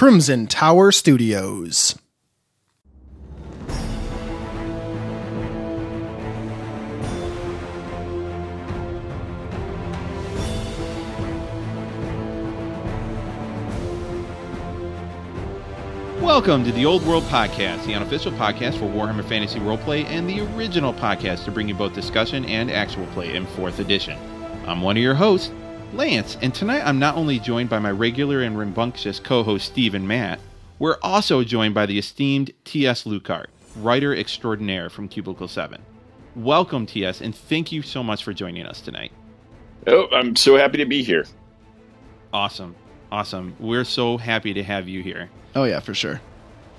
Crimson Tower Studios. Welcome to the Old World Podcast, the unofficial podcast for Warhammer Fantasy Roleplay and the original podcast to bring you both discussion and actual play in 4th edition. I'm one of your hosts, Lance, and tonight I'm not only joined by my regular and rambunctious co host Steve and Matt, we're also joined by the esteemed T.S. Luikart, writer extraordinaire from Cubicle 7. Welcome, T.S., and thank you so much for joining us tonight. Oh, I'm so happy to be here. Awesome. Awesome. We're so happy to have you here. Oh yeah, for sure.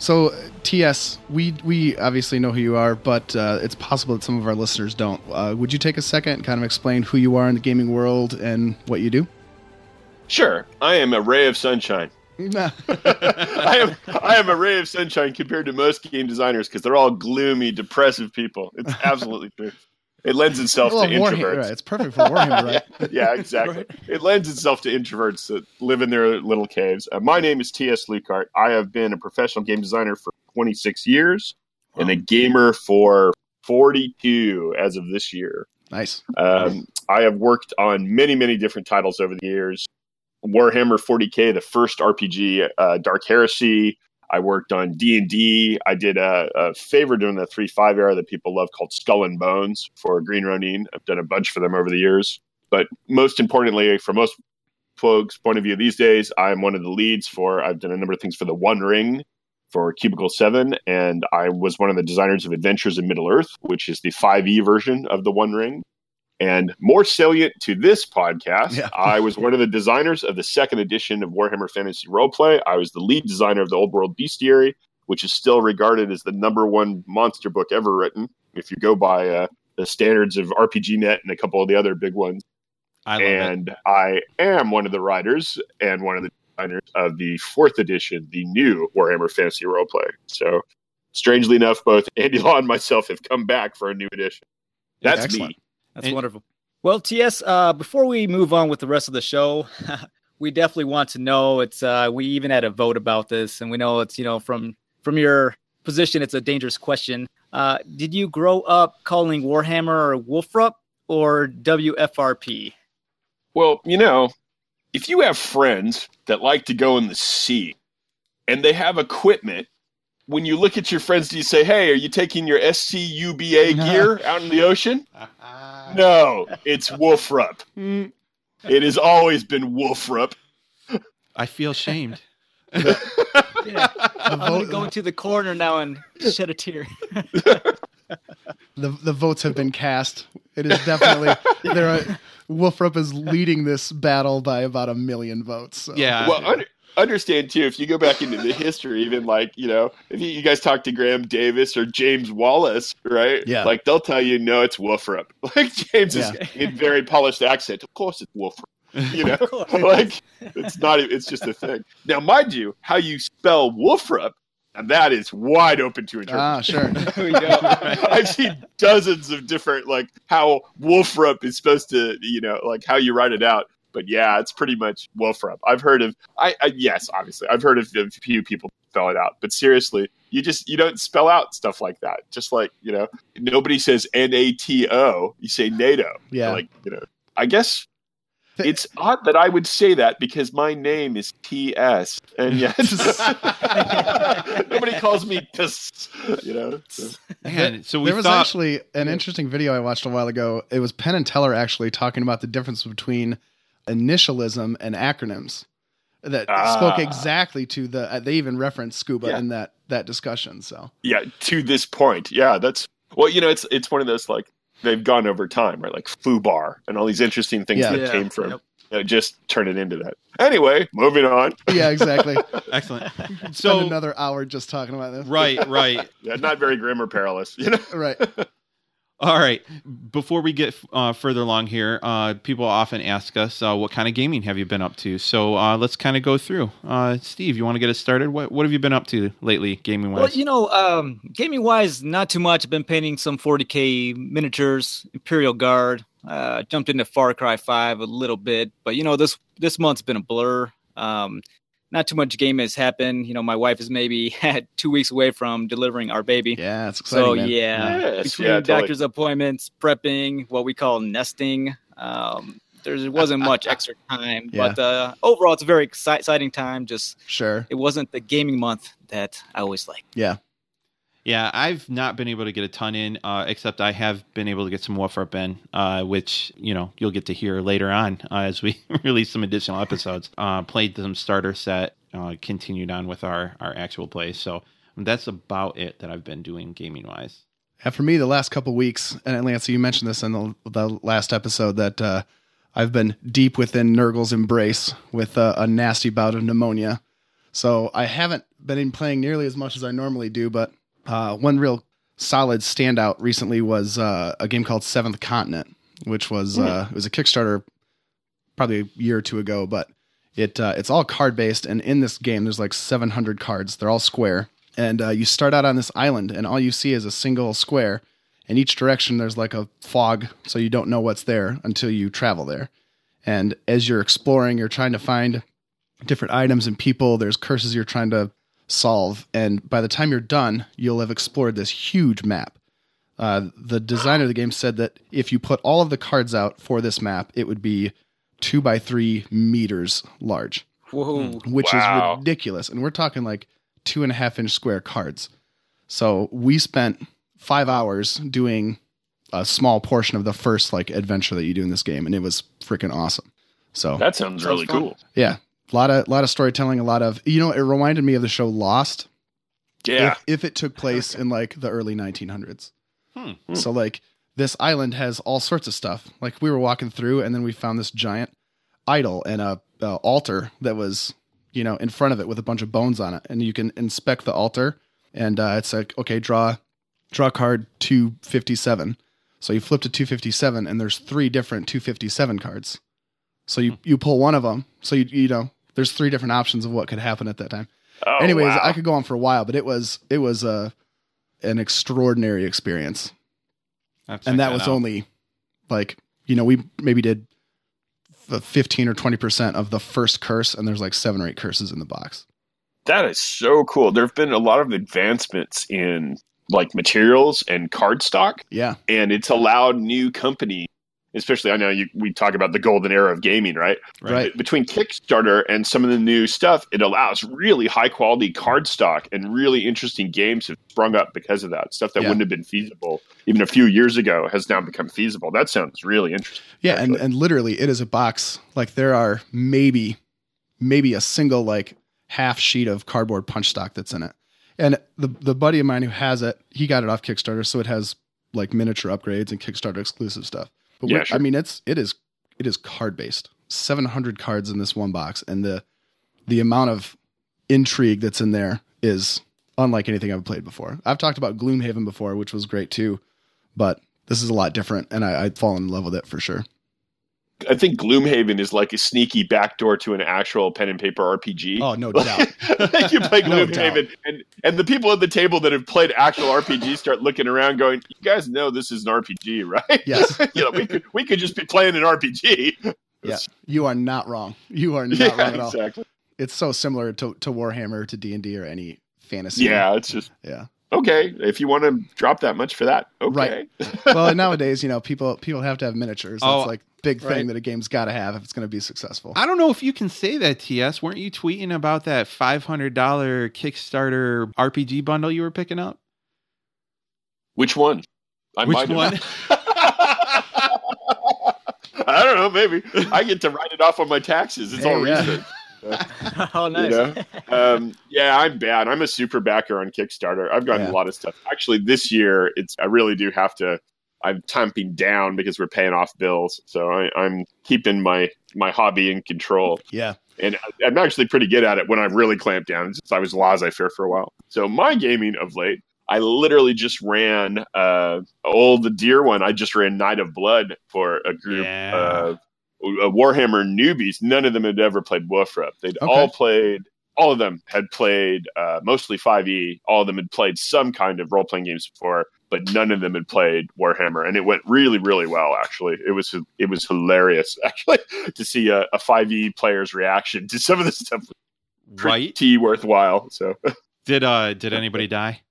So TS, we we obviously know who you are, but uh, it's possible that some of our listeners don't. Uh, would you take a second and kind of explain who you are in the gaming world and what you do? Sure, I am a ray of sunshine. I am I am a ray of sunshine compared to most game designers because they're all gloomy, depressive people. It's absolutely true. It lends itself well, to Warhammer, introverts. right, It's perfect for Warhammer, right? yeah, yeah, exactly. It lends itself to introverts that live in their little caves. Uh, my name is T.S. Luikart. I have been a professional game designer for 26 years and a gamer for 42 as of this year. Nice. Um, I have worked on many, many different titles over the years. Warhammer 40k, the first RPG, uh, Dark Heresy. I worked on D and D. I did a, a favorite during the three five era that people love called Skull and Bones for Green Ronin. I've done a bunch for them over the years. But most importantly, for most folks' point of view these days, I'm one of the leads for. I've done a number of things for the One Ring for Cubicle Seven, and I was one of the designers of Adventures in Middle Earth, which is the 5e version of the One Ring. And more salient to this podcast, Yeah. I was one of the designers of the second edition of Warhammer Fantasy Roleplay. I was the lead designer of the Old World Bestiary, which is still regarded as the number one monster book ever written. If you go by uh, the standards of RPGNet and a couple of the other big ones, I love it. and I am one of the writers and one of the designers of the fourth edition, the new Warhammer Fantasy Roleplay. So, strangely enough, both Andy Law and myself have come back for a new edition. That's Excellent. me. That's And- wonderful. Well, TS, uh, before we move on with the rest of the show, we definitely want to know. It's uh, we even had a vote about this, and we know it's you know from from your position, it's a dangerous question. Uh, did you grow up calling Warhammer or Wolfrup or WFRP? Well, you know, if you have friends that like to go in the sea and they have equipment, when you look at your friends, do you say, "Hey, are you taking your SCUBA gear out in the ocean?" No, it's Wolfrup. It has always been Wolfrup. I feel shamed. Yeah, I'm gonna go into the corner now and shed a tear. The the votes have been cast. It is definitely there. Are, Wolfrup is leading this battle by about a million votes. So. yeah. well, under, understand too, if you go back into the history, even like you know, if you, you guys talk to Graeme Davis or James Wallis, right? Yeah. like they'll tell you, no, it's Wolfrup. Like James is in very polished accent. Of course, it's Wolfrup. You know, like it's not. It's just a thing. Now, mind you, how you spell Wolfrup, and that is wide open to interpretation. Ah, sure. There we go. I've seen dozens of different like how Wolfrup is supposed to, you know, like how you write it out. But yeah, it's pretty much Wolfrup. I've heard of, I, I yes, obviously, I've heard of a few people spell it out. But seriously, you just you don't spell out stuff like that. Just like you know, nobody says N A T O. You say NATO. Yeah. Like you know, I guess. It's odd that I would say that because my name is T.S. and yet nobody calls me T.S. You know, so. Man, so we there was thought actually an interesting video I watched a while ago. It was Penn and Teller actually talking about the difference between initialism and acronyms that Ah. spoke exactly to the. Uh, they even referenced scuba Yeah. in that that discussion. So yeah to this point yeah that's well you know it's it's one of those like they've gone over time right like fubar and all these interesting things Yeah. that Yeah. came from Yep. you know, just turn it into that anyway moving on yeah, exactly. excellent. Spend So another hour just talking about this. right, right. yeah not very grim or perilous you know Right. All right. Before we get uh, further along here, uh, people often ask us, uh, "What kind of gaming have you been up to?" So uh, let's kind of go through. Uh, Steve, you want to get us started? What What have you been up to lately, gaming wise? Well, you know, um, gaming wise, not too much. I've been painting some 40k miniatures, Imperial Guard. Uh, jumped into Far Cry 5 a little bit, but you know, this this month's been a blur. Um, not too much game has happened. You know, my wife is maybe two weeks away from delivering our baby. Yeah, it's exciting. So man. yeah, Yes, between yeah, totally. doctor's appointments, prepping, what we call nesting, um, there wasn't much extra time. Yeah. But uh, overall, it's a very exciting time. Just sure. it wasn't the gaming month that I always like. Yeah. Yeah, I've not been able to get a ton in, uh, except I have been able to get some Warframe in, uh, which you know you'll get to hear later on uh, as we release some additional episodes. Uh, played some starter set, uh, continued on with our our actual play. So that's about it that I've been doing gaming wise. And for me, the last couple weeks, and Lance, you mentioned this in the, the last episode that uh, I've been deep within Nurgle's embrace with uh, a nasty bout of pneumonia. So I haven't been playing nearly as much as I normally do, but uh, one real solid standout recently was uh, a game called Seventh Continent, which was uh, it was a Kickstarter probably a year or two ago, but it uh, it's all card based, and in this game there's like 700 cards. They're all square, and uh, you start out on this island, and all you see is a single square. In each direction, there's like a fog, so you don't know what's there until you travel there. And as you're exploring, you're trying to find different items and people. There's curses you're trying to solve, and by the time you're done, you'll have explored this huge map. Uh, the designer of the game said that if you put all of the cards out for this map, it would be two by three meters large, Whoa! which Wow. is ridiculous. And we're talking like two and a half inch square cards. So we spent five hours doing a small portion of the first like adventure that you do in this game, and it was freaking awesome. So That sounds Sounds really cool. yeah, a lot of lot of storytelling, a lot of you know, it reminded me of the show Lost. Yeah. if, if it took place in like the early 1900s. Hmm. So like this island has all sorts of stuff. Like we were walking through, and then we found this giant idol and a, a altar that was you know in front of it with a bunch of bones on it, and you can inspect the altar, and uh, it's like okay, draw draw card 257. So you flip to 257, and there's three different 257 cards. So you you pull one of them. So you you know there's three different options of what could happen at that time Oh, anyways wow. i could go on for a while but it was it was a an extraordinary experience and that was out. only like you know we maybe did f- 15 or 20% of the first curse and there's like seven or eight curses in the box That is so cool. There have been a lot of advancements in like materials and card stock, yeah and it's allowed new companies, especially I know you, we talk about the golden era of gaming, right? right Between Kickstarter and some of the new stuff, it allows really high quality card stock and really interesting games have sprung up because of that. Stuff that Yeah. wouldn't have been feasible even a few years ago has now become feasible. That sounds really interesting. yeah and, and literally it is a box like there are maybe maybe a single like half sheet of cardboard punch stock that's in it and the the buddy of mine who has it he got it off kickstarter so it has like miniature upgrades and kickstarter exclusive stuff but Yeah, sure. i mean it's it is it is card based 700 cards in this one box and the the amount of intrigue that's in there is unlike anything i've played before. I've talked about gloomhaven before which was great too but this is a lot different and I, i'd fallen in love with it for sure I think Gloomhaven is like a sneaky backdoor to an actual pen and paper RPG. oh no doubt like you play No Gloomhaven, and and the people at the table that have played actual RPG start looking around, going, "You guys know this is an RPG, right? Yes. you know, we could we could just be playing an RPG. Yeah, you are not wrong. You are not yeah, wrong at all. exactly. It's so similar to, to Warhammer, to D and D, or any fantasy. Yeah, it's just yeah. Okay. If you want to drop that much for that, okay. Right. Well, nowadays, you know, people people have to have miniatures. That's Oh, like big thing right. that a game's got to have if it's going to be successful. I don't know if you can say that, TS. Weren't you tweeting about that five hundred dollar Kickstarter RPG bundle you were picking up? Which one? I Which might one? I don't know. Maybe I get to write it off on my taxes. It's all Hey, yeah. research. oh, You nice. know? um, yeah, I'm bad. I'm a super backer on Kickstarter. I've gotten Yeah. a lot of stuff. Actually, this year, it's I really do have to. I'm tamping down because we're paying off bills, so I, I'm keeping my my hobby in control. Yeah. And I- I'm actually pretty good at it when I really clamp down. Since I was laissez faire for a while, so my gaming of late, I literally just ran uh, old the dear one. I just ran Night of Blood for a group Yeah. of Warhammer newbies. None of them had ever played Wolfrup. They'd Okay. all played. All of them had played uh, mostly 5e. All of them had played some kind of role playing games before, but none of them had played Warhammer, and it went really, really well. Actually, it was it was hilarious actually to see a, a 5e player's reaction to some of the stuff. pretty right? worthwhile. So. Did uh did anybody die?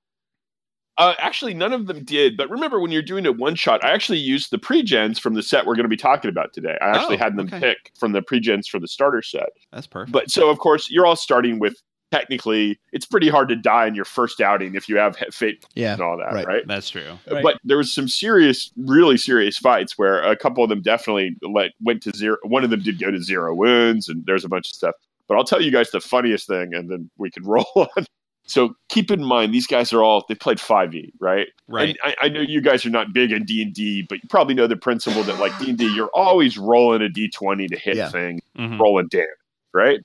Uh, actually, none of them did. But remember, when you're doing a one shot, I actually used the pre-gens from the set we're going to be talking about today. I actually Oh, had them okay. pick from the pre-gens for the starter set. That's perfect. But so, of course, you're all starting with technically, it's pretty hard to die in your first outing if you have fate Yeah. and all that, right. right? That's true. Right. But there was some serious, really serious fights where a couple of them definitely let went to zero. One of them did go to zero wounds, and there's a bunch of stuff. But I'll tell you guys the funniest thing, and then we can roll on. So keep in mind, these guys are all they played five E, right? Right. And I, I know you guys are not big in D and D, but you probably know the principle that like D and D, you're always rolling a D twenty to hit Yeah. things, Mhm. rolling damage, right?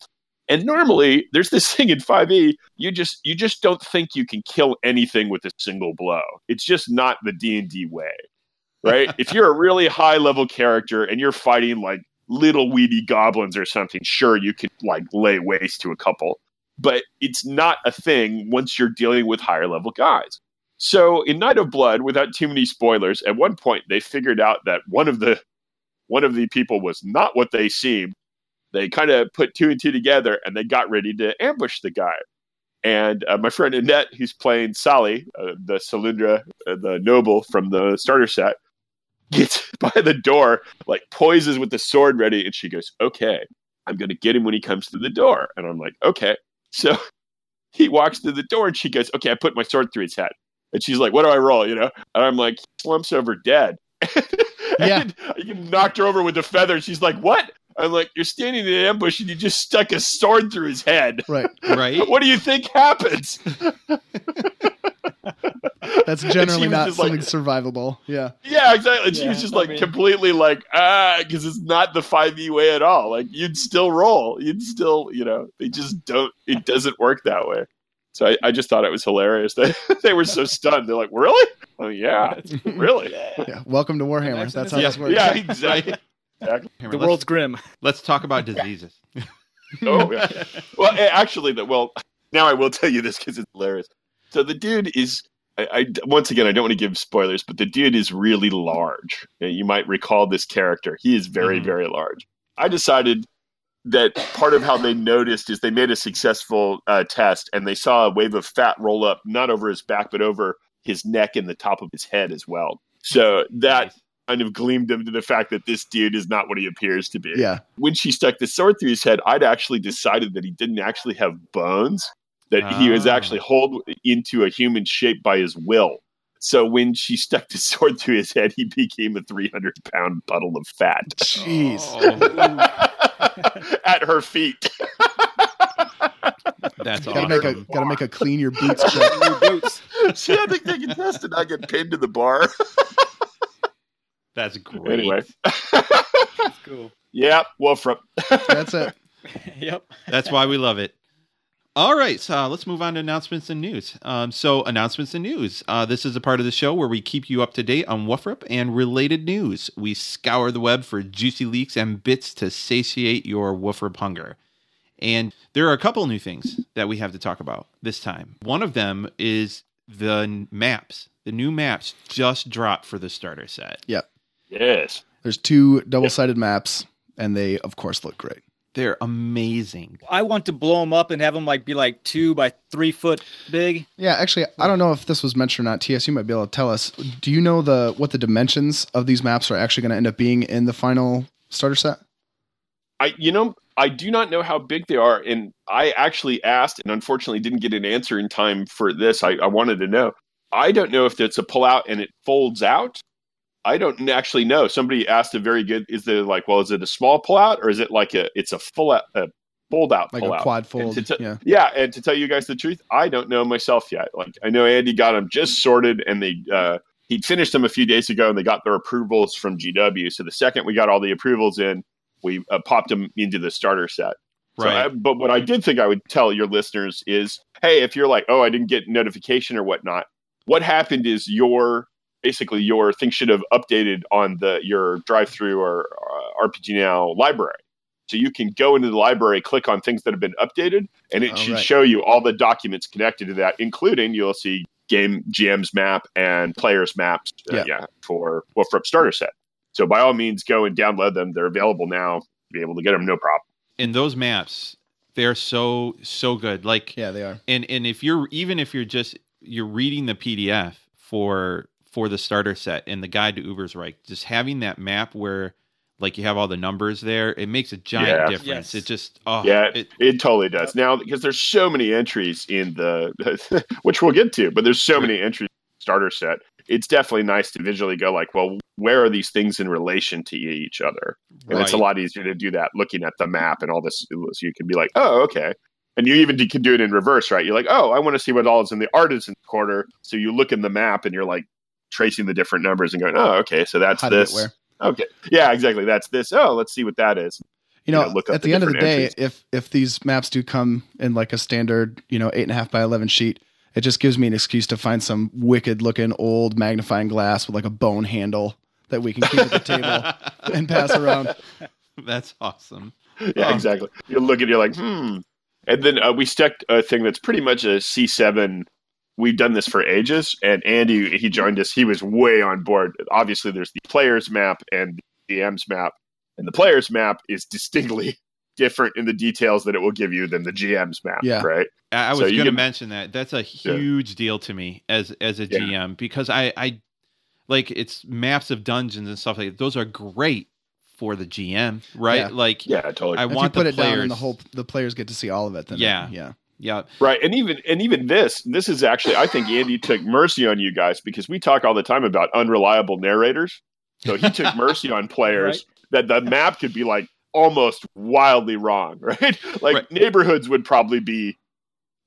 And normally, there's this thing in five E. You just you just don't think you can kill anything with a single blow. It's just not the D and D way, right? if you're a really high level character and you're fighting like little weedy goblins or something, sure you could like lay waste to a couple, but it's not a thing once you're dealing with higher level guys. So in Night of Blood, without too many spoilers, at one point they figured out that one of the one of the people was not what they seemed. They kind of put two and two together and they got ready to ambush the guy. And uh, my friend Annette, who's playing Sally, uh, the Salundra, uh, the noble from the starter set, gets by the door, like poises with the sword ready, and she goes, "Okay, I'm going to get him when he comes to the door." And I'm like, "Okay." So he walks through the door, and she goes, "Okay, I put my sword through his head." And she's like, "What do I roll?" You know, and I'm like, "Slumps over dead." Yeah. and you knocked her over with a feather. She's like, "What?" I'm like, "You're standing in an ambush, and you just stuck a sword through his head." Right. Right. What do you think happens? That's generally not just like- something survivable. Yeah. Yeah, exactly. And she was just I like mean- completely like, ah, because it's not the 5e way at all. Like, you'd still roll. You'd still, you know, they just don't, it doesn't work that way. So I, I just thought it was hilarious. They, they were so stunned. They're like, really? Oh, yeah, really? Yeah. Welcome to Warhammer. Next That's one how is- this works. Yeah, exactly. exactly. The let's, world's grim. let's talk about diseases. Oh, yeah. Well, actually, the, well, now I will tell you this because it's hilarious. So the dude is, I, I- once again, I don't want to give spoilers, but the dude is really large. You might recall this character. He is very, Mhm. very large. I decided that part of how they noticed is they made a successful uh, test and they saw a wave of fat roll up, not over his back, but over his neck and the top of his head as well. So that Nice. kind of gleamed them to the fact that this dude is not what he appears to be Yeah. when she stuck the sword through his head, I'd actually decided that he didn't actually have bones, that he was Ah. actually hauled into a human shape by his will. So when she stuck the sword through his head, he became a 300 pound puddle of fat Jeez. Oh, at her feet. that's Gotta make a gotta make a clean your boots check. New boots. she had to take a test and not get pinned to the bar. That's great. anyway. That's cool. yeah, Wolfrup. That's it. Yep. That's why we love it. All right, so uh, let's move on to announcements and news. Um, so, announcements and news. Uh, this is a part of the show where we keep you up to date on Wolfrup and related news. We scour the web for juicy leaks and bits to satiate your Wolfrup hunger. And there are a couple new things that we have to talk about this time. One of them is the maps. The new maps just dropped for the starter set. Yep. Yes. There's two double sided maps, and they of course look great. They're amazing. I want to blow them up and have them like be like two by three foot big. Yeah, actually, I don't know if this was mentioned or not. TS, you might be able to tell us. Do you know the what the dimensions of these maps are actually going to end up being in the final starter set? I you know I do not know how big they are, and I actually asked, and unfortunately didn't get an answer in time for this. I, I wanted to know. I don't know if it's a pull out and it folds out. I don't actually know. Somebody asked a very good. Is it like, well, is it a small pullout or is it like a? It's a full out, a fold out Like pull a quad fold? t- yeah. Yeah, and to tell you guys the truth, I don't know myself yet. Like I know Andy got them just sorted, and they uh, he finished them a few days ago, and they got their approvals from GW. So the second we got all the approvals in, we uh, popped them into the starter set. So Right. I, but what I did think I would tell your listeners is, hey, if you're like, oh, I didn't get notification or whatnot, what happened is your basically your thing should have updated on the your drive through or uh, RPG Now library. So you can go into the library, click on things that have been updated, and it Oh, should right. show you all the documents connected to that, including you'll see game GM's map and players maps, uh, Yeah. yeah. for Wolfrup starter set. So by all means, go and download them. They're available now. Be able to get them, no problem. and those maps They're so so good. Like Yeah, they are. and and if you're even if you're just you're reading the PDF for for the starter set and the guide to Ubersreik, just having that map where like you have all the numbers there, it makes a giant Yeah. difference. Yes. It just oh Yeah, it, It totally does now because there's so many entries in the, which we'll get to, but there's so many entries in the starter set. It's definitely nice to visually go like, well, where are these things in relation to each other? And it's a lot easier to do that looking at the map and all this. So you can be like, oh, okay. And you even can do it in reverse, right? You're like, oh, I want to see what all is in the artisan quarter. So you look in the map and you're like tracing the different numbers and going, oh, okay, so that's How to get this. Okay, yeah, exactly. That's this. Oh, let's see what that is. You know, you know, look at the the, end of the different day, entries. if if these maps do come in like a standard, you know, eight and a half by eleven sheet, it just gives me an excuse to find some wicked looking old magnifying glass with like a bone handle that we can keep at the table and pass around. that's awesome. yeah, Oh. exactly. You look at it, you're like, hmm. And then uh, we stuck a thing that's pretty much a C7. We've done this for ages, and Andy he joined us. He was way on board. Obviously, there's the players map and the GM's map, and the players map is distinctly different in the details that it will give you than the GM's map. Yeah. right. I I was So going to mention that. That's a huge deal to me as as a Yeah. GM because I I like it's maps of dungeons and stuff like that. Those are great for the GM, right? Yeah. Like Yeah, totally. I If you want put the it players. down and the whole the players get to see all of it, then Yeah. yeah, yeah, Right, and even and even this this is actually I think Andy took mercy on you guys because we talk all the time about unreliable narrators. So he took mercy on players that the map could be like almost wildly wrong, right? Like Right. neighborhoods would probably be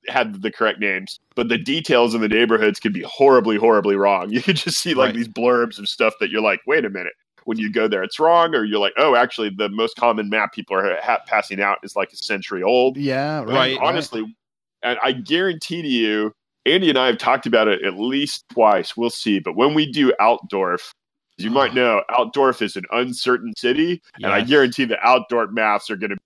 had the correct names, but the details in the neighborhoods could be horribly horribly wrong. You could just see like Right. these blurbs of stuff that you're like, "Wait a minute." When you go there, it's wrong, or you're like, "Oh, actually, the most common map people are ha- passing out is like a century old." yeah, right. Right. honestly, and I guarantee to you, Andy and I have talked about it at least twice. We'll see. But when we do Altdorf, as you might ah. know, Altdorf is an uncertain city, and I guarantee the Altdorf maps are going to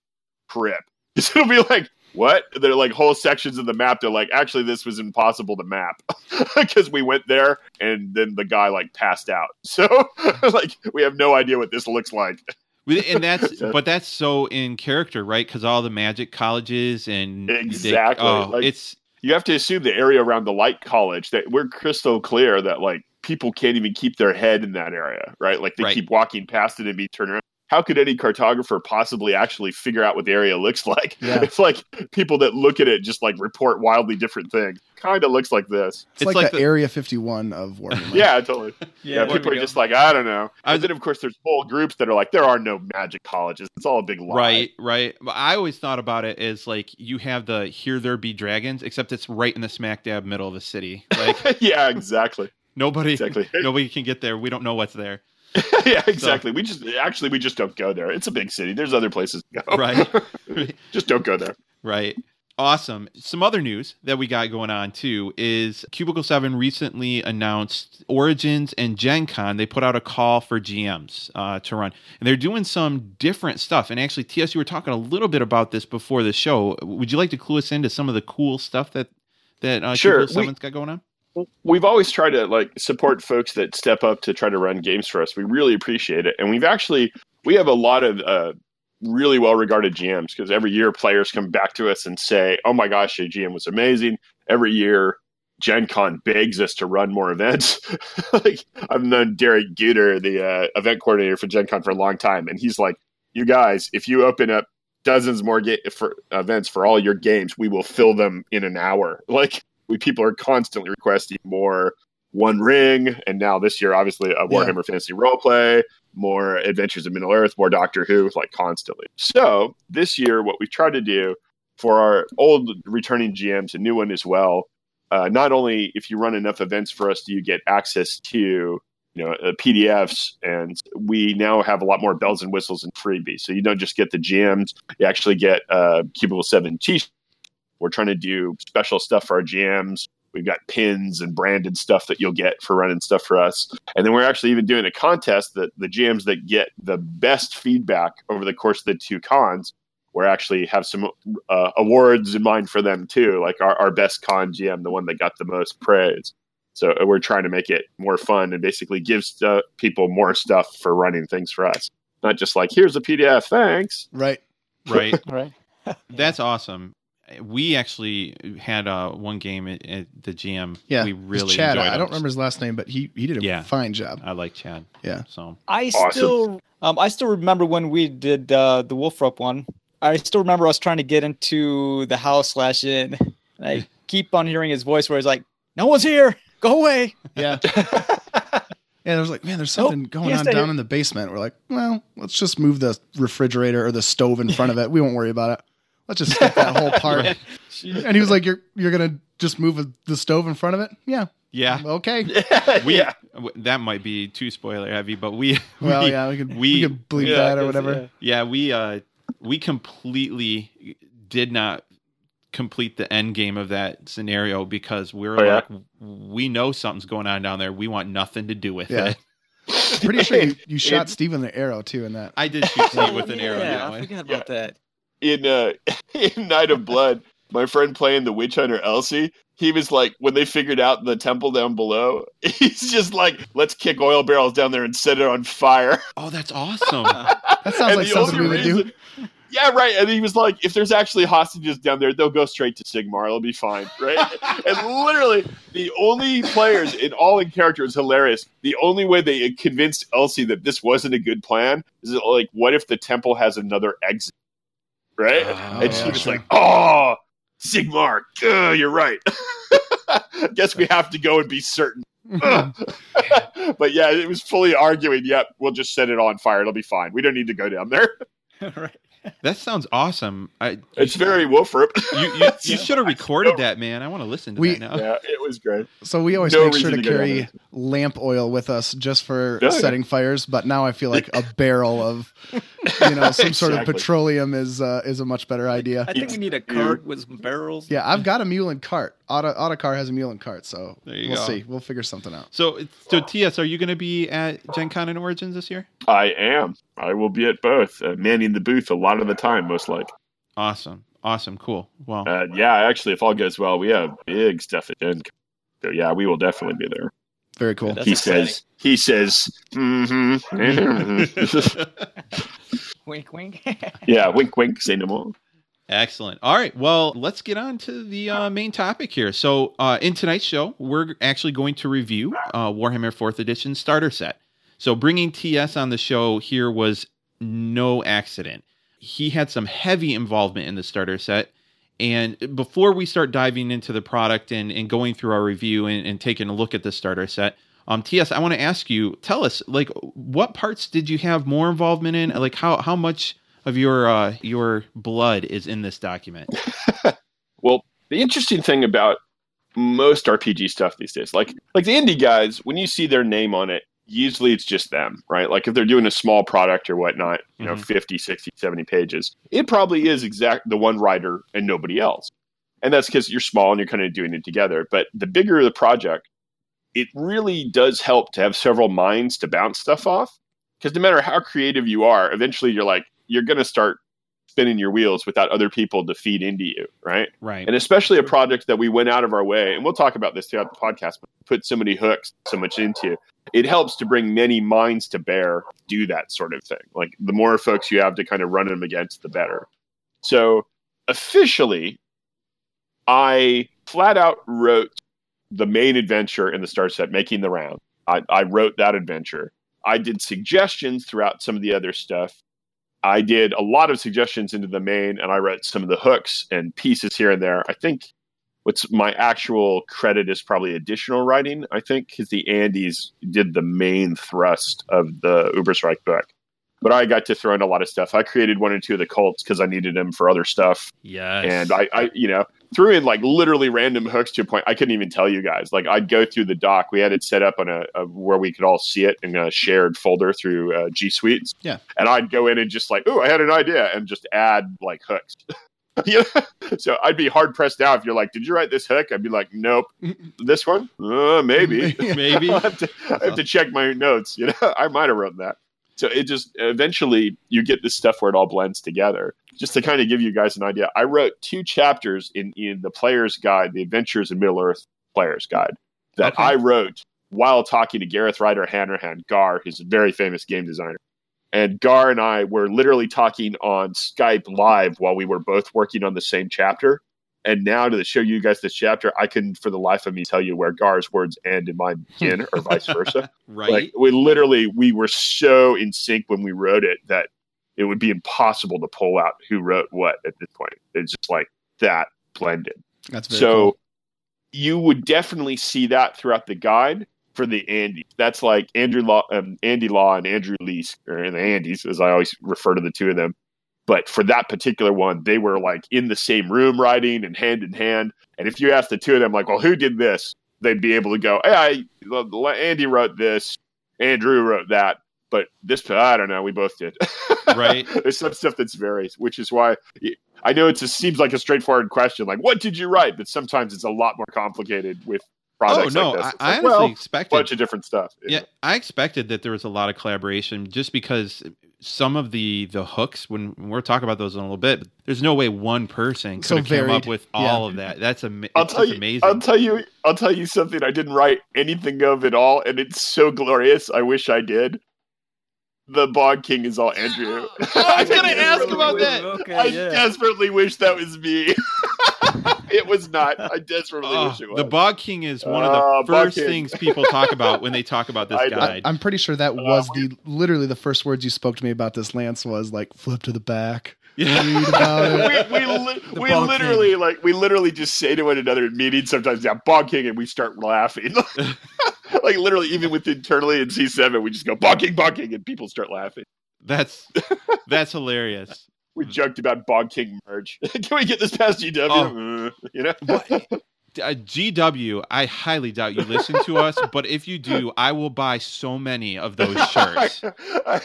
crip. Because it'll be like, what? They're like whole sections of the map. They're like, actually, this was impossible to map because we went there and then the guy like passed out. So, like, we have no idea what this looks like. With- and that's but that's so in character, right? Because all the magic colleges and they- Exactly. oh, Like- it's you have to assume the area around the light college that we're crystal clear that like people can't even keep their head in that area, right? Like they Right. keep walking past it and be turned around. How could any cartographer possibly actually figure out what the area looks like? Yeah. It's like people that look at it just like report wildly different things. Kind of looks like this. It's, It's like, like the, the- Area 51 of Warhammer. Yeah, totally. Yeah, there people are go. just like, I don't know. And then of course there's whole groups that are like, there are no magic colleges. It's all a big lie. right, right. But I always thought about it as like you have the here there be dragons, except it's right in the smack dab middle of the city. Like yeah, exactly. nobody, Exactly. nobody can get there. We don't know what's there. yeah, exactly. We just actually we just don't go there. It's a big city. There's other places to go. Right. just don't go there. Right. Awesome. Some other news that we got going on too is Cubicle 7 recently announced Origins and Gen Con. They put out a call for GMs uh, to run. And they're doing some different stuff. And actually, TS, you were talking a little bit about this before the show. Would you like to clue us into some of the cool stuff that, that uh, Sure. Cubicle We- 7's got going on? We've always tried to like support folks that step up to try to run games for us. We really appreciate it, and we've actually we have a lot of uh, really well regarded GMs because every year players come back to us and say, "Oh my gosh, your GM was amazing." Every year, Gen Con begs us to run more events. like I've known Derek Guder, the uh, event coordinator for Gen Con, for a long time, and he's like, "You guys, if you open up dozens more ga- for events for all your games, we will fill them in an hour." Like we people are constantly requesting more One Ring, and now this year, obviously, a Warhammer Fantasy Roleplay, more Adventures of Middle Earth, more Doctor Who, like constantly. So this year, what we tried to do for our old returning GMs, a new one as well. Uh, not only if you run enough events for us, do you get access to you know uh, PDFs, and we now have a lot more bells and whistles and freebies. So you don't just get the GMs; you actually get uh, Cubicle Seven T-shirts. We're trying to do special stuff for our GMs. We've got pins and branded stuff that you'll get for running stuff for us. And then we're actually even doing a contest that the GMs that get the best feedback over the course of the two cons, we're actually have some uh, awards in mind for them too, like our, our best con GM, the one that got the most praise. So we're trying to make it more fun and basically gives stu- people more stuff for running things for us. Not just like, here's a PDF, thanks. Right. Right. Right. That's awesome. We actually had uh, one game at, at the GM. Yeah, we really Chad. enjoyed. I don't remember his last name, but he he did a Yeah. fine job. I like Chad. Yeah. So I Awesome. still, um, I still remember when we did uh, the Wolfrup one. I still remember us trying to get into the house slash inn. And I keep on hearing his voice where he's like, "No one's here. Go away." Yeah. And Yeah, was like, man, there's Nope, something going on down hear- in the basement. We're like, well, let's just move the refrigerator or the stove in front of it. We won't worry about it. Let's just skip that whole part. And he was like, "You're you're gonna just move the stove in front of it? Yeah, yeah, okay. we yeah. that might be too spoiler heavy, but we Well, we, yeah, we could we, we- could bleep Yeah, that or whatever. yeah we uh we completely did not complete the end game of that scenario because we're Oh, yeah? like we know something's going on down there. We want nothing to do with Yeah. it. Pretty sure you, you shot It- Steve in the arrow too in that. I did shoot Steve with an arrow Yeah, that I way. forgot about that. In uh in Night of Blood, my friend playing the witch hunter Elsie, he was like when they figured out the temple down below, he's just like, let's kick oil barrels down there and set it on fire. Oh, that's awesome. That sounds like something we would do. Yeah, right. And he was like, if there's actually hostages down there, they'll go straight to Sigmar. It'll be fine, right? and literally, the only players in all in character is hilarious. The only way they convinced Elsie that this wasn't a good plan is that, like, what if the temple has another exit, right? Oh, and she yeah, was sure. like, "Oh, Sigmar, uh, you're right. Guess we have to go and be certain." but yeah, it was fully arguing. Yep, we'll just set it on fire. It'll be fine. We don't need to go down there. right. That sounds awesome. I It's very Wolfrup. you you, you should have recorded that, man. I want to listen to We- that now. yeah, it was great. So we always No make sure to to carry lamp oil with us just for Oh, yeah. setting fires. But now I feel like a barrel of, you know, some sort of petroleum is uh, is a much better idea. I think we need a cart with some barrels. Yeah, I've got a mule and cart. Auto Autocar has a mule and cart, so There you we'll go. see. We'll figure something out. So, so TS, are you going to be at Gen Con and Origins this year? I am. I will be at both, uh, manning the booth a lot of the time, most like. Awesome, awesome, cool. Well, Uh, yeah, actually, if all goes well, we have big stuff at Gen Con. So yeah, we will definitely be there. Very cool. That's he exciting. says. He says. Mm-hmm. Wink, wink. yeah, wink, wink. Say no more. Excellent. All right. Well, let's get on to the uh, main topic here. So, uh, in tonight's show, we're actually going to review uh, Warhammer 4th Edition starter set. So, bringing TS on the show here was no accident. He had some heavy involvement in the starter set. And before we start diving into the product and, and going through our review and, and taking a look at the starter set, um, TS, I want to ask you, tell us, like, what parts did you have more involvement in? Like, how how much of your uh, your blood is in this document? Well, the interesting thing about most RPG stuff these days, like like the indie guys, when you see their name on it, usually it's just them, right? Like if they're doing a small product or whatnot, you know, Mhm. 50, 60, 70 pages, it probably is exact the one writer and nobody else. And that's because you're small and you're kind of doing it together. But the bigger the project, it really does help to have several minds to bounce stuff off. Because no matter how creative you are, eventually you're like, you're going to start spinning your wheels without other people to feed into you, right? Right. and especially a project that we went out of our way and we'll talk about this throughout the podcast but put so many hooks so much into it helps to bring many minds to bear do that sort of thing. Like the more folks you have to kind of run them against the better. So officially i flat out wrote the main adventure in the star set making the round. I, I wrote that adventure. I did suggestions throughout some of the other stuff I did a lot of suggestions into the main, and I wrote some of the hooks and pieces here and there. I think what's my actual credit is probably additional writing. I think because the Andes did the main thrust of the Ubersreik book, but I got to throw in a lot of stuff. I created one or two of the cults because I needed them for other stuff, yes. and I, I, you know, threw in like literally random hooks to a point I couldn't even tell you guys. Like I'd go through the doc. We had it set up on a, a where we could all see it in a shared folder through uh, G Suites. Yeah. and I'd go in and just like, oh, I had an idea, and just add like hooks. yeah. So I'd be hard pressed now if you're like, did you write this hook? I'd be like, nope. This one, uh, maybe. maybe. I have, to, I have to check my notes. You know, I might have written that. So it just eventually you get this stuff where it all blends together. Just to kind of give you guys an idea, I wrote two chapters in in the Player's Guide, the Adventures in Middle Earth Player's Guide, that Okay. I wrote while talking to Gareth Ryder Hanrahan, Gar, who's a very famous game designer. and Gar and I were literally talking on Skype live while we were both working on the same chapter. And now to show you guys this chapter, I can, for the life of me, tell you where Gar's words end and mine begin, or vice versa. Right. Like we literally, we were so in sync when we wrote it that it would be impossible to pull out who wrote what at this point. It's just like that blended. That's very So cool. you would definitely see that throughout the guide for the Andes. That's like Andrew Law, um, Andy Law, and Andrew Leask, or the Andes, as I always refer to the two of them. But for that particular one, they were like in the same room writing and hand in hand. And if you ask the two of them, like, well, who did this? They'd be able to go, hey, I, Andy wrote this, Andrew wrote that. But this, I don't know, we both did. Right. There's some stuff that's varies, which is why I know it just seems like a straightforward question, like what did you write? But sometimes it's a lot more complicated with oh projects no, like this. I, It's I honestly well, a bunch of different stuff. you yeah. I expected that there was a lot of collaboration just because some of the the hooks when, when we're talking about those in a little bit, there's no way one person could So have come up varied. with Yeah. all of that. That's ama- I'll tell you. amazing. I'll tell you. I'll tell you something. I didn't write anything of it all, and it's so glorious. I wish I did. The Bog King is all Andrew. I was gonna ask about that. Okay, I yeah. desperately wish that was me. it was not. I desperately Oh, wish it was. the Bog King is one of the Bog first things people talk about when they talk about this I know. guide. I'm pretty sure that Uh, was the literally the first words you spoke to me about this. Lance was like, "Flip to the back." yeah. Read about it. we we, li- we Bog literally like we literally just say to one another in meetings sometimes, yeah, Bog King, and we start laughing. like literally, even with internally in C seven, we just go Bog King, Bog King, and people start laughing. That's that's hilarious. We joked about Bog King merge. Can we get this past GW? Oh. Uh, you know, Uh, GW, I highly doubt you listen to us, but if you do, I will buy so many of those shirts.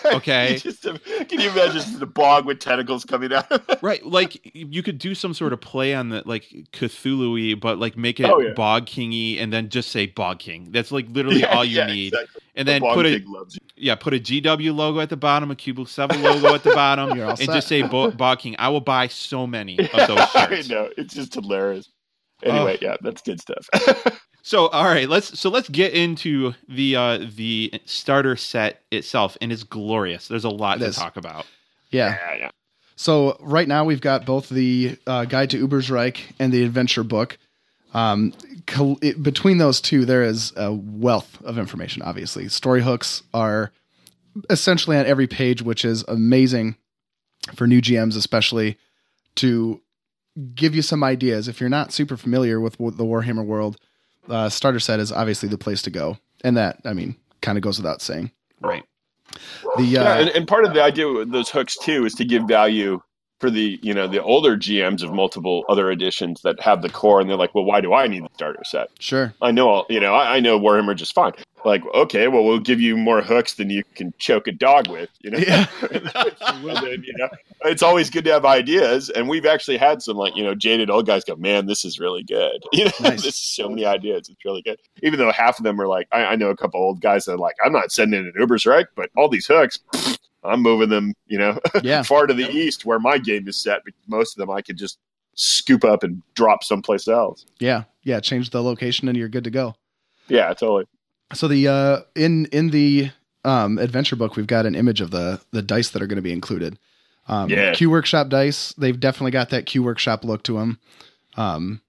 Okay. Just, can you imagine just the bog with tentacles coming out? Right, like you could do some sort of play on the like Cthulhu-y, but like make it Oh, yeah. Bog Kingy, and then just say Bog King. That's like literally Yeah, all you yeah, need. exactly. And The then Bog put a King loves you. yeah, put a GW logo at the bottom, a Cubicle Seven logo at the bottom, You're all and set. just say Bog King. I will buy so many of those shirts. I know it's just hilarious. Anyway, Oh. yeah, that's good stuff. So all right, let's so let's get into the uh the starter set itself, and it's glorious. There's a lot It to is. talk about. Yeah. yeah, yeah. So right now we've got both the uh, Guide to Ubersreik and the Adventure Book. Um, col- it, between those two, there is a wealth of information. Obviously, story hooks are essentially on every page, which is amazing for new GMs, especially to give you some ideas. If you're not super familiar with the Warhammer world, uh, starter set is obviously the place to go, and that I mean kind of goes without saying. Right. The uh, yeah, and, and part of the idea with those hooks too is to give value for the you know the older GMs of multiple other editions that have the core, and they're like, well, why do I need the starter set? sure, I know, all, you know, I, I know Warhammer just fine. Like, okay, well, we'll give you more hooks than you can choke a dog with. You know, Yeah. Then, you know, it's always good to have ideas, and we've actually had some like you know jaded old guys go, man, this is really good. You know, Nice. there's so many ideas. It's really good. Even though half of them are like, I, I know a couple old guys that are like, I'm not sending an Ubersreik, but all these hooks. pfft, I'm moving them, you know, yeah, far to the east where my game is set. Because most of them I could just scoop up and drop someplace else. yeah, yeah. Change the location and you're good to go. Yeah, totally. So the uh in in the um adventure book we've got an image of the the dice that are going to be included. Um Yeah. Q Workshop dice, they've definitely got that Q Workshop look to them. Um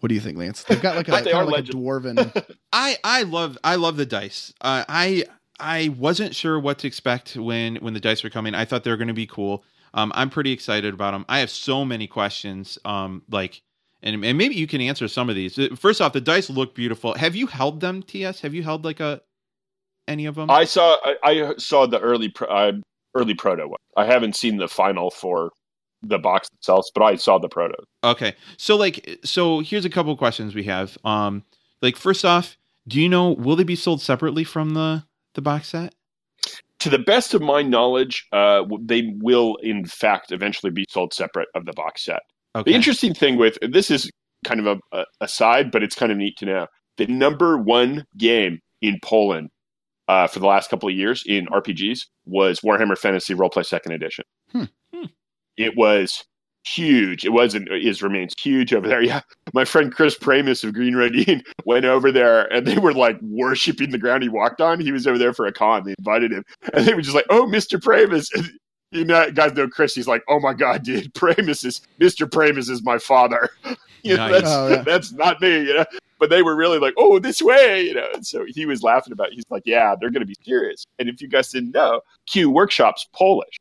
what do you think, Lance? They've got like a, They kind are of like legend. a dwarven I I love I love the dice. Uh, I I wasn't sure what to expect when when the dice were coming. I thought they were going to be cool. Um, I'm pretty excited about them. I have so many questions. Um, like, and, and maybe you can answer some of these. Uh, First off, the dice look beautiful. Have you held them, TS? Have you held like a any of them? I saw I, I saw the early pro, uh, early proto one. I haven't seen the final for the box itself, but I saw the proto. Okay. So like so here's a couple questions we have. Um like first off, do you know will they be sold separately from the the box set? To the best of my knowledge, uh, they will in fact eventually be sold separate of the box set. Okay. The interesting thing with this is kind of a, a aside, but it's kind of neat to know. The number one game in Poland uh, for the last couple of years in RPGs was Warhammer Fantasy Roleplay Second Edition. Hmm. Hmm. It was huge. It wasn't. Uh, is remains huge over there. Yeah, my friend Chris Pramas of Green Ronin went over there, and they were like worshiping the ground he walked on. He was over there for a con. They invited him, and they were just like, "Oh, Mister Pramas." And, you know, guys know Chris. He's like, "Oh my god, dude, Pramas is Mister Pramas is my father." you know, Nice. that's, Oh, yeah. that's not me. You know, but they were really like, "Oh, this way," you know. And so he was laughing about. It. He's like, "Yeah, they're going to be serious." And if you guys didn't know, Q Workshop's Polish,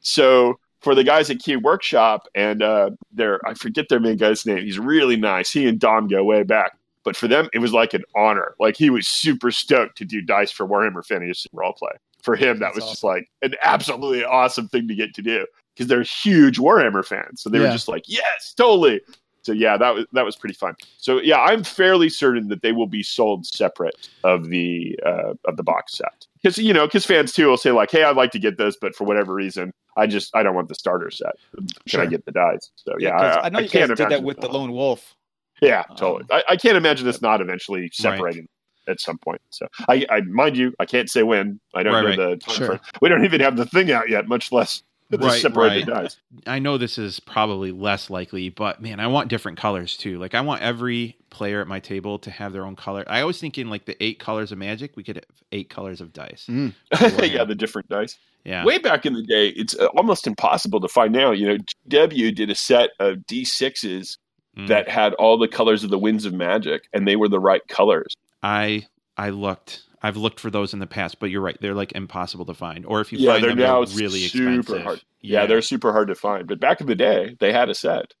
so for the guys at Q Workshop and uh, their I forget their main guy's name. He's really nice. He and Dom go way back. But for them, it was like an honor. Like he was super stoked to do dice for Warhammer Fantasy Roleplay. For him, that That's was just like an absolutely awesome thing to get to do because they're huge Warhammer fans. So they were just like, yes, totally. So yeah, that was that was pretty fun. So yeah, I'm fairly certain that they will be sold separate of the uh, of the box set because you know because fans too will say like, hey, I'd like to get this, but for whatever reason, I just I don't want the starter set. Can Sure. I get the dice? So yeah, I, I know I you can't guys did that with it the. Lone Wolf. Yeah, Um, totally. I, I can't imagine this not eventually separating at some point. So I, I mind you, I can't say when. I don't Right, know right. the time Sure. frame. We don't even have the thing out yet, much less Right, separated right. dice. I know this is probably less likely, but man, I want different colors too. Like I want every player at my table to have their own color. I always think in like the eight colors of magic, we could have eight colors of dice. Mm. yeah, the different dice. Yeah. Way back in the day, it's uh, almost impossible to find now. You know, GW did a set of D6s Mm. that had all the colors of the Winds of Magic, and they were the right colors. I I looked. I've looked for those in the past, but you're right. They're like impossible to find. Or if you yeah, find they're them, now they're really super expensive. hard. Yeah. they're super hard to find. But back in the day, they had a set.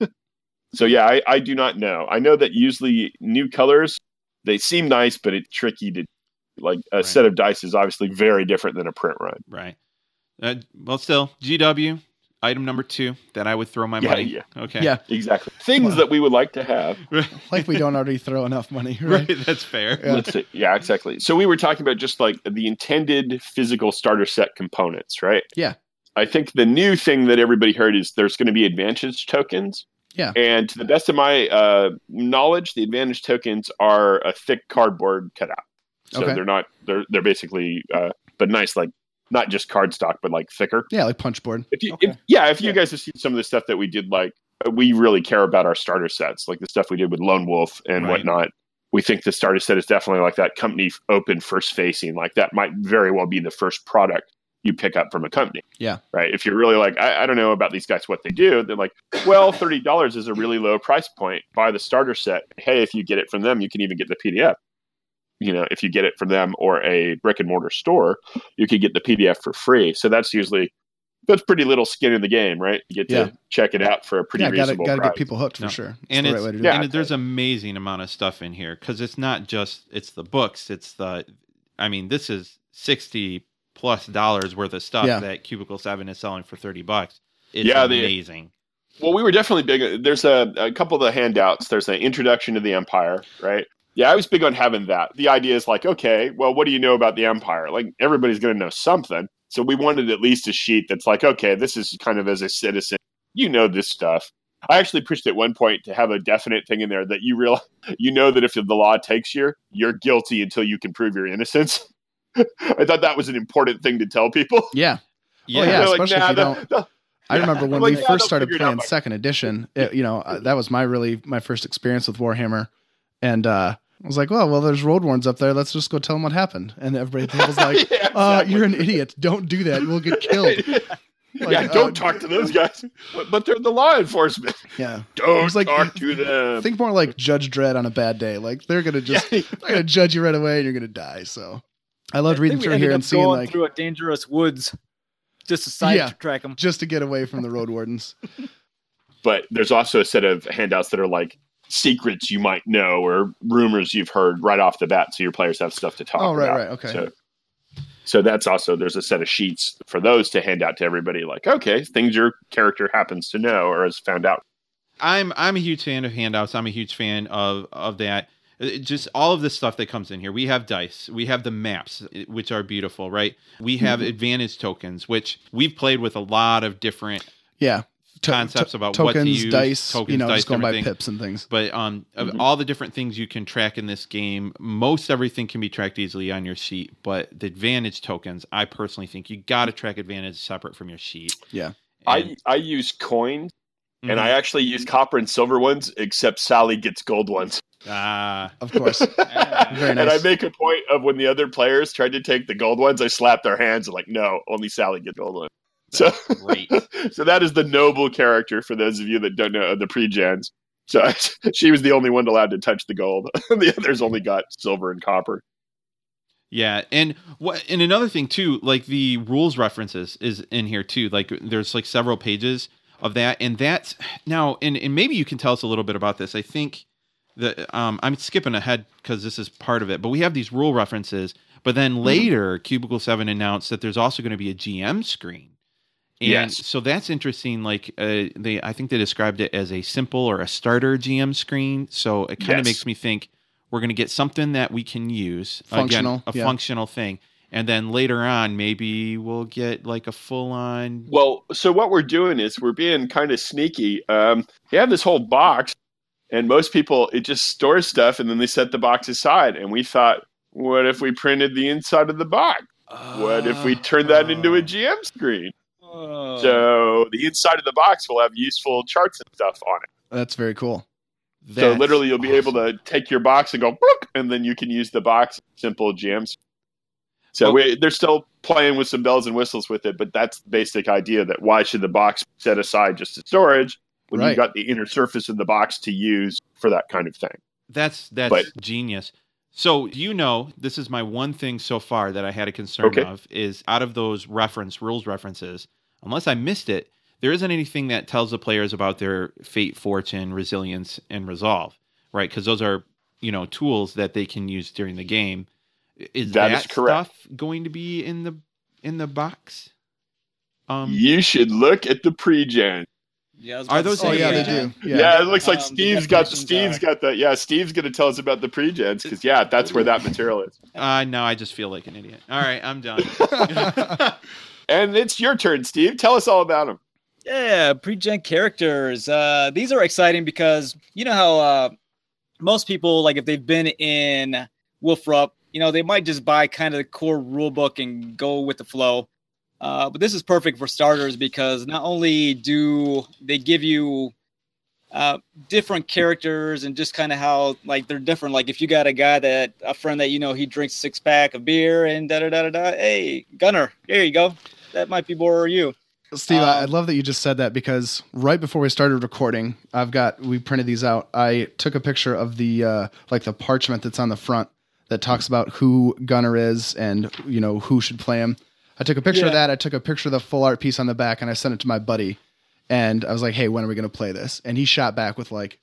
so yeah, I, I do not know. I know that usually new colors they seem nice, but it's tricky to like a Right. set of dice is obviously very different than a print run. right. Uh, well, still GW item number two that I would throw my Yeah, money. yeah. Okay. Yeah, Exactly. Things Wow. that we would like to have. like we don't already throw enough money, right? right. That's fair. Yeah. Let's. Yeah, exactly. So we were talking about just like the intended physical starter set components, right? Yeah. I think the new thing that everybody heard is there's going to be advantage tokens. Yeah. And to the best of my uh, knowledge, the advantage tokens are a thick cardboard cutout. So Okay. they're not they're they're basically uh, but nice like not just cardstock but like thicker. Yeah, like punch board. If you, Okay. if, yeah, if you Yeah. guys have seen some of the stuff that we did, like uh, we really care about our starter sets, like the stuff we did with Lone Wolf and Right. whatnot. We think the starter set is definitely like that company open first facing, like that might very well be the first product you pick up from a company. Yeah. Right. If you're really like, I, I don't know about these guys, what they do, they're like, well, thirty dollars is a really low price point. Buy the starter set. Hey, if you get it from them, you can even get the PDF. You know, if you get it from them or a brick and mortar store, you could get the PDF for free. So that's usually that's pretty little skin in the game, right? You get to check it out for a pretty yeah, gotta reasonable gotta price. get people hooked for No. sure. It's And the it's- right way to do yeah. and there's amazing amount of stuff in here because it's not just it's the books it's the i mean this is 60 plus dollars worth of stuff Yeah. that cubicle 7 is selling for 30 bucks it's Yeah, the- amazing Well, we were definitely big. There's a, a couple of the handouts. There's an introduction to the Empire, right? Yeah, I was big on having that. The idea is like, okay, well, what do you know about the Empire? Like, everybody's going to know something. So we wanted at least a sheet that's like, okay, this is kind of as a citizen, you know this stuff. I actually pushed at one point to have a definite thing in there that you realize you know that if the law takes you, you're guilty until you can prove your innocence. I thought that was an important thing to tell people. yeah. yeah, Oh, yeah, They're like, especially if you don't- they'll- I Yeah. remember when like, we "Yeah, first started figure it out playing second edition. It, you know, uh, that was my really my first experience with Warhammer, and uh, I was like, "Well, well, there's road wardens up there. Let's just go tell them what happened." And everybody was like, Yeah, "Uh, exactly. you're an idiot. Don't do that. You will get killed." Like, yeah, don't uh, talk to those guys. But, but they're the law enforcement. Yeah, Don't was like- talk to them. think more like Judge Dredd on a bad day. Like they're gonna just Yeah. they're gonna judge you right away, and you're gonna die. So I loved I reading through here and seeing like through a dangerous woods just to Yeah. sidetrack them. just to get away from the road wardens. but there's also a set of handouts that are like secrets you might know or rumors you've heard right off the bat, so your players have stuff to talk Oh, right, about. right, okay. So, so that's also there's a set of sheets for those to hand out to everybody. Like, okay, things your character happens to know or has found out. I'm I'm a huge fan of handouts. I'm a huge fan of of that. It- Just all of the stuff that comes in here. We have dice. We have the maps, which are beautiful, right? We have Mm-hmm. advantage tokens, which we've played with a lot of different Yeah, To- concepts to- about tokens, what to use, dice, tokens, you know, dice, just going by everything. pips and things. But um, of Mhm. all the different things you can track in this game, most everything can be tracked easily on your sheet. But the advantage tokens, I personally think you got to track advantage separate from your sheet. Yeah. I And- I use coins and Mm-hmm. I actually use copper and silver ones, except Sally gets gold ones. ah, Of course. Yeah. Very And I make a point of when the other players tried to take the gold ones, I slap their hands and like, no, only Sally gets gold ones. So, great. so that is the noble character for those of you that don't know the pre-gens. So she was the only one allowed to touch the gold. the others only got silver and copper. Yeah, and what and another thing too, like the rules references is in here too. Like there's like several pages of that, and that's now, and and maybe you can tell us a little bit about this. I think that um, I'm skipping ahead because this is part of it, but we have these rule references. But then Mm-hmm. later, Cubicle Seven announced that there's also going to be a GM screen. And Yes. so that's interesting. Like uh, they, I think they described it as a simple or a starter GM screen. So it kind of Yes. makes me think we're going to get something that we can use Functional, again, a yeah. functional thing, and then later on maybe we'll get like a full on. Well, so what we're doing is we're being kind of sneaky. Um, you have this whole box, and most people it just stores stuff, and then they set the box aside. And we thought, what if we printed the inside of the box? What if we turned that into a GM screen? Oh. So the inside of the box will have useful charts and stuff on it. That's very cool. so literally, you'll be able to take your box and go, and then you can use the box simple GMs. So Well- we, they're still playing with some bells and whistles with it, but that's the basic idea. That why should the box be set aside just as storage when Right. you've got the inner surface of the box to use for that kind of thing? That's that's But- genius. So you know, this is my one thing so far that I had a concern Okay. of is out of those reference rules references, unless I missed it, there isn't anything that tells the players about their fate, fortune, resilience, and resolve, right? Because those are you know tools that they can use during the game. Is That that, is correct. stuff going to be in the in the box? Um, you should look at the pre-gen. Yeah, Are those Oh in yeah, the they do. Yeah, Yeah. it looks like Um, Steve's got the definitions Steve's are- got the yeah Steve's going to tell us about the pre-gens because yeah that's where that material is. uh, no, I just feel like an idiot. All right, I'm done. And it's your turn, Steve. Tell us all about them. Yeah, pre-gen characters. Uh, these are exciting because you know how uh, most people, like if they've been in Wolfrup, you know, they might just buy kind of the core rulebook and go with the flow. Uh, but this is perfect for starters because not only do they give you uh, different characters and just kind of how like they're different. Like if you got a guy that a friend that you know he drinks six pack of beer and da da da da da. Hey, Gunnar, here you go. That might be more you. Steve, I I Um, love that you just said that because right before we started recording, I've got we printed these out. I took a picture of the uh, like the parchment that's on the front that talks about who Gunnar is and you know who should play him. I took a picture of that. I took a picture of the full art piece on the back and I sent it to my buddy. And I was like, "Hey, when are we going to play this?" And he shot back with like,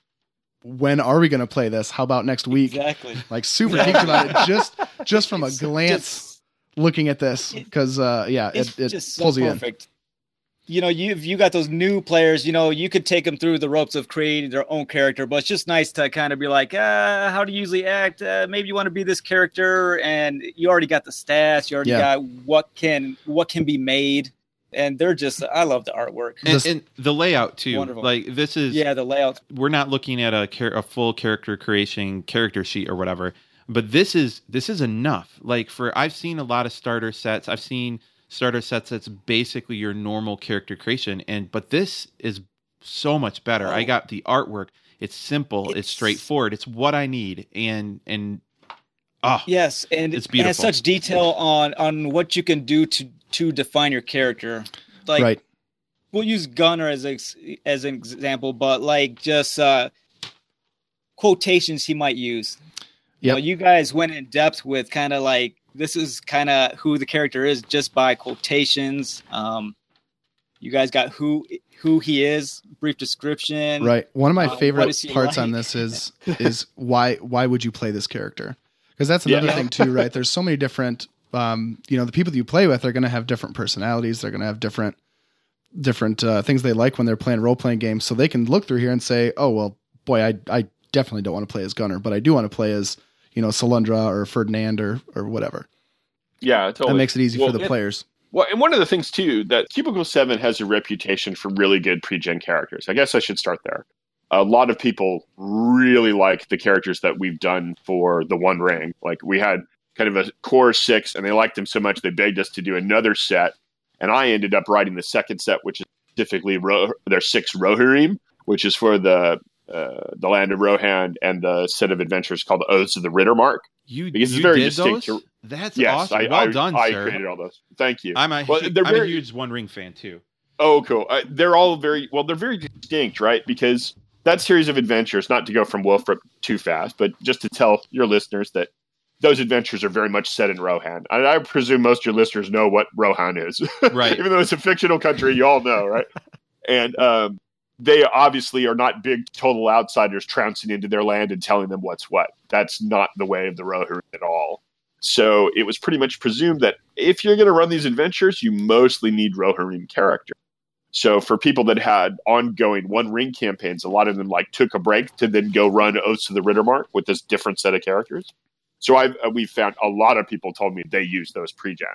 "When are we going to play this? How about next week?" Exactly. Like super geeked about it just just from a glance just- looking at this because uh, yeah, it, it just so pulls you in. Perfect. You know, you if you got those new players, you know, you could take them through the ropes of creating their own character, but it's just nice to kind of be like, uh, how do you usually act? Uh, maybe you want to be this character, and you already got the stats, you already Yeah. got what can what can be made, and they're just, I love the artwork. and, and the layout too. Wonderful. Like this is Yeah, the layout. we're not looking at a char- a full character creation character sheet or whatever but this is this is enough like for i've seen a lot of starter sets i've seen starter sets that's basically your normal character creation and but this is so much better i Oh. got the artwork it's simple it's, It's- straightforward it's what i need and and oh Yes, and It's it has beautiful. such detail on on what you can do to to define your character. Like right. we'll use Gunnar as ex- as an example, but like just uh, quotations he might use. You, know, you guys went in depth with kind of like this is kind of who the character is just by quotations. Um, you guys got who who he is, brief description. Right. One of my Uh, favorite parts on this is is why why would you play this character? Because that's another Yeah. thing too, right? There's so many different um, you know, the people that you play with are going to have different personalities. They're going to have different different uh, things they like when they're playing role playing games. So they can look through here and say, "Oh, well, boy, I I definitely don't want to play as Gunnar, but I do want to play as, you know, Salundra or Ferdinand or or whatever." Yeah, totally. That makes it easy Well, for the it- players. Well, and one of the things too that Cubicle Seven has a reputation for really good pre-gen characters. I guess I should start there. A lot of people really like the characters that we've done for the One Ring. Like we had kind of a core six, and they liked them so much they begged us to do another set. And I ended up writing the second set, which is specifically Ro- their six Rohirrim. which is for the uh, the land of Rohan and the set of adventures called the Oaths of the Riddermark. You, Because it's you very did distinct those? to- That's yes, awesome. I, well I, done, I sir. created all those. Thank you. I'm a Well, I'm very- a huge One Ring fan too. Oh, cool. Uh, they're all very well. They're very distinct, right? Because that series of adventures, not to go from Wolfrup too fast, but just to tell your listeners that those adventures are very much set in Rohan. And I presume most of your listeners know what Rohan is, Right. Even though it's a fictional country, you all know, right? and um, they obviously are not big total outsiders trouncing into their land and telling them what's what. That's not the way of the Rohirrim at all. So it was pretty much presumed that if you're going to run these adventures, you mostly need Rohirrim characters. So for people that had ongoing One Ring campaigns, a lot of them like took a break to then go run Oaths of the Riddermark with this different set of characters. So I've uh, we found a lot of people told me they use those pre-gen.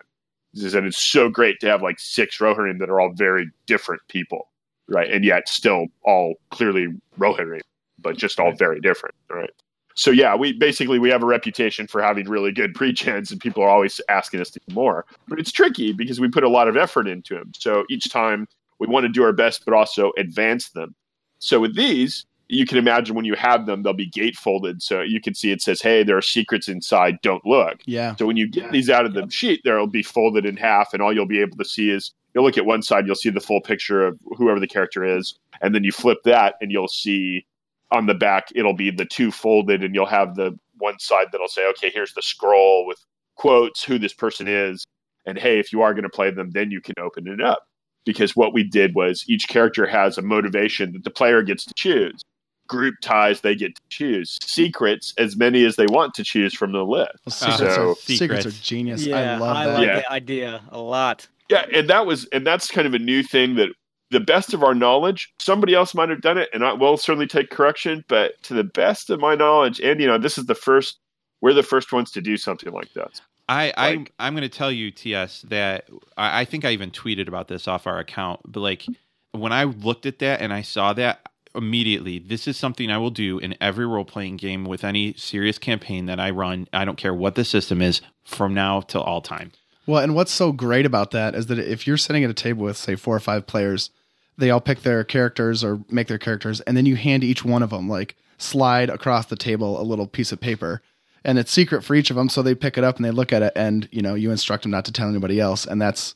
And it's so great to have like six Rohirrim that are all very different people, right? And yet still all clearly Rohirrim, but just all very different, right? So yeah, we basically we have a reputation for having really good pre-gens, and people are always asking us to do more. But it's tricky because we put a lot of effort into them. So each time we want to do our best, but also advance them. So with these, you can imagine when you have them, they'll be gatefolded. So you can see it says, "Hey, there are secrets inside. Don't look." Yeah. So when you get these out of the sheet, they'll be folded in half, and all you'll be able to see is you'll look at one side, you'll see the full picture of whoever the character is, and then you flip that, and you'll see on the back it'll be the two folded, and you'll have the one side that'll say, "Okay, here's the scroll with quotes who this person is, and hey, if you are going to play them, then you can open it up." Because what we did was each character has a motivation that the player gets to choose. Group ties they get to choose. Secrets, as many as they want to choose from the list. Well, secrets, So- are, secrets are genius. yeah, I love that. like Yeah. that idea a lot. Yeah, and that was and that's kind of a new thing that the best of our knowledge, somebody else might have done it, and I will certainly take correction, but to the best of my knowledge, and you know, this is the first we're the first ones to do something like that. I, I Like- I'm going to tell you, TS, that I, I think I even tweeted about this off our account. But like when I looked at that and I saw that immediately, this is something I will do in every role playing game with any serious campaign that I run. I don't care what the system is from now till all time. Well, and what's so great about that is that if you're sitting at a table with, say, four or five players, they all pick their characters or make their characters, and then you hand each one of them, like, slide across the table a little piece of paper. And it's secret for each of them, so they pick it up and they look at it, and, you know, you instruct them not to tell anybody else. And that's,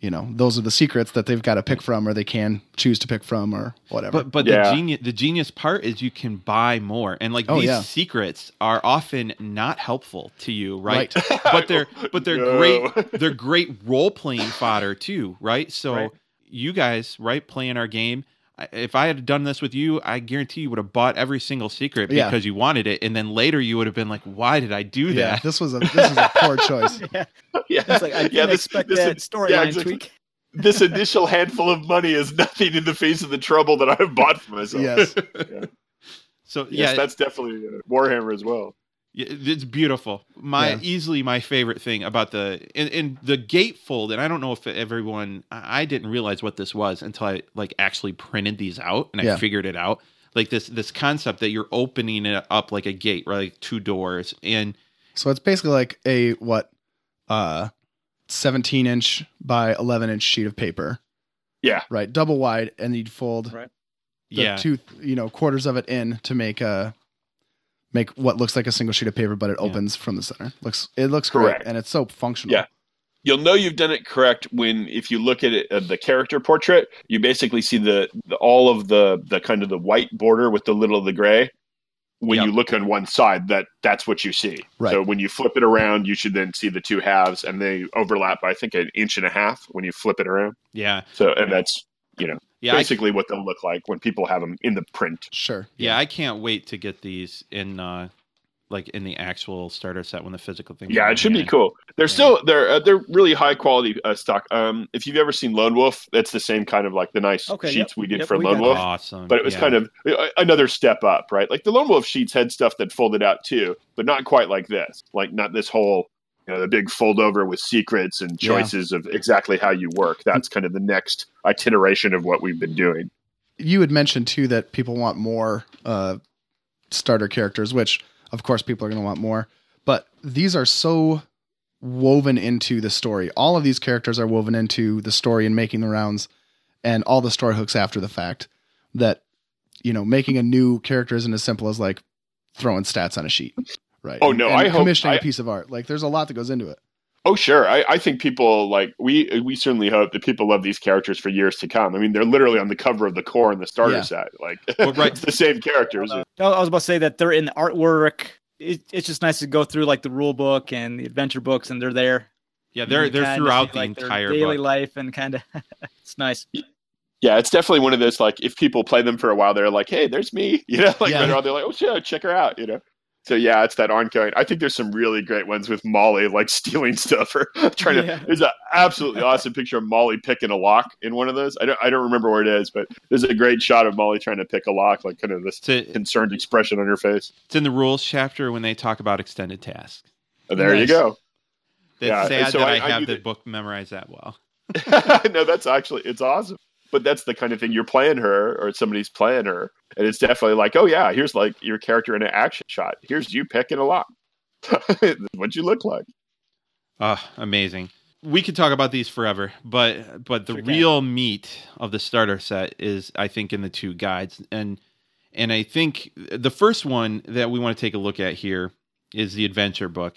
you know, those are the secrets that they've got to pick from or they can choose to pick from or whatever. But but Yeah. the genius the genius part is you can buy more, and like Oh, these yeah. secrets are often not helpful to you, right? Right. but they're but they're No. great. They're great role playing fodder too, right? So Right. you guys, right, playing our game. I- If I had done this with you, I guarantee you would have bought every single secret Yeah. because you wanted it, and then later you would have been like, "Why did I do yeah, that?" this was a this is a poor choice. yeah, It's like I didn't yeah, this- expect this- that storyline yeah, exactly. tweak. this initial handful of money is nothing in the face of the trouble that I've bought for myself. Yes. So Yes, yeah, that's definitely uh, Warhammer as well. Yeah, it's beautiful. My Yeah. easily my favorite thing about the in, in the gatefold, and I don't know if everyone. I I didn't realize what this was until I like actually printed these out and I Yeah. figured it out. Like this this concept that you're opening it up like a gate, right? Like two doors, and So it's basically like a what, uh, seventeen inch by eleven inch sheet of paper, Yeah, right? Double wide, and you'd fold Right. the yeah, two, you know, quarters of it in to make a make what looks like a single sheet of paper, but it Yeah. opens from the center. Looks it looks Correct. great, and it's so functional. Yeah. you'll know you've done it correct when if you look at it uh, the character portrait you basically see the, the all of the the kind of the white border with the little of the gray when Yep. you look on one side that that's what you see Right. so when you flip it around you should then see the two halves and they overlap by i think an inch and a half when you flip it around yeah, so and that's you know yeah. I, basically what they'll look like when people have them in the print Sure. yeah, I can't wait to get these in uh like in the actual starter set when the physical thing. yeah it should be Yeah. cool they're Yeah. still they're uh, they're really high quality uh, stock um if you've ever seen lone wolf that's the same kind of like the nice Okay, sheets yep, we did yep, for we lone wolf Awesome, but it was yeah. kind of uh, another step up, right? Like the Lone Wolf sheets had stuff that folded out too, but not quite like this. Like not this whole, you know, the big fold over with secrets and Yeah. choices of exactly how you work. That's kind of the next iteration of what we've been doing. You had mentioned too that people want more uh, starter characters, which of course people are going to want more. But these are so woven into the story. All of these characters are woven into the story and making the rounds, and all the story hooks after the fact. That you know, making a new character isn't as simple as like throwing stats on a sheet, right? Oh, no, And I hope- commissioning I- a piece of art. Like, there's a lot that goes into it. Oh, sure. I, I think people like we we certainly hope that people love these characters for years to come. I mean, they're literally on the cover of the core and the starter Yeah. set. Like, Well, right. it's the same characters. I was about to say that they're in the artwork. It, it's just nice to go through like the rule book and the adventure books, and they're there. Yeah, they're they're throughout see, the like, their entire daily book. life and kind of it's nice. Yeah, it's definitely one of those like if people play them for a while, they're like, "Hey, there's me," you know, like Yeah. later on they're like, "Oh shit, check her out," you know. So yeah, it's that ongoing. I think there's some really great ones with Molly like stealing stuff or trying Yeah. to. There's an absolutely awesome picture of Molly picking a lock in one of those. I don't I don't remember where it is, but there's a great shot of Molly trying to pick a lock, like kind of this It's, a- concerned expression on her face. it's in the rules chapter when they talk about extended tasks. Oh, there you go. It's Yeah, sad so that I- I, I have knew the that- book memorized that well. no, that's actually it's awesome. But that's the kind of thing you're playing her, or somebody's playing her, and it's definitely like, oh yeah, here's like your character in an action shot. Here's you picking a lock. what you look like. Ah, amazing. We could talk about these forever, but but the Sure can. real meat of the starter set is, I think, in the two guides, and and I think the first one that we want to take a look at here is the adventure book,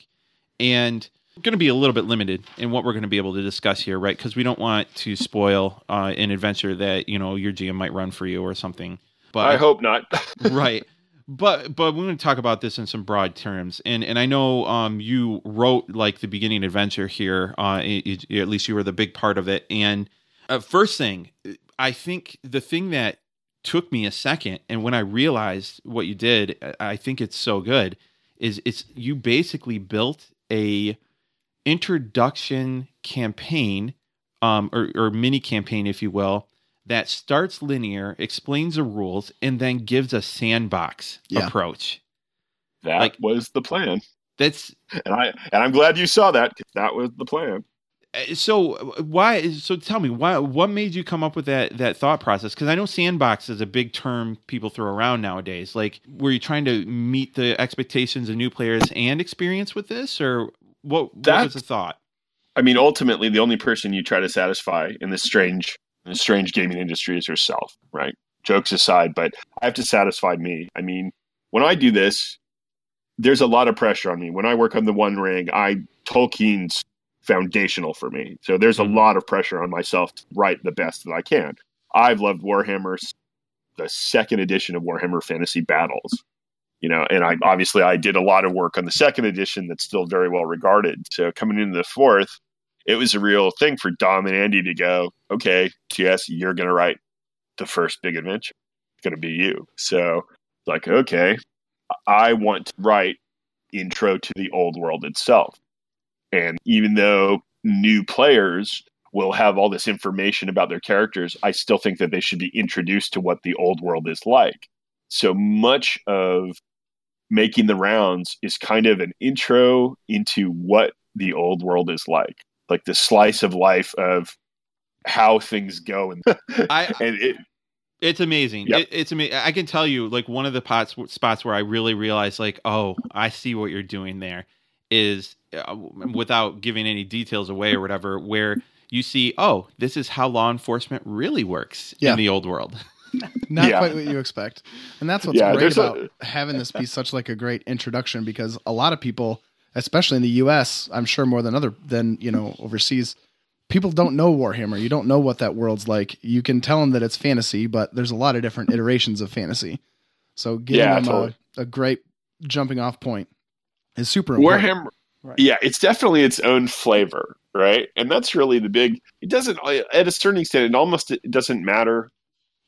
and we're going to be a little bit limited in what we're going to be able to discuss here, right? Because we don't want to spoil uh, an adventure that you know your GM might run for you or something. But I hope not. right but but we're going to talk about this in some broad terms and and i know um you wrote like the beginning adventure here uh it, it- at least you were the big part of it and uh, first thing i think the thing that took me a second and when i realized what you did I- i think it's so good is it's you basically built a introduction campaign um or, or mini campaign if you will that starts linear, explains the rules, and then gives a sandbox Yeah. approach. that Like- was the plan, That's and I and I'm glad you saw that. 'cause that was the plan. uh, so. Why? So tell me, why? What made you come up with that that thought process? Because I know sandbox is a big term people throw around nowadays. Like, were you trying to meet the expectations of new players and experience with this, or what? What was That's- the thought? I mean, ultimately, the only person you try to satisfy in this strange, in this strange gaming industry is yourself, right? Jokes aside, but I have to satisfy me. I mean, when I do this, there's a lot of pressure on me. When I work on the One Ring, I Tolkien's foundational for me, so there's a Mhm. lot of pressure on myself to write the best that I can. I've loved Warhammer, the second edition of Warhammer Fantasy Battles. You know, and I obviously I did a lot of work on the second edition that's still very well regarded. So coming into the fourth, it was a real thing for Dom and Andy to go, okay, TS, you're going to write the first big adventure. It's going to be you. So, like, okay, I want to write intro to the old world itself. And even though new players will have all this information about their characters, I still think that they should be introduced to what the old world is like. So much of making the rounds is kind of an intro into what the old world is like like the slice of life of how things go and, I and it It's amazing. Yep. It, it's amazing. I can tell you, like one of the pots, spots where I really realized, like, oh, I see what you're doing there, is uh, without giving any details away or whatever, where you see, oh, this is how law enforcement really works Yeah. in the old world. Not Yeah. quite what you expect. And that's what's Yeah, great there's a- about having this be such like a great introduction because a lot of people, especially in the US, I'm sure more than other than, you know, overseas, people don't know Warhammer. You don't know what that world's like. You can tell them that it's fantasy, but there's a lot of different iterations of fantasy. So giving Yeah, them totally. a, a great jumping off point is super important. warhammer Right. yeah it's definitely its own flavor right and that's really the big it doesn't at a certain extent it almost it doesn't matter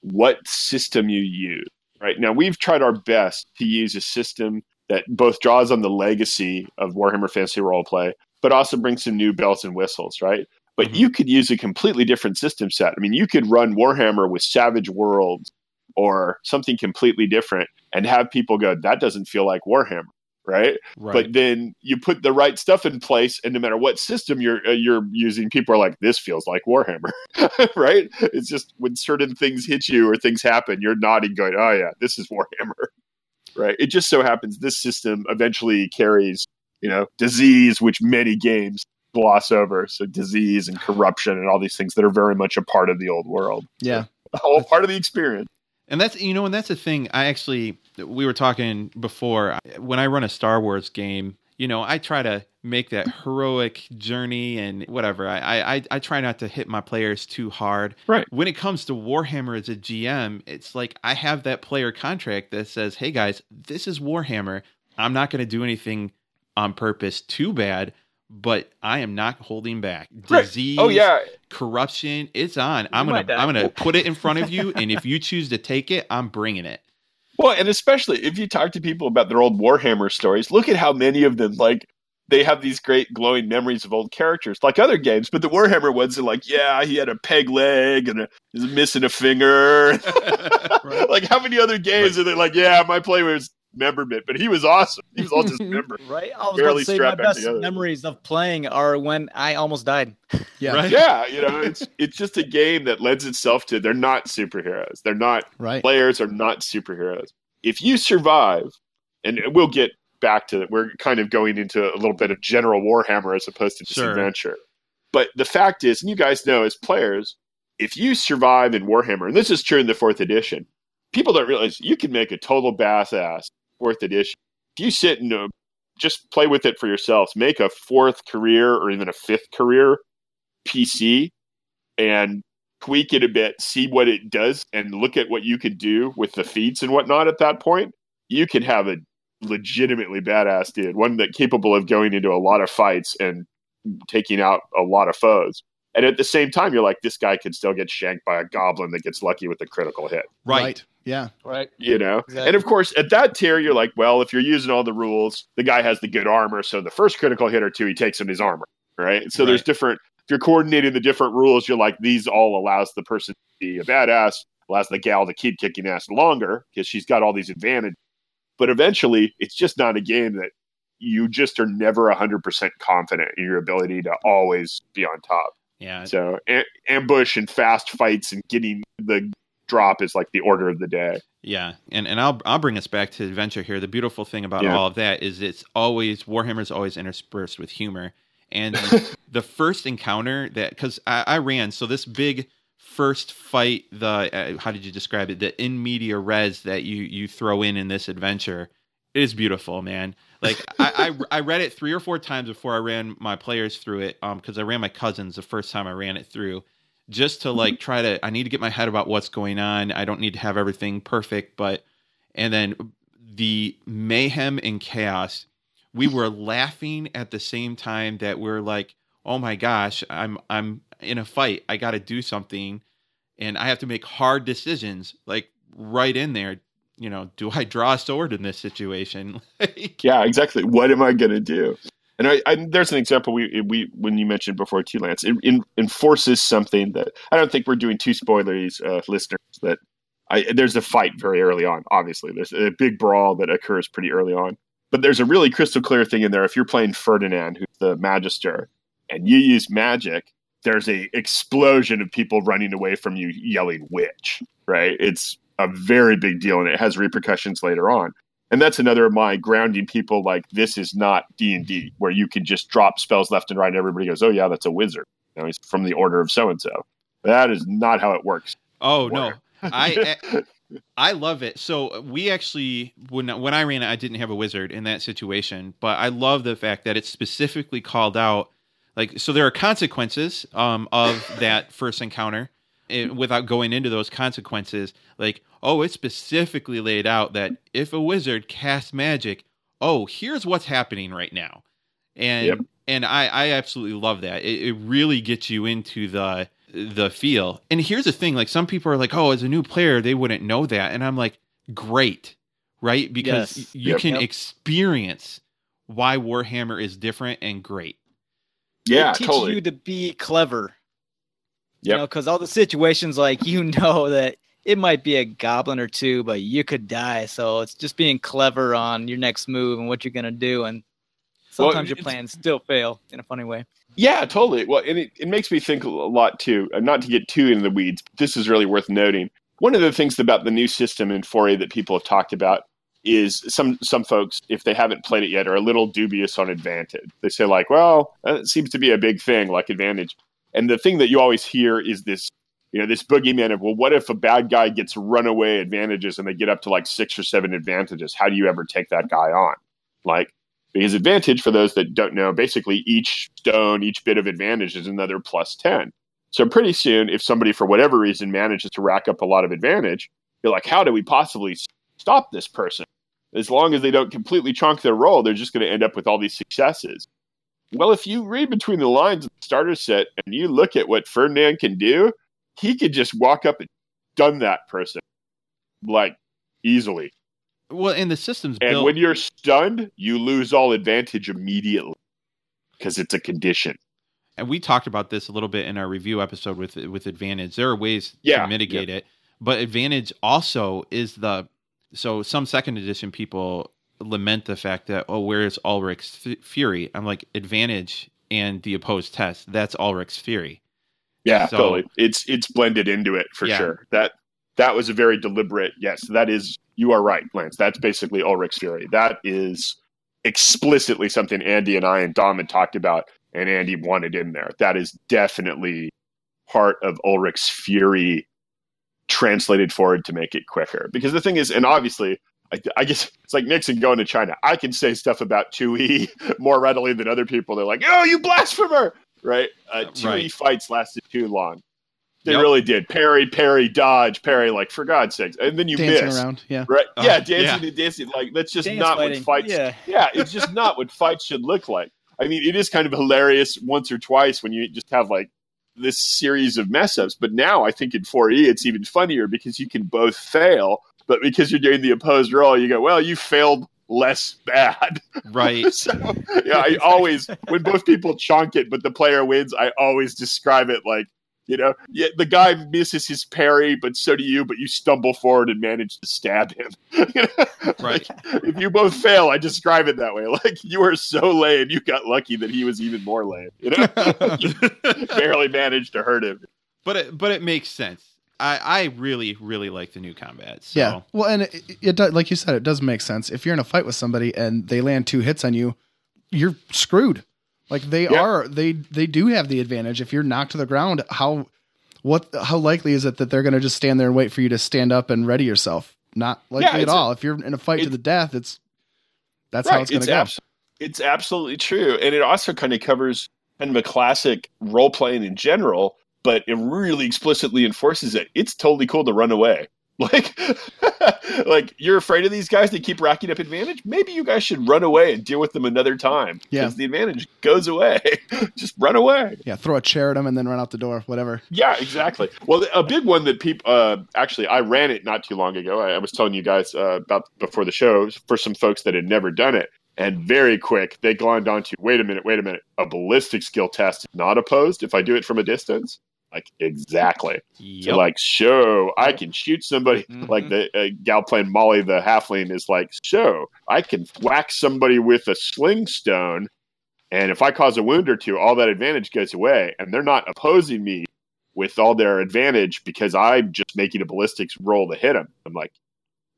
what system you use right? Now we've tried our best to use a system that both draws on the legacy of warhammer fantasy roleplay but also brings some new bells and whistles right? But Mhm. you could use a completely different system set. I mean you could run warhammer with savage worlds or something completely different and have people go that doesn't feel like warhammer right Right. but then you put the right stuff in place and no matter what system you're uh, you're using people are like this feels like warhammer right it's just when certain things hit you or things happen you're nodding going oh yeah this is warhammer right it just so happens this system eventually carries you know disease which many games gloss over so disease and corruption and all these things that are very much a part of the old world Yeah. all part of the experience And that's you know, and that's the thing. I actually we were talking before when I run a Star Wars game. You know, I try to make that heroic journey and whatever. I, I I try not to hit my players too hard. Right. When it comes to Warhammer as a GM, it's like I have that player contract that says, "Hey guys, this is Warhammer. I'm not going to do anything on purpose too bad." But I am not holding back. Right. Disease, Oh yeah, corruption, it's on. I'm gonna. I'm gonna put it in front of you, and if you choose to take it, I'm bringing it. Well, and especially if you talk to people about their old Warhammer stories, look at how many of them like they have these great glowing memories of old characters, like other games. But the Warhammer ones are like, yeah, he had a peg leg and a, he's missing a finger. like how many other games are they like, yeah, my player was memberment, but he was awesome. He was all dismembered. Right? I was Barely about to say my strapped back best together. memories of playing are when I almost died. Yeah. Right. yeah, you know, it's it's just a game that lends itself to they're not superheroes. They're not Right. players are not superheroes. If you survive, and we'll get back to that, we're kind of going into a little bit of general Warhammer as opposed to just Sure. adventure. But the fact is, and you guys know as players, if you survive in Warhammer, and this is true in the fourth edition, people don't realize you can make a total badass fourth edition. If you sit and uh, just play with it for yourselves, make a fourth career or even a fifth career PC and tweak it a bit, see what it does, and look at what you could do with the feats and whatnot at that point, you can have a legitimately badass dude, one that capable of going into a lot of fights and taking out a lot of foes. And at the same time, you're like, this guy could still get shanked by a goblin that gets lucky with a critical hit. Right. Yeah. Right. You know? Exactly. And of course, at that tier, you're like, well, if you're using all the rules, the guy has the good armor. So the first critical hit or two, he takes in his armor. Right. So there's different, if you're coordinating the different rules, you're like, these all allows the person to be a badass, allows the gal to keep kicking ass longer because she's got all these advantages. But eventually, it's just not a game that you just are never 100% confident in your ability to always be on top. Yeah. So a- ambush and fast fights and getting the drop is like the order of the day. Yeah, and and I'll I'll bring us back to adventure here. The beautiful thing about Yeah. all of that is it's always Warhammer is always interspersed with humor. And the, first encounter that because I, I ran so this big first fight the uh, how did you describe it the in media res that you you throw in in this adventure is beautiful man like I, I I read it three or four times before I ran my players through it um because I ran my cousins the first time I ran it through just to like mm-hmm. try to I need to get my head about what's going on. I don't need to have everything perfect, but and then the mayhem and chaos. We were laughing at the same time that we're like, "Oh my gosh, I'm I'm in a fight. I got to do something and I have to make hard decisions like right in there. You know, do I draw a sword in this situation? Like, Yeah, exactly. What am I going to do? And I, I, there's an example we we when you mentioned before too, Lance. It, enforces something that I don't think we're doing too spoilers, uh, listeners. That I, there's a fight very early on. Obviously, there's a big brawl that occurs pretty early on. But there's a really crystal clear thing in there. If you're playing Ferdinand, who's the Magister, and you use magic, there's a explosion of people running away from you, yelling "witch!" Right? It's a very big deal, and it has repercussions later on and that's another of my grounding people like this is not d&d where you can just drop spells left and right and everybody goes oh yeah that's a wizard you know, he's from the order of so and so that is not how it works oh no? I I love it. So we actually when when I ran it, I didn't have a wizard in that situation, but I love the fact that it's specifically called out. Like so, there are consequences um, of that first encounter. And without going into those consequences, like oh, it's specifically laid out that if a wizard casts magic, oh, here's what's happening right now, and Yep. and I I absolutely love that. It, it really gets you into the the feel. And here's the thing: like some people are like, "Oh, as a new player, they wouldn't know that," and I'm like, "Great, right? Because Yes. you Yep. can Yep. experience why Warhammer is different and great." yeah it teaches totally you to be clever. You know, because all the situations, like you know that it might be a goblin or two, but you could die. So it's just being clever on your next move and what you're gonna do, and Well, sometimes your plans still fail in a funny way. Yeah, totally. Well, and it, it makes me think a lot too. uh, Not to get too into the weeds, but this is really worth noting. One of the things about the new system in 4A that people have talked about is some some folks, if they haven't played it yet, are a little dubious on advantage. They say like, "Well, that seems to be a big thing, like advantage." And the thing that you always hear is this you know, this boogeyman of, well, what if a bad guy gets runaway advantages and they get up to like six or seven advantages? How do you ever take that guy on? Like, because advantage, for those that don't know, basically each stone, each bit of advantage is another plus 10. So pretty soon, if somebody for whatever reason manages to rack up a lot of advantage, you're like, how do we possibly stop this person? As long as they don't completely chunk their roll, they're just going to end up with all these successes. Well, if you read between the lines of the starter set and you look at what Ferdinand can do, he could just walk up and done that person like easily. Well, and the system's And built. when you're stunned, you lose all advantage immediately because it's a condition. and we talked about this a little bit in our review episode with with advantage. There are ways Yeah, to mitigate it, but advantage also is the so some second edition people lament the fact that oh where's Ulric's f- fury? I'm like advantage and the opposed test. That's Ulric's fury. Yeah, So- totally. It's it's blended into it for Yeah. sure. That that was a very deliberate. Yes, that is. You are right, Lance. That's basically Ulric's Fury. That is explicitly something Andy and I and Dom had talked about, and Andy wanted in there. That is definitely part of Ulric's Fury translated forward to make it quicker. Because the thing is, and obviously. I, I guess it's like Nixon going to China. I can say stuff about 2E more readily than other people. They're like, "Oh, you blasphemer!" Right? Uh, 2E Right. fights lasted too long. They Yep. really did. Parry, parry, dodge, parry. Like for God's sakes, and then you Dancing miss. around. Yeah. Right? Uh, yeah, dancing yeah. and dancing. Like that's just Dance not fighting. what fights. Yeah. yeah, it's just not what fights should look like. I mean, it is kind of hilarious once or twice when you just have like this series of mess ups. But now I think in 4E it's even funnier because you can both fail, but because you're doing the opposed roll, you go, well, you failed less bad. Right. so yeah, I always when both people chunk it, but the player wins, I always describe it like. You know, yeah, the guy misses his parry, but so do you. But you stumble forward and manage to stab him. You know? Right. if you both fail, I describe it that way. Like you were so lame, you got lucky that he was even more lame. You know, you barely managed to hurt him. but it but it makes sense. I I really really like the new combat. So. Yeah. Well, and it, it, it does, like you said, it does make sense. If you're in a fight with somebody and they land two hits on you, you're screwed. Like they Yeah. are, they they do have the advantage. If you're knocked to the ground, how what how likely is it that they're going to just stand there and wait for you to stand up and ready yourself? Not likely at it's a- all. if you're in a fight to the death, it's that's how it's going to go. abs- it's absolutely true, and it also kind of covers kind of a classic role playing in general, but it really explicitly enforces it. It's totally cool to run away. Like, like you're afraid of these guys. They keep racking up advantage. Maybe you guys should run away and deal with them another time. Yeah. because the advantage goes away. Just run away. yeah, throw a chair at them and then run out the door. Whatever. Yeah, exactly. Well, a big one that people uh, actually, I ran it not too long ago. I, I was telling you guys uh, about before the show for some folks that had never done it, and very quick they glommed onto. Wait a minute, wait a minute. A ballistic skill test not opposed if I do it from a distance. Like exactly. Yep. So like, show I can shoot somebody. Mhm. Like the uh, gal playing Molly the halfling is like, show I can whack somebody with a sling stone, and if I cause a wound or two, all that advantage goes away, and they're not opposing me with all their advantage because I'm just making a ballistics roll to hit them. I'm like,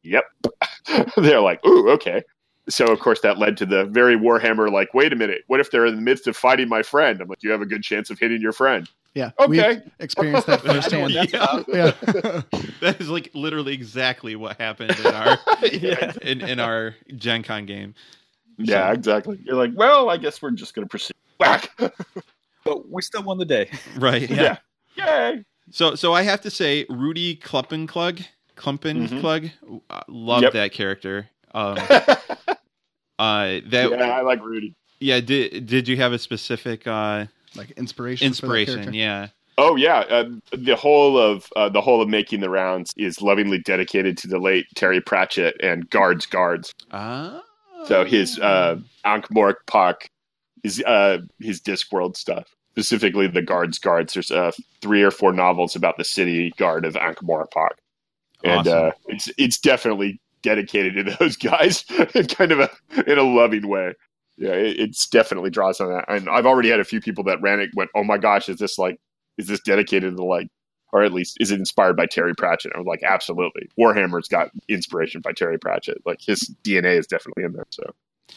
yep. they're like, ooh, okay. So of course that led to the very Warhammer. Like, wait a minute, what if they're in the midst of fighting my friend? I'm like, you have a good chance of hitting your friend. Yeah. Okay. We experienced that firsthand. Yeah. yeah. that is like literally exactly what happened in our yeah. in, in our Gen Con game. Yeah, exactly. You're like, well, I guess we're just going to proceed. Whack. But we still won the day. Right. yeah. Yay. So so I have to say Rudy Klumpenklug, Klumpenklug, uh, love Yep. that character. Um, uh, that yeah, I like Rudy. yeah. Did did you have a specific uh, Like inspiration. inspiration? character. Yeah. Oh yeah, uh, the whole of uh, the whole of making the rounds is lovingly dedicated to the late Terry Pratchett and Guards Guards. Ah. So his uh, Ankh-Morpork, his uh, his Discworld stuff, specifically the Guards Guards. There's uh, three or four novels about the city guard of Ankh-Morpork, and Awesome. uh, it's it's definitely dedicated to those guys in kind of a in a loving way. Yeah, it, it's definitely draws on that. And I've already had a few people that ran it went, "Oh my gosh, is this like is this dedicated to like?" Or at least is it inspired by Terry Pratchett? I was like, absolutely. Warhammer's got inspiration by Terry Pratchett. Like his DNA is definitely in there. So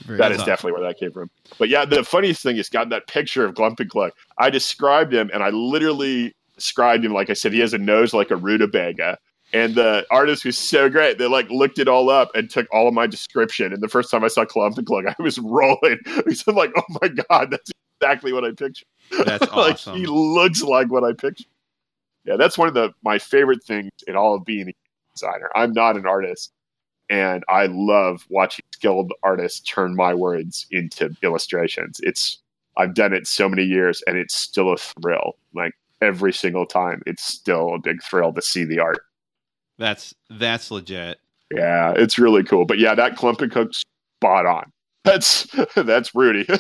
Very that is definitely where that came from. But yeah, the funniest thing is got that picture of Klumpenklug. I described him and I literally described him, like I said, he has a nose like a rutabaga. And the artist was so great. They like looked it all up and took all of my description. And the first time I saw Klumpenklug, I was rolling. Because I'm like, oh my God, that's exactly what I pictured. That's like awesome. he looks like what I pictured. Yeah, that's one of the my favorite things in all of being a designer. I'm not an artist, and I love watching skilled artists turn my words into illustrations. It's I've done it so many years, and it's still a thrill. Like every single time, it's still a big thrill to see the art. That's that's legit. Yeah, it's really cool. But yeah, that Klumpenklug's spot on. That's that's Rudy.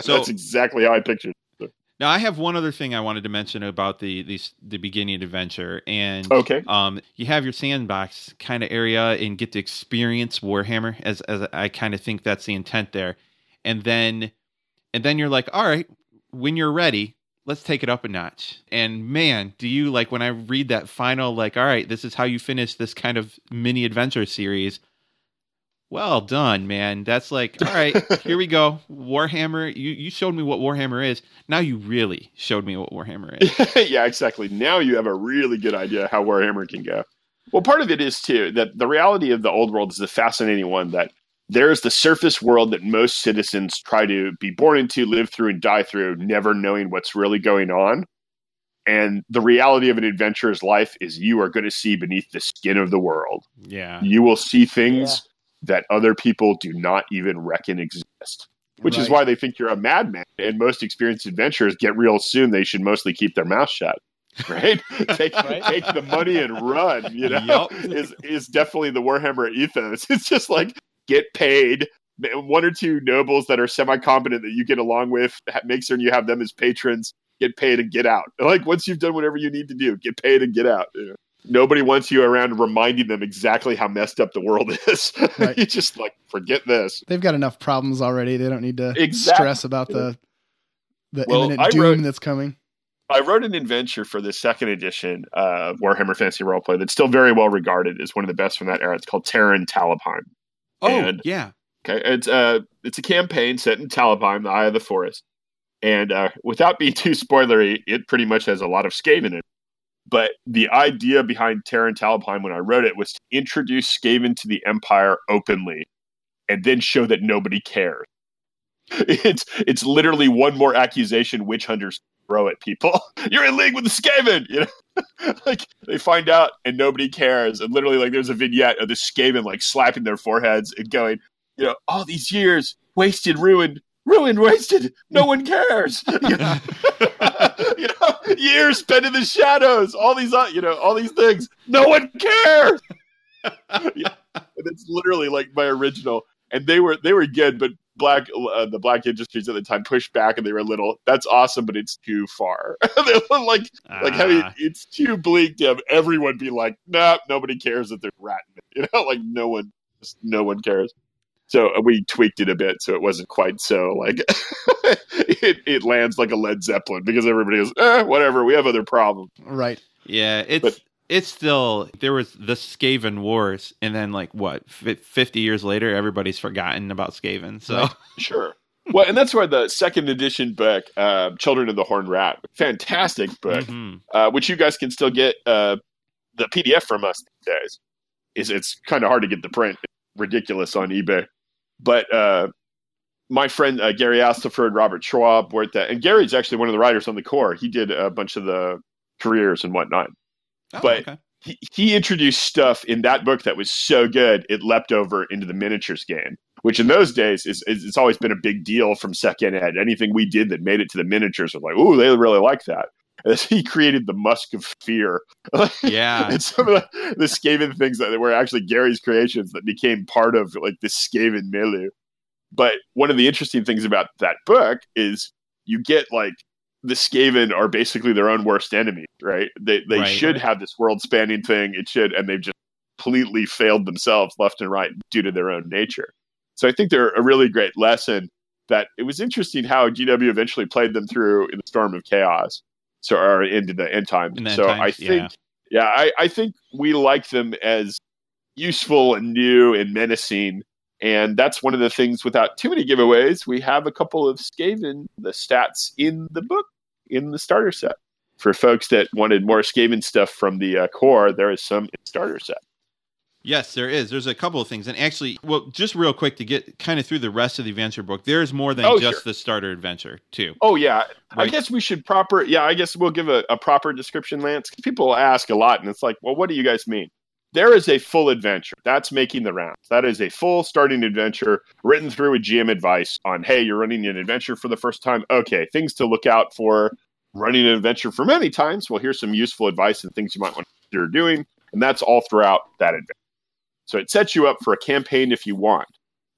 So- that's exactly how I pictured. it. Now I have one other thing I wanted to mention about the the, the beginning adventure, and Okay. um, you have your sandbox kind of area and get to experience Warhammer as as I kind of think that's the intent there, and then and then you're like, all right, when you're ready, let's take it up a notch. And man, do you like when I read that final like, all right, this is how you finish this kind of mini adventure series. Well done, man. That's like, all right, here we go. Warhammer. You you showed me what Warhammer is. Now you really showed me what Warhammer is. yeah, exactly. Now you have a really good idea how Warhammer can go. Well, part of it is too that the reality of the old world is the fascinating one that there's the surface world that most citizens try to be born into, live through, and die through, never knowing what's really going on. And the reality of an adventurer's life is you are going to see beneath the skin of the world. Yeah. You will see things that other people do not even reckon exist. Which is why they think you're a madman. And most experienced adventurers get real soon. They should mostly keep their mouth shut. Right? take Right. take the money and run, you know? Yup. Is is definitely the Warhammer ethos. It's just like get paid. One or two nobles that are semi competent that you get along with, make certain you have them as patrons, get paid and get out. Like once you've done whatever you need to do, get paid and get out. know? Nobody wants you around reminding them exactly how messed up the world is. Right. you just like forget this. They've got enough problems already. They don't need to Exactly. stress about the the Well, imminent I doom wrote- that's coming. I wrote an adventure for the second edition of Warhammer Fantasy Roleplay that's still very well regarded as one of the best from that era. It's called Terror in Talabheim. Oh And- yeah. Okay, it's uh it's a campaign set in Talabheim, the Eye of the Forest, and uh, without being too spoilery, it pretty much has a lot of Skaven in it. But the idea behind Terror in Talabheim when I wrote it was to introduce Skaven to the Empire openly, and then show that nobody cares. It's it's literally one more accusation witch hunters throw at people. You're in league with the Skaven, you know. like they find out and nobody cares, and literally like there's a vignette of the Skaven like slapping their foreheads and going you know, all these years wasted, ruined, ruined, wasted. No one cares. you, know? You know, years spent in the shadows. All these, uh, you know, all these things. No one cares. Yeah. And it's literally like my original, and they were they were good, but black uh, the black industries at the time pushed back, and they were little. That's awesome, but it's too far. they were like like having Ah, it's too bleak to have everyone be like, nah, nobody cares that there's rat in it. You know, like no one, just no one cares. So uh, we tweaked it a bit so it wasn't quite so like it, it lands like a Led Zeppelin because everybody goes, eh, whatever, we have other problems. Right. yeah. It's But- it's still there was the Skaven Wars, and then like what fifty years later, everybody's forgotten about Skaven. So Right. Sure. Well, and that's why the second edition book, uh, Children of the Horned Rat, fantastic book, Mhm. uh, which you guys can still get uh, the PDF from us these days. Is it's kind of hard to get the print, It's ridiculous on eBay. But uh, my friend uh, Gary Astleford, Robert Schwalb, wrote that, and Gary's actually one of the writers on the core. He did a bunch of the careers and whatnot. Oh, But- okay. He, he introduced stuff in that book that was so good it leapt over into the miniatures game, which in those days is, is it's always been a big deal from second ed. Anything we did that made it to the miniatures was like, oh, they really like that. And he created the Musk of Fear. yeah, and some of the, the Skaven things that were actually Gary's creations that became part of like the Skaven milieu. But one of the interesting things about that book is you get like the Skaven are basically their own worst enemy, right? They they Right. should have this world spanning thing. It should, and they've just completely failed themselves left and right due to their own nature. So I think they're a really great lesson. That it was interesting how GW eventually played them through in the Storm of Chaos, so or into the end time. The end so times, I think, yeah, I, I think we like them as useful and new and menacing. And that's one of the things without too many giveaways. We have a couple of Skaven, the stats in the book, in the starter set. for folks that wanted more Skaven stuff from the uh, core, there is some starter set. Yes, there is. There's a couple of things, and actually, well, just real quick to get kind of through the rest of the adventure book. There's more than Oh, just sure. the starter adventure, too. Oh yeah, I guess we should proper. Yeah, I guess we'll give a, a proper description, Lance. People ask a lot, and it's like, well, what do you guys mean? There is a full adventure that's making the rounds. That is a full starting adventure written through with GM advice on, hey, you're running an adventure for the first time. Okay, things to look out for. Running an adventure for many times. Well, here's some useful advice and things you might want to consider doing, and that's all throughout that adventure. So it sets you up for a campaign if you want.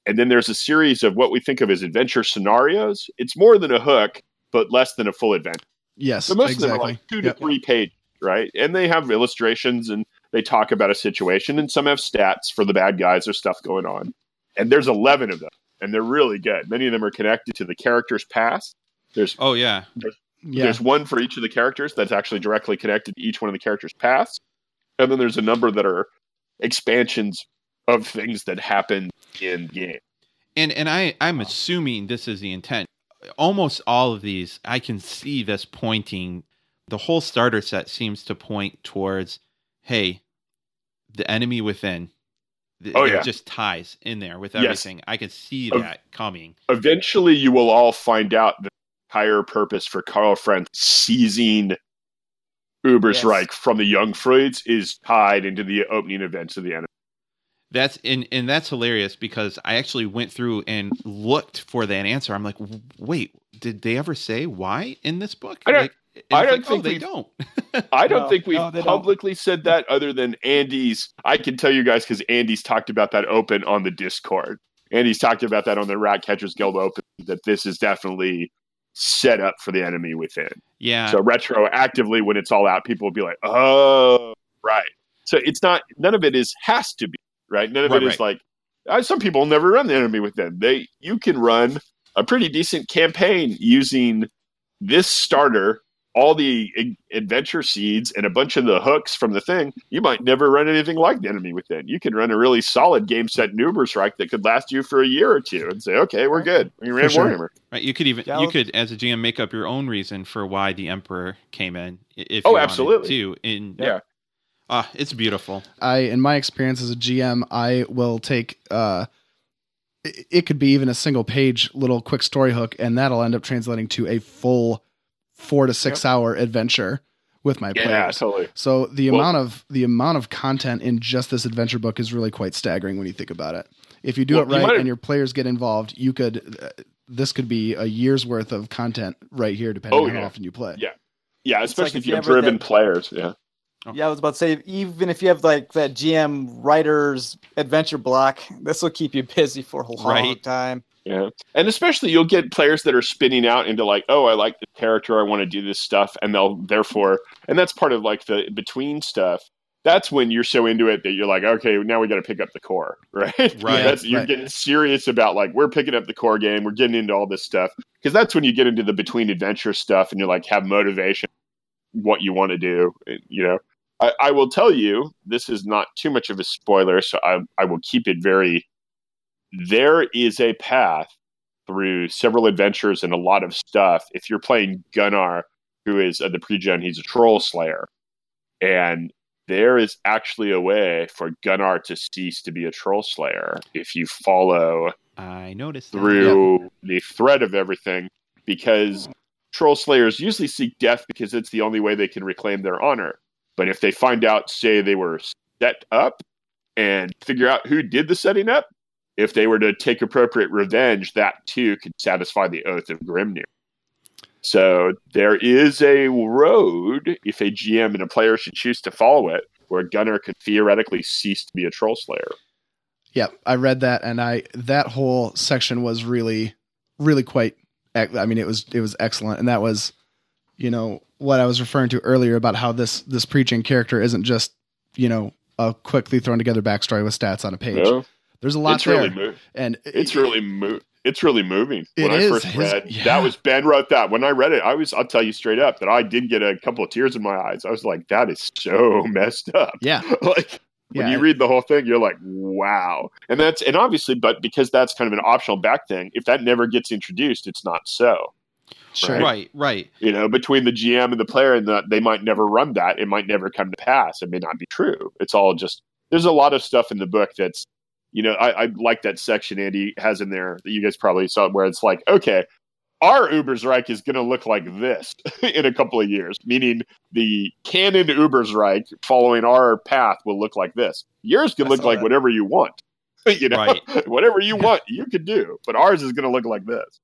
And then there's a series of what we think of as adventure scenarios. It's more than a hook, but less than a full adventure. Yes, So most exactly. of them are like two to Yep. three pages, right? And they have illustrations and they talk about a situation, and some have stats for the bad guys or stuff going on. And there's 11 of them, and they're really good. Many of them are connected to the character's past. There's Oh, yeah. Yeah, there's one for each of the characters that's actually directly connected to each one of the characters' past. And then there's a number that are expansions of things that happen in game. And and I I'm assuming this is the intent. Almost all of these, I can see this pointing. The whole starter set seems to point towards, hey, the enemy within. Th- Oh, yeah. just ties in there with Yes. everything. I can see that coming. Eventually, you will all find out the entire purpose for Karl Franz seizing Ubersreik from the Jungfreuds is tied into the opening events of the enemy. That's and and that's hilarious because I actually went through and looked for that answer. I'm like, wait, did they ever say why in this book? I Like, I don't like, think oh, they we've- don't. I don't No, think we've no, they don't. publicly said that other than Andy's. I can tell you guys because Andy's talked about that open on the Discord. Andy's talked about that on the Rat Catchers Guild Open, that this is definitely set up for the enemy within. Yeah, So retroactively, when it's all out, people will be like, "Oh, right." So it's not. None of it is has to be right. None of Right, it is like. Uh, some people never run the enemy within. They you can run a pretty decent campaign using this starter, all the a- adventure seeds, and a bunch of the hooks from the thing. You might never run anything like the enemy within. You can run a really solid game set Nuberstrike that could last you for a year or two, and say, "Okay, we're good. We ran sure. Warhammer." right. You could even Yeah, you could as a GM make up your own reason for why the Emperor came in. If Oh, you absolutely. to. In Yeah. ah, it's beautiful. I, in my experience as a GM, I will take. uh it, it could be even a single page little quick story hook, and that'll end up translating to a full four to six hour adventure with my players. Yeah, players. totally. So the Well- amount of the amount of content in just this adventure book is really quite staggering when you think about it. If you do Well, it right might- and your players get involved, you could. Uh, this could be a year's worth of content right here, depending Oh, on how often you play. Yeah. Yeah, especially like if if you you have driven did- players. Yeah. Yeah, I was about to say, even if you have like that GM writer's adventure block, this will keep you busy for a long Right. time. Yeah. And especially you'll get players that are spinning out into like, oh, I like the character, I want to do this stuff, and they'll therefore and that's part of like the between stuff. That's when you're so into it that you're like, okay, now we got to pick up the core, right? Right. You're getting serious about like we're picking up the core game, we're getting into all this stuff because that's when you get into the between adventure stuff and you're like have motivation, what you want to do, eh, you know. I, I will tell you, this is not too much of a spoiler, so I, I will keep it very. There is a path through several adventures and a lot of stuff. If you're playing Gunnar, who is uh, the pre-gen, he's a troll slayer, and there is actually a way for Gunnar to cease to be a troll slayer if you follow I noticed through the thread of everything because troll slayers usually seek death because it's the only way they can reclaim their honor. But if they find out, say they were set up and figure out who did the setting up, if they were to take appropriate revenge, that too could satisfy the oath of Grimnir. So there is a road, if a GM and a player should choose to follow it, where Gunnar could theoretically cease to be a troll slayer. Yeah, I read that, and I that whole section was really, really quite. I mean, it was it was excellent, and that was, you know, what I was referring to earlier about how this this pre-gen character isn't just, you know, a quickly thrown together backstory with stats on a page. No, There's a lot it's there, really mo- and it's really mo- it's really moving. When It I is. first His- read yeah. that was Ben wrote that. When I read it, I was I'll tell you straight up that I did get a couple of tears in my eyes. I was like, that is so messed up. yeah, like when yeah. you read the whole thing, you're like, wow. And that's and obviously, but because that's kind of an optional back thing, if that never gets introduced, it's not so. Sure. Right. Right, right. You know, between the GM and the player, and that they might never run that. It might never come to pass. It may not be true. It's all just there's a lot of stuff in the book that's you know I, I like that section Andy has in there that you guys probably saw where it's like okay. Our Ubersreik is going to look like this in a couple of years, meaning the canon Ubersreik following our path will look like this. Yours can look like that. whatever you want. you know, Right. whatever you want, you can do. But ours is going to look like this.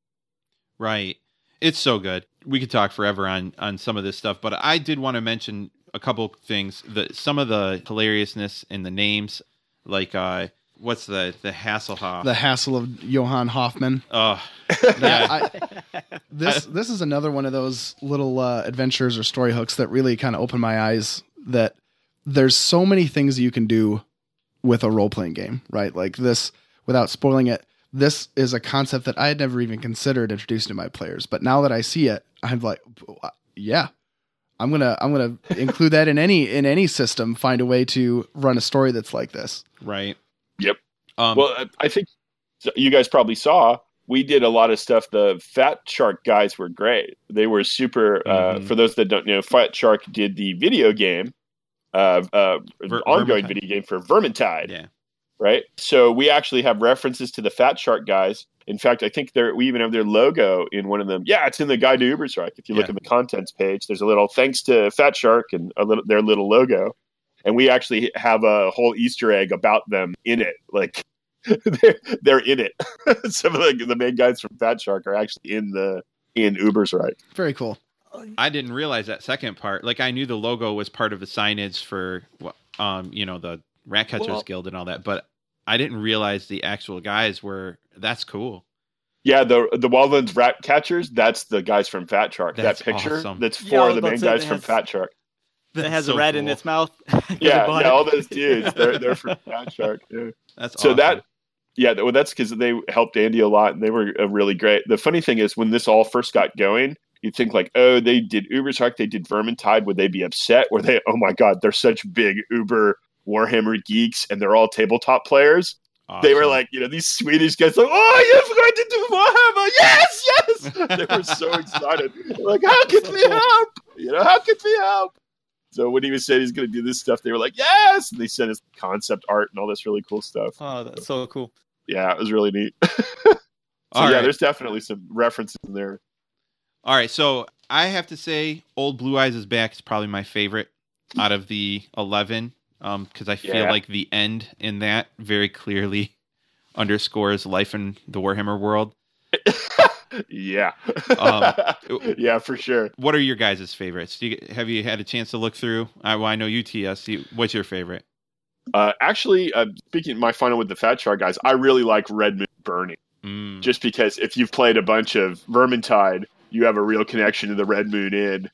Right. It's so good. We could talk forever on on some of this stuff, but I did want to mention a couple things. The some of the hilariousness in the names, like uh what's the the Hasselhoff? The hassle of Johann Hoffman. oh, yeah. I- this this is another one of those little uh, adventures or story hooks that really kind of open my eyes. That there's so many things you can do with a role playing game, right? Like this, without spoiling it. This is a concept that I had never even considered introducing to my players, but now that I see it, I'm like, yeah, I'm gonna I'm gonna include that in any in any system. Find a way to run a story that's like this. right. Yep. Um, well, I- think you guys probably saw we did a lot of stuff. The Fat Shark guys were great. They were super. Uh, Mhm. for those that don't know, Fat Shark did the video game, uh, uh, Ver- ongoing Vermintide. video game for Vermintide. yeah. right? So we actually have references to the Fat Shark guys. In fact, I think they're, we even have their logo in one of them. Yeah, it's in the Guide to Ubersreik. If you look Yeah. at the contents page, there's a little thanks to Fat Shark and a little, their little logo. And we actually have a whole Easter egg about them in it. Like they're, they're in it. Some of the, the main guys from Fat Shark are actually in the in Ubersreik. Very cool. I didn't realize that second part. Like I knew the logo was part of the signage for um, you know, the Ratcatchers Well- Guild and all that, but I didn't realize the actual guys were that's cool. Yeah, the the Wildlands Rat Catchers. That's the guys from Fat Shark. That's that picture. awesome. That's four was of the main guys from Fat Shark. That has so a rat in its mouth. Yeah, Bought yeah, all those dudes. They're they're from Fat Shark. Yeah. That's So awesome. that, yeah, well, that's because they helped Andy a lot, and they were really great. The funny thing is, when this all first got going, you'd think like, oh, they did Uber Shark, they did Vermintide. Would they be upset? Were they? Oh my God, they're such big Uber Warhammer geeks, and they're all tabletop players. They were like, you know, these Swedish guys, like, oh, you're going to do Warhammer, yes, yes. they were so excited. They're like, how could we help? You know, how could we help? So when he was saying he's going to do this stuff, they were like, yes. And they sent us concept art and all this really cool stuff. Oh, that's so cool. Yeah, it was really neat. so All yeah, right. there's definitely some references in there. All right, so I have to say, Old Blue Eyes is back is probably my favorite out of the eleven, um, because I feel Yeah. like the end in that very clearly underscores life in the Warhammer world. yeah. Um, yeah, for sure. What are your guys' favorites? Do you, have you had a chance to look through? I, well, I know you, TS. You, what's your favorite? Uh, actually, uh, speaking of my final with the Fat Shark guys, I really like Red Moon Burning. Mm, just because if you've played a bunch of Vermintide, you have a real connection to the Red Moon Inn,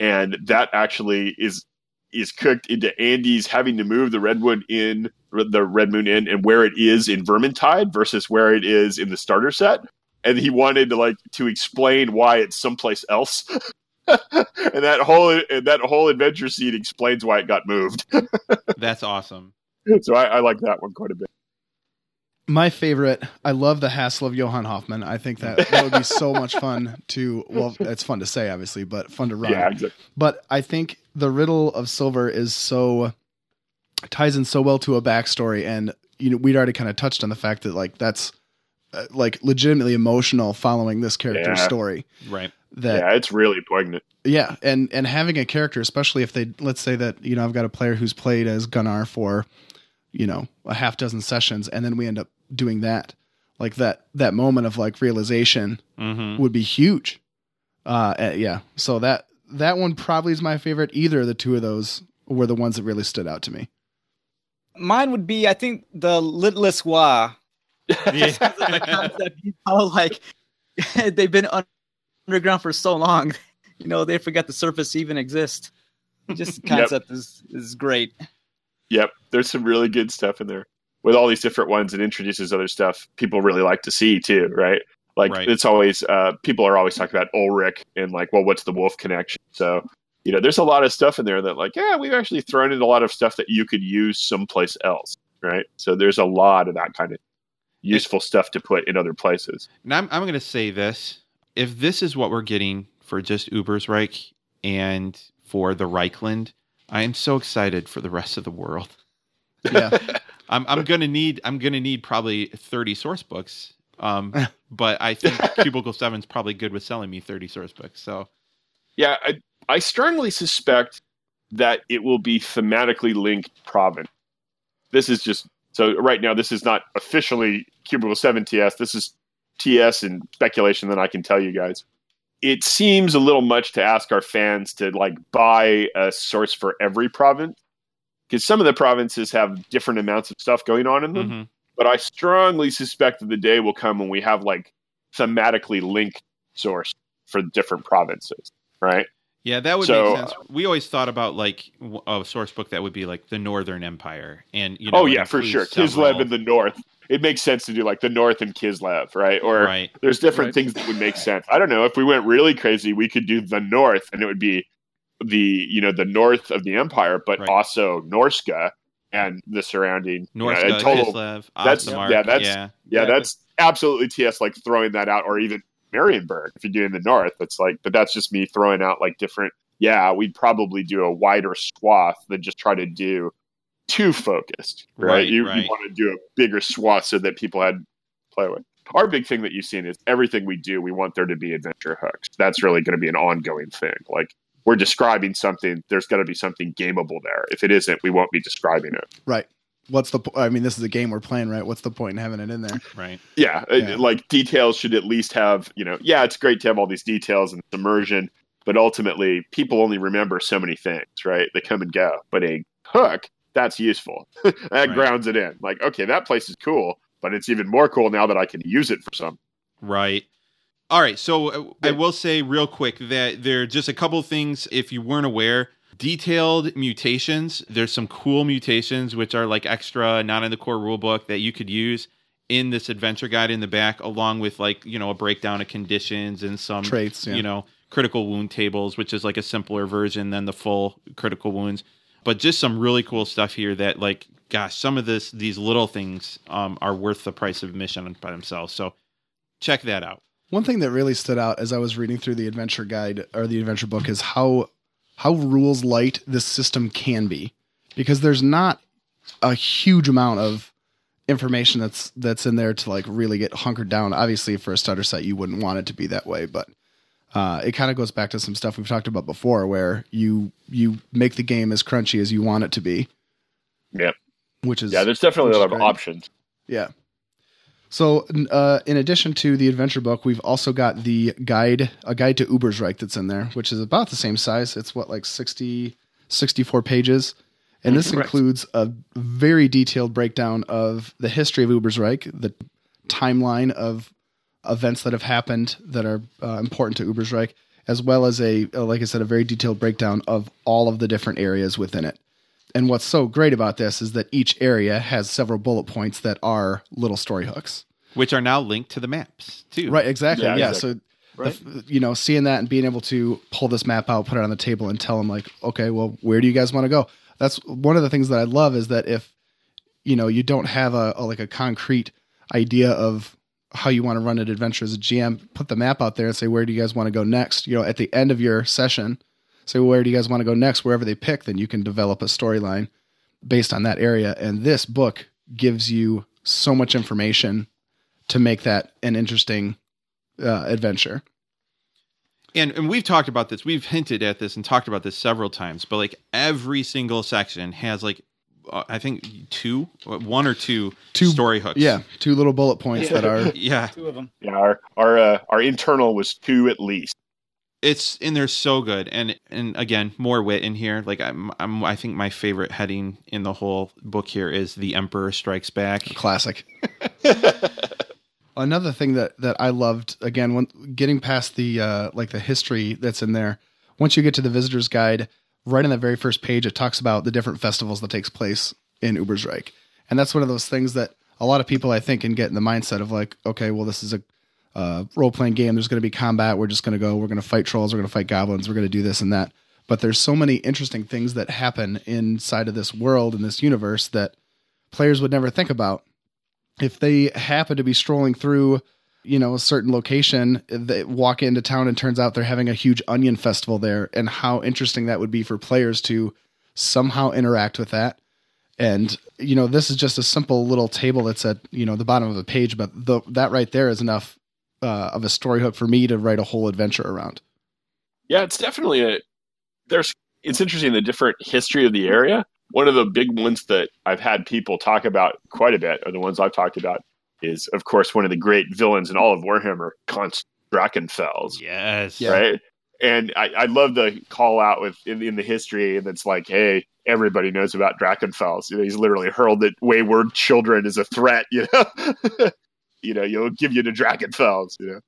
and that actually is is cooked into Andy's having to move the Redwood Inn, the Red Moon Inn, and where it is in Vermintide versus where it is in the starter set, and he wanted to like to explain why it's someplace else. and that whole and that whole adventure scene explains why it got moved. that's awesome. so I, I like that one quite a bit. My favorite, I love the hassle of Johann Hoffman. I think that that would be so much fun to, well, it's fun to say, obviously, but fun to run. Yeah, exactly. But I think the riddle of silver is so ties in so well to a backstory, and you know we'd already kind of touched on the fact that like that's uh, like legitimately emotional following this character's Yeah. story. Right. That yeah, it's really poignant. yeah, and and having a character, especially if they let's say that you know I've got a player who's played as Gunnar for you know a half dozen sessions, and then we end up doing that, like that that moment of like realization hmm would be huge. Uh, uh, yeah, so that that one probably is my favorite. Either of the two of those were the ones that really stood out to me. Mine would be, I think, the Littlest Wa. Yeah. the concept, you know, like they've been un- underground for so long, you know, they forget the surface even exists. Just the Yep. concept is is great. Yep, there's some really good stuff in there. With all these different ones, it introduces other stuff people really like to see too, right? Like Right. it's always uh, people are always talking about Ulric and like, well, what's the wolf connection? So you know, there's a lot of stuff in there that like, yeah, we've actually thrown in a lot of stuff that you could use someplace else, right? So there's a lot of that kind of useful stuff to put in other places. Now I'm, I'm going to say this. if this is what we're getting for just Ubersreik and for the Reikland, I am so excited for the rest of the world. Yeah. I'm I'm gonna need I'm gonna need probably 30 source books. Um, but I think Cubicle Seven's probably good with selling me 30 source books. So Yeah, I, I strongly suspect that it will be thematically linked province. This is just so right now. This is not officially Cubicle Seven TS. This is TS and speculation that I can tell you guys. It seems a little much to ask our fans to like buy a source for every province because some of the provinces have different amounts of stuff going on in them. mhm. But I strongly suspect that the day will come when we have like thematically linked source for different provinces, right? Yeah, that would So, make sense. Uh, we always thought about like a source book that would be like the Northern Empire, and you oh, know, oh yeah, for sure. Kislev in the north. It makes sense to do like the north and Kislev, right? Or right. there's different Right. things that would make sense. I don't know if we went really crazy, we could do the north, and it would be the you know the north of the empire, but Right. also Norsca and the surrounding you know, North total. Kislev, that's- Ostermark, yeah, that's- yeah. Yeah, Yeah, that's absolutely TS like throwing that out, or even Marienburg if you're doing the north. It's like, but that's just me throwing out like different. Yeah, we'd probably do a wider swath than just try to do too focused, right? Right, you, right. you want to do a bigger swath so that people had play with. Our big thing that you've seen is everything we do, we want there to be adventure hooks. That's really going to be an ongoing thing. Like we're describing something, there's got to be something gameable there. If it isn't, we won't be describing it. Right. What's the? po- I mean, this is a game we're playing, right? What's the point in having it in there? Right. Yeah, Yeah. like details should at least have, you know, yeah, it's great to have all these details and immersion, but ultimately people only remember so many things, right? They come and go. But a hook, that's useful. that Right. grounds it in. Like, okay, that place is cool, but it's even more cool now that I can use it for something. Right. All right. So uh, I will say real quick that there are just a couple things, if you weren't aware, detailed mutations. There's some cool mutations, which are like extra, not in the core rulebook, that you could use in this adventure guide in the back, along with like, you know, a breakdown of conditions and some Traits, yeah. you know, critical wound tables, which is like a simpler version than the full critical wounds. But just some really cool stuff here that like gosh, some of this these little things um, are worth the price of admission by themselves. So check that out. One thing that really stood out as I was reading through the adventure guide or the adventure book is how how rules light this system can be because there's not a huge amount of information that's that's in there to like really get hunkered down. Obviously, for a starter set, you wouldn't want it to be that way, but uh, it kind of goes back to some stuff we've talked about before, where you you make the game as crunchy as you want it to be. yeah Which is Yeah, there's definitely a lot of options. yeah. So, uh, in addition to the adventure book, we've also got the guide, a guide to Ubersreik that's in there, which is about the same size. It's what, like 60, 64 pages. And this Correct. includes a very detailed breakdown of the history of Ubersreik, the timeline of events that have happened that are uh, important to Ubersreik, as well as a, uh, like I said, a very detailed breakdown of all of the different areas within it. And what's so great about this is that each area has several bullet points that are little story hooks. Which are now linked to the maps too. Right, exactly. Yeah, Yeah. exactly. So, Right. f- you know, seeing that and being able to pull this map out, put it on the table, and tell them like, okay, well, where do you guys want to go? That's one of the things that I love is that if you know you don't have a, a like a concrete idea of how you want to run an adventure as a GM, put the map out there and say, where do you guys want to go next? You know, at the end of your session, say, well, where do you guys want to go next? Wherever they pick, then you can develop a storyline based on that area. And this book gives you so much information to make that an interesting uh, adventure. And and we've talked about this. We've hinted at this and talked about this several times. But like every single section has like uh, I think two, one or two, Two- story hooks. Yeah, two little bullet points that are Yeah. Two of them. Yeah, our our uh, our internal was two at least. It's in there so good and and again more wit in here like I'm, I'm i think my favorite heading in the whole book here is the emperor strikes back classic. Another thing that that I loved again when getting past the uh, like the history that's in there. Once you get to the visitor's guide, right on the very first page, it talks about the different festivals that takes place in Ubersreik, and that's one of those things that a lot of people I think can get in the mindset of like, okay, well, this is a uh, role playing game. There's going to be combat. We're just going to go. We're going to fight trolls. We're going to fight goblins. We're going to do this and that. But there's so many interesting things that happen inside of this world and this universe that players would never think about. If they happen to be strolling through you know, a certain location, they walk into town and turns out they're having a huge onion festival there, and how interesting that would be for players to somehow interact with that. And you know, this is just a simple little table that's at you know the bottom of the page, but the, that right there is enough uh, of a story hook for me to write a whole adventure around. Yeah, it's definitely a. There's. It's interesting the different history of the area. One of the big ones that I've had people talk about quite a bit, or the ones I've talked about, is of course one of the great villains in all of Warhammer, Constant Drakenfels. Yes. Right. And I, I love the call out with in, in the history, and it's like, hey, everybody knows about Drakenfels. You know, he's literally hurled at wayward children as a threat. You know, you know, you'll give you to Drakenfels. You know,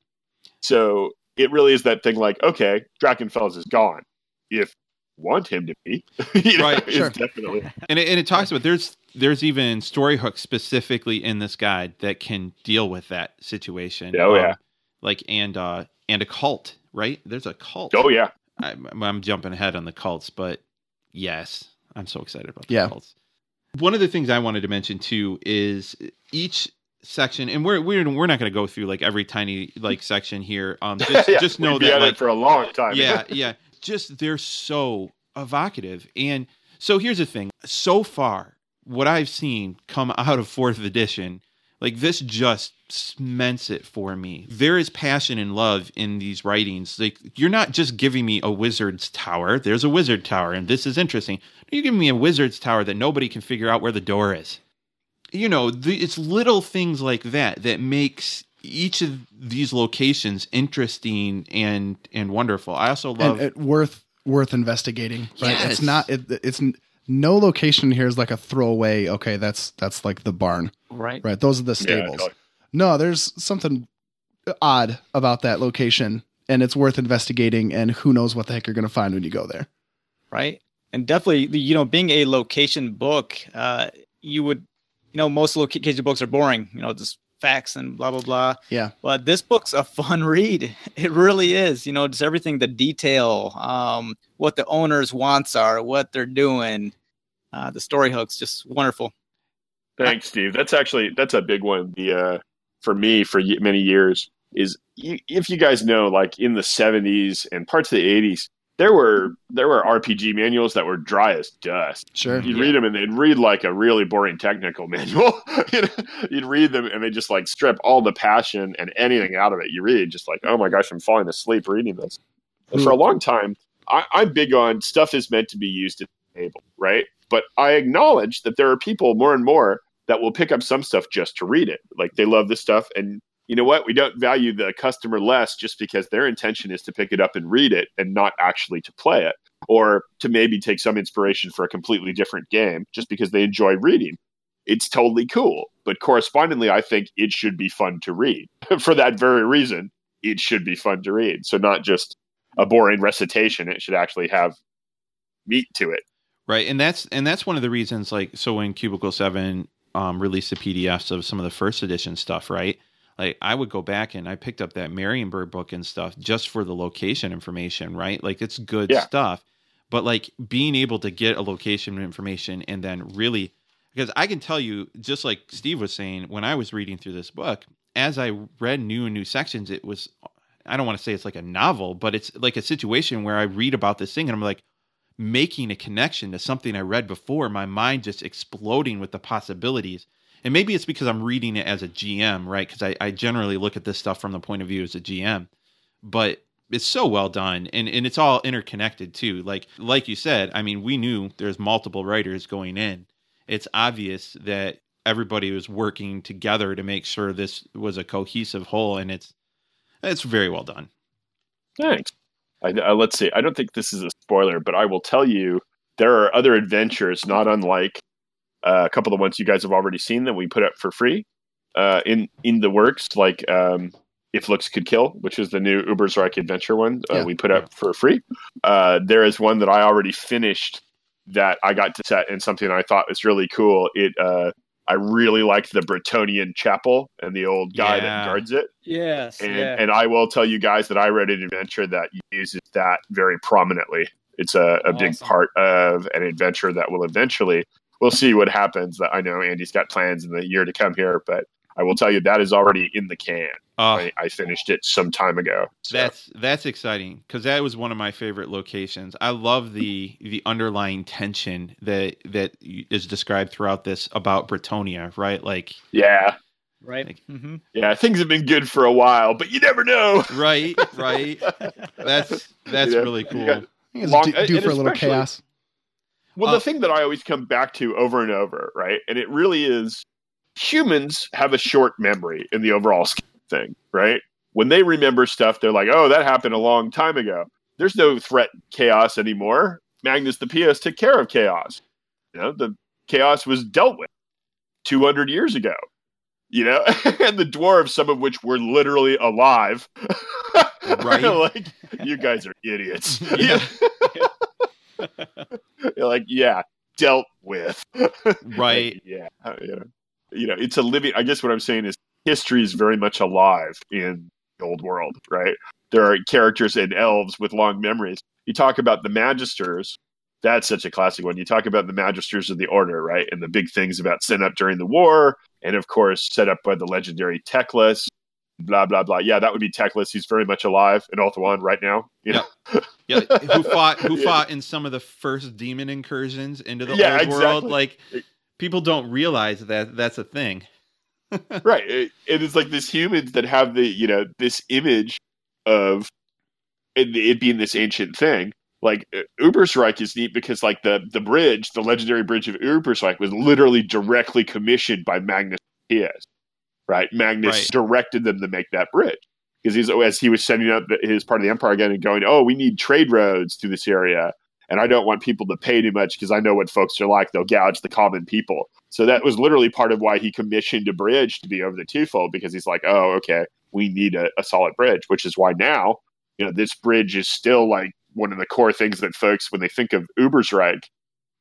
so it really is that thing. Like, okay, Drakenfels is gone. If want him to be, you know, Right, is sure. definitely and it, and it talks about there's there's even story hooks specifically in this guide that can deal with that situation. Oh, Um, yeah. like and uh and a cult, right? There's a cult. oh yeah, I'm, I'm jumping ahead on the cults, but yes, I'm so excited about the Yeah. cults. One of the things I wanted to mention too is each section, and we're we're we're not going to go through like every tiny like section here. Um, just Yeah, just know that like for a long time. yeah, yeah. Just they're so evocative. And so here's the thing. So far, what I've seen come out of fourth edition, like this just cements it for me. There is passion and love in these writings. Like you're not just giving me a wizard's tower. There's a wizard tower, and this is interesting. You're giving me a wizard's tower that nobody can figure out where the door is. You know, the, it's little things like that that makes each of these locations interesting and and wonderful. I also love and it, worth worth investigating. Right? Yes. It's not. It, it's no location here is like a throwaway. Okay, that's that's like the barn. Right. Right. Those are the stables. totally. No, there's something odd about that location, and it's worth investigating. And who knows what the heck you're going to find when you go there. right? And definitely, you know, being a location book, uh, you would, you know, most location books are boring, you know, just facts and blah blah blah. Yeah. But this book's a fun read. It really is. You know, just everything, the detail, um, what the owner's wants are, what they're doing, uh, the story hooks, just wonderful. Thanks, Steve. That's actually that's a big one. The uh, for me for many years is if you guys know, like in the '70s and parts of the '80s, there were there were RPG manuals that were dry as dust. Sure. You'd read them and they'd read like a really boring technical manual. you know, you'd read them and they just like strip all the passion and anything out of it. You read just like, oh my gosh, I'm falling asleep reading this. And for a hmm. long time, I, I'm big on stuff is meant to be used at the table, right? But I acknowledge that there are people more and more that will pick up some stuff just to read it. Like they love this stuff. And you know what? We don't value the customer less just because their intention is to pick it up and read it and not actually to play it or to maybe take some inspiration for a completely different game just because they enjoy reading. It's totally cool. But correspondingly, I think it should be fun to read. for that very reason, it should be fun to read. So not just a boring recitation, it should actually have meat to it. right and that's and that's one of the reasons like so when cubicle 7 um released the pdfs of some of the first edition stuff right like i would go back and i picked up that marienburg book and stuff just for the location information right like it's good Yeah. stuff but like being able to get a location information and then really because i can tell you just like steve was saying when i was reading through this book as i read new and new sections it was i don't want to say it's like a novel but it's like a situation where i read about this thing and i'm like making a connection to something I read before, my mind just exploding with the possibilities. And maybe it's because I'm reading it as a GM, right? Because I, I generally look at this stuff from the point of view as a GM. But it's so well done and, and it's all interconnected too. Like like you said, I mean, we knew there's multiple writers going in. It's obvious that everybody was working together to make sure this was a cohesive whole and it's it's very well done. Thanks. I, uh, let's see. I don't think this is a spoiler, but I will tell you there are other adventures, not unlike a couple of the ones you guys have already seen that we put up for free uh, in in the works, like um, if looks could kill, which is the new Uber's Ubersreik adventure one uh, Yeah. we put up for free. Uh, there is one that I already finished that I got to set and something I thought was really cool. It uh, I really liked the Bretonnian chapel and the old guy Yeah. that guards it. Yes. And, yeah. and I will tell you guys that I read an adventure that uses that very prominently. It's a, a big part of an adventure that will eventually, we'll see what happens. I know Andy's got plans in the year to come here, but I will tell you that is already in the can. Uh, I, I finished it some time ago. So. That's that's exciting because that was one of my favorite locations. I love the the underlying tension that that is described throughout this about Bretonnia, right? Like, yeah, right. Like- hmm yeah, things have been good for a while, but you never know. right, right. That's that's You know, really cool. got- I it's Long- due, due and for a little chaos. Well, Uh, the thing that I always come back to over and over, right? And it really is humans have a short memory in the overall thing, right? When they remember stuff, they're like, oh, that happened a long time ago. There's no threat chaos anymore. Magnus the Pious took care of chaos. You know, the chaos was dealt with 200 years ago. You know, and the dwarves, some of which were literally alive, Right. like you guys are idiots. Yeah. You're like, yeah, dealt with. Right. Yeah. uh, You know, you know, it's a living. I guess what I'm saying is history is very much alive in the old world, right? There are characters and elves with long memories. You talk about the Magisters. That's such a classic one. You talk about the Magisters of the Order, right? And the big things about set up during the war, and of course, set up by the legendary Teclis. Blah blah blah. Yeah, that would be Teclis. He's very much alive in Ulthuan right now. You know, Yeah, who fought who Yeah. fought in some of the first demon incursions into the Yeah, old world? Like people don't realize that that's a thing. right it, it is like this humans that have the you know this image of it, it being this ancient thing like uh, Ubersreik is neat because like the the bridge the legendary bridge of Ubersreik was literally directly commissioned by Magnus Pius right? Magnus Right. directed them to make that bridge because he's as he was setting up his part of the empire again and going oh we need trade roads through this area and I don't want people to pay too much because I know what folks are like. They'll gouge the common people. So that was literally part of why he commissioned a bridge to be over the Teufel because he's like, oh, okay, we need a, a solid bridge, which is why now, you know, this bridge is still like one of the core things that folks, when they think of Ubersreik,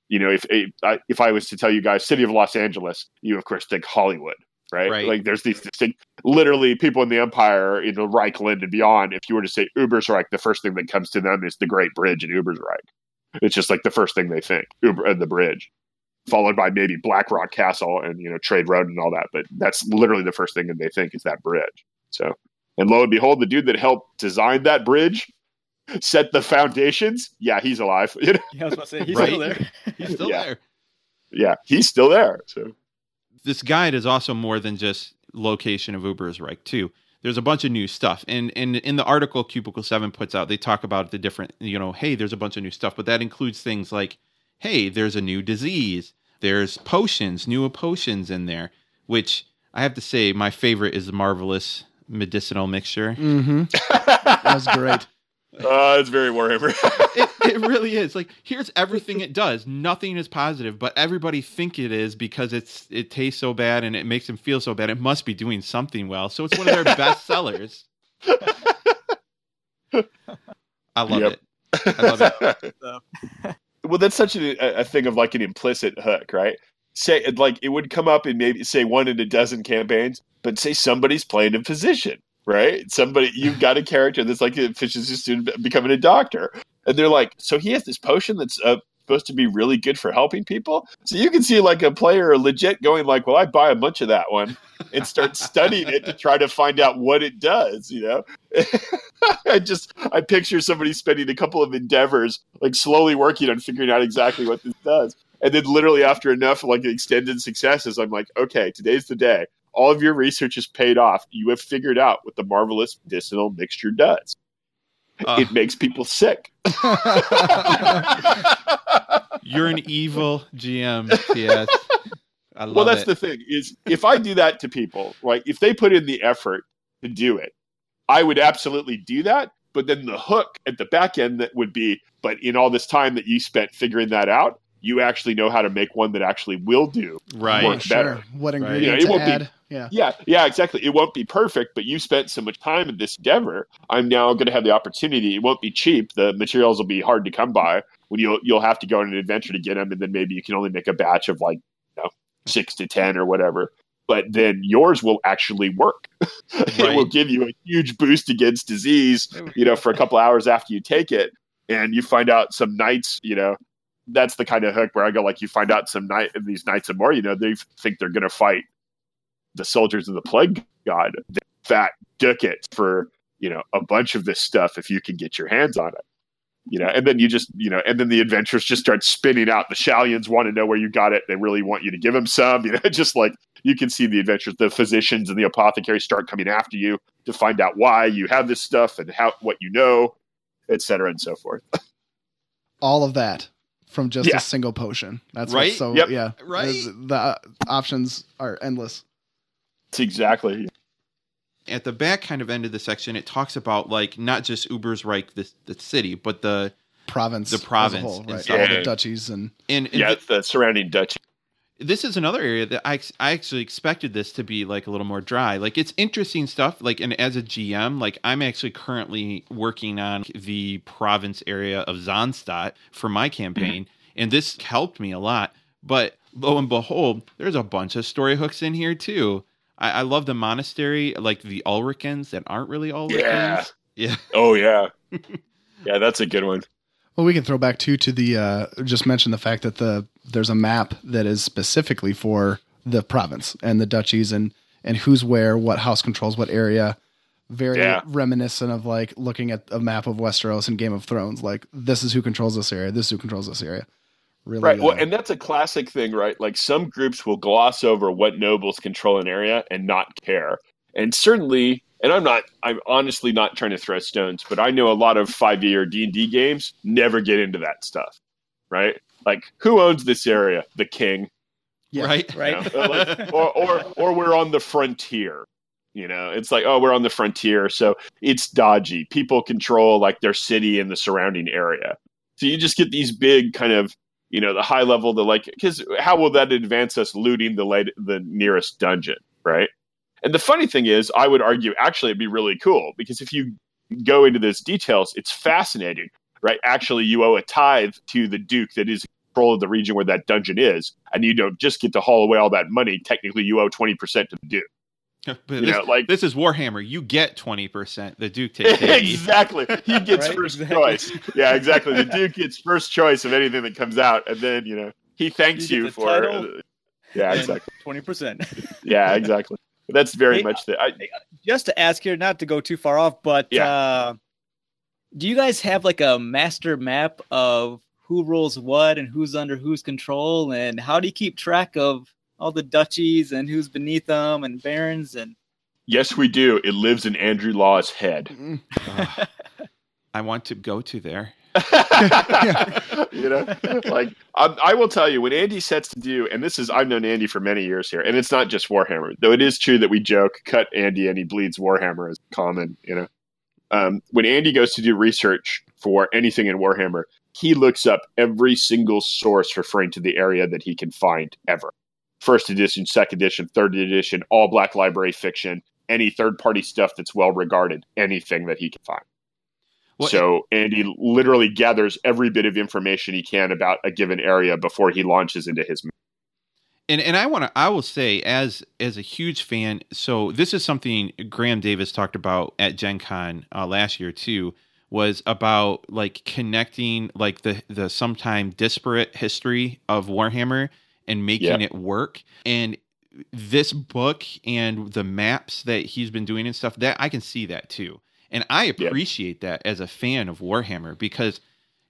you know, if if I was to tell you guys, city of Los Angeles, you of course think Hollywood, right? Right. Like there's these distinct, literally people in the empire, you know, Reikland and beyond. If you were to say Ubersreik, the first thing that comes to them is the Great Bridge in Ubersreik. It's just like the first thing they think, Uber and the bridge followed by maybe Blackrock Castle and you know Trade Road and all that. But that's literally the first thing that they think is that bridge. So, and lo and behold, the dude that helped design that bridge, set the foundations. Yeah, he's alive. You know? Yeah, I was about to say he's Right. still there. He's still Yeah. there. Yeah, he's still there. So this guide is also more than just location of Ubersreik too. There's a bunch of new stuff, and and in the article Cubicle Seven puts out, they talk about the different, you know, hey, there's a bunch of new stuff, but that includes things like, hey, there's a new disease, there's potions, new potions in there, which I have to say, my favorite is the marvelous medicinal mixture. Mm-hmm. That was great. Uh, it's very Warhammer. it, it really is. Like here's everything it does. Nothing is positive, but everybody think it is because it's it tastes so bad and it makes them feel so bad. It must be doing something well. So it's one of their best sellers. I love Yep. it. I love it. well, that's such a, a thing of like an implicit hook, right? Say like it would come up in maybe say one in a dozen campaigns, but say somebody's playing a physician, right? Somebody you've got a character that's like a efficiency student becoming a doctor, and they're like, so he has this potion that's uh, supposed to be really good for helping people. So you can see like a player legit going like, well, I buy a bunch of that one and start studying it to try to find out what it does. You know, I just I picture somebody spending a couple of endeavors, like slowly working on figuring out exactly what this does, and then literally after enough like extended successes, I'm like, okay, today's the day. All of your research is paid off. You have figured out what the marvelous medicinal mixture does. Uh, it makes people sick. you're an evil GM, TS. I love well, that's it. the thing is if I do that to people, like if they put in the effort to do it, I would absolutely do that. But then the hook at the back end that would be, but in all this time that you spent figuring that out, you actually know how to make one that actually will do. right. work sure. better. What Right. ingredients Yeah, it won't to be- add? Yeah. Yeah, yeah, exactly. It won't be perfect, but you spent so much time in this endeavor. I'm now going to have the opportunity. It won't be cheap. The materials will be hard to come by. When you'll you'll have to go on an adventure to get them, and then maybe you can only make a batch of like you know six to ten or whatever. But then yours will actually work. it Right. will give you a huge boost against disease. You know, for a couple hours after you take it, and you find out some nights. You know, that's the kind of hook where I go like, you find out some night these nights and more. You know, they think they're going to fight the soldiers of the plague god that fat ducats for you know a bunch of this stuff if you can get your hands on it you know and then you just you know and then the adventurers just start spinning out the stallions want to know where you got it they really want you to give them some you know just like you can see the adventures the physicians and the apothecaries start coming after you to find out why you have this stuff and how what you know et cetera and so forth All of that from just Yeah. a single potion. That's Right? What's so Yep. yeah. Right? The uh, options are endless. It's exactly At the back kind of end of the section, it talks about like not just Ubersreik, the the city, but the Province. The as a province whole, and right? stuff. All the duchies and and, and yeah th- it's the surrounding duchy this is another area that I, I actually expected this to be like a little more dry. Like it's interesting stuff. Like, and as a GM, like I'm actually currently working on the province area of Zahnstadt for my campaign, mm-hmm. and this helped me a lot. But lo and behold, there's a bunch of story hooks in here too. I, I love the monastery, like the Ulricans that aren't really Ulricans. Yeah. Yeah. oh yeah yeah that's a good one Well, we can throw back too to the uh, just mention the fact that the there's a map that is specifically for the province and the duchies and and who's where, what house controls what area. Very Yeah. reminiscent of like looking at a map of Westeros and Game of Thrones. Like this is who controls this area. This is who controls this area. Really, Right. Well, uh, and that's a classic thing, right? Like some groups will gloss over what nobles control an area and not care. And certainly, and I'm not, I'm honestly not trying to throw stones, but I know a lot of 5e or D&D games never get into that stuff, right? Like who owns this area? The king, Yeah. Right. you Right. know? Like, or, or, or we're on the frontier. You know, it's like, oh, we're on the frontier, so it's dodgy. People control like their city and the surrounding area. So you just get these big kind of, you know, the high level, the like, because how will that advance us looting the late, the nearest dungeon, right? And the funny thing is, I would argue actually it'd be really cool because if you go into those details, it's fascinating, right? Actually, you owe a tithe to the duke that is in control of the region where that dungeon is, and you don't just get to haul away all that money. Technically, you owe twenty percent to the duke. but You this, know, like this is Warhammer. You get 20%. The Duke takes 80. exactly. He gets Right? first Exactly. choice. Yeah, exactly. The Duke gets first choice of anything that comes out, and then you know he thanks You you, for. title. uh, yeah, exactly. Twenty percent. Yeah, exactly. That's very Hey, much the. I, Just to ask here, not to go too far off, but Yeah. uh, do you guys have like a master map of who rules what and who's under whose control, and how do you keep track of all the duchies and who's beneath them and barons and yes, we do. It lives in Andrew Leask's head. Mm. I want to go to there. you know, like I, I will tell you when Andy sets to do, and this is I've known Andy for many years here, and it's not just Warhammer, though it is true that we joke, cut Andy and he bleeds Warhammer is common. You know, um, when Andy goes to do research for anything in Warhammer, he looks up every single source referring to the area that he can find ever. First edition, second edition, third edition, all black library fiction, any third party stuff that's well regarded, anything that he can find. Well, so Andy literally gathers every bit of information he can about a given area before he launches into his. and and I want to I will say as as a huge fan so this is something Graeme Davis talked about at Gen Con uh, last year too was about like connecting like the the sometime disparate history of Warhammer and making Yeah. it work. And this book and the maps that he's been doing and stuff that I can see that too. And I appreciate that as a fan of Warhammer because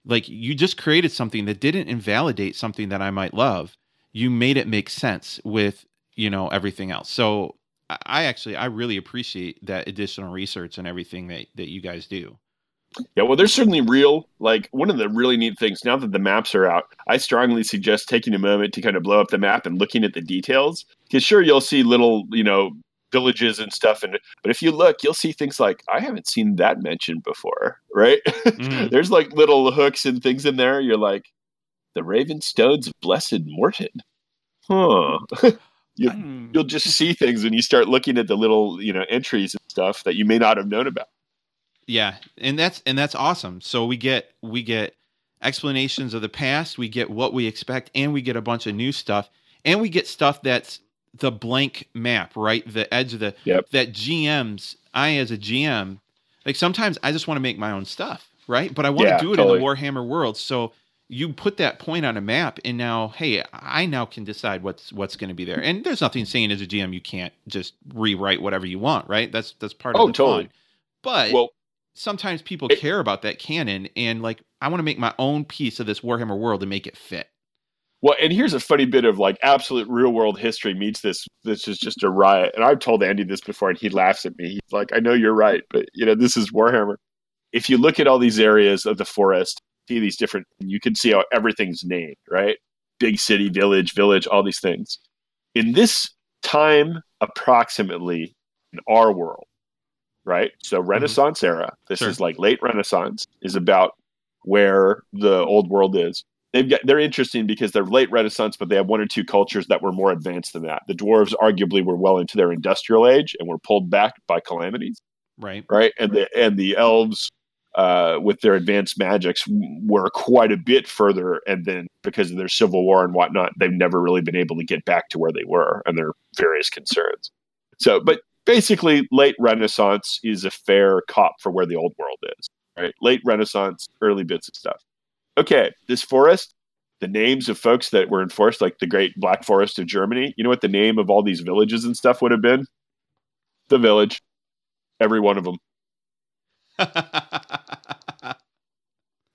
like you just created something that didn't invalidate something that I might love. You made it make sense with you know everything else. So I- i actually i really appreciate that additional research and everything that that you guys do Yeah, well, there's certainly real. Like one of the really neat things now that the maps are out, I strongly suggest taking a moment to kind of blow up the map and looking at the details. Because sure, you'll see little, you know, villages and stuff, and but if you look, you'll see things like I haven't seen that mentioned before, right? Mhm. there's like little hooks and things in there. You're like, the Raven Stones of Blessed Morton, huh? you, Hmm. you'll just see things when you start looking at the little, you know, entries and stuff that you may not have known about. Yeah and that's and that's awesome. So we get we get explanations of the past we get what we expect and we get a bunch of new stuff and we get stuff that's the blank map right? The edge of the Yep. that gms i as a gm like sometimes i just want to make my own stuff right? But i want to do it totally. in the warhammer world. So you put that point on a map and now hey i now can decide what's what's going to be there. And there's nothing saying as a gm you can't just rewrite whatever you want right? That's that's part of Oh, the totally. fun. But Well, sometimes people it- care about that canon and like i want to make my own piece of this warhammer world and make it fit Well, and here's a funny bit of like absolute real world history meets this. This is just a riot. And I've told Andy this before, and he laughs at me. He's like, "I know you're right, but you know this is Warhammer." If you look at all these areas of the forest, see these different, you can see how everything's named, right? Big city, village, village, all these things. In this time, approximately in our world, right? So Renaissance era. This Sure. is like late Renaissance is about where the old world is they've got they're interesting because they're late Renaissance, but they have one or two cultures that were more advanced than that. The dwarves arguably were well into their industrial age and were pulled back by calamities, right right? And the and the elves, uh, with their advanced magics, were quite a bit further. And then because of their civil war and whatnot, they've never really been able to get back to where they were, and their various concerns. So, but basically, late Renaissance is a fair cop for where the old world is, right? Late Renaissance, early bits of stuff okay, this forest, the names of folks that were enforced, like the Great Black Forest of Germany, you know what the name of all these villages and stuff would have been? The village. Every one of them.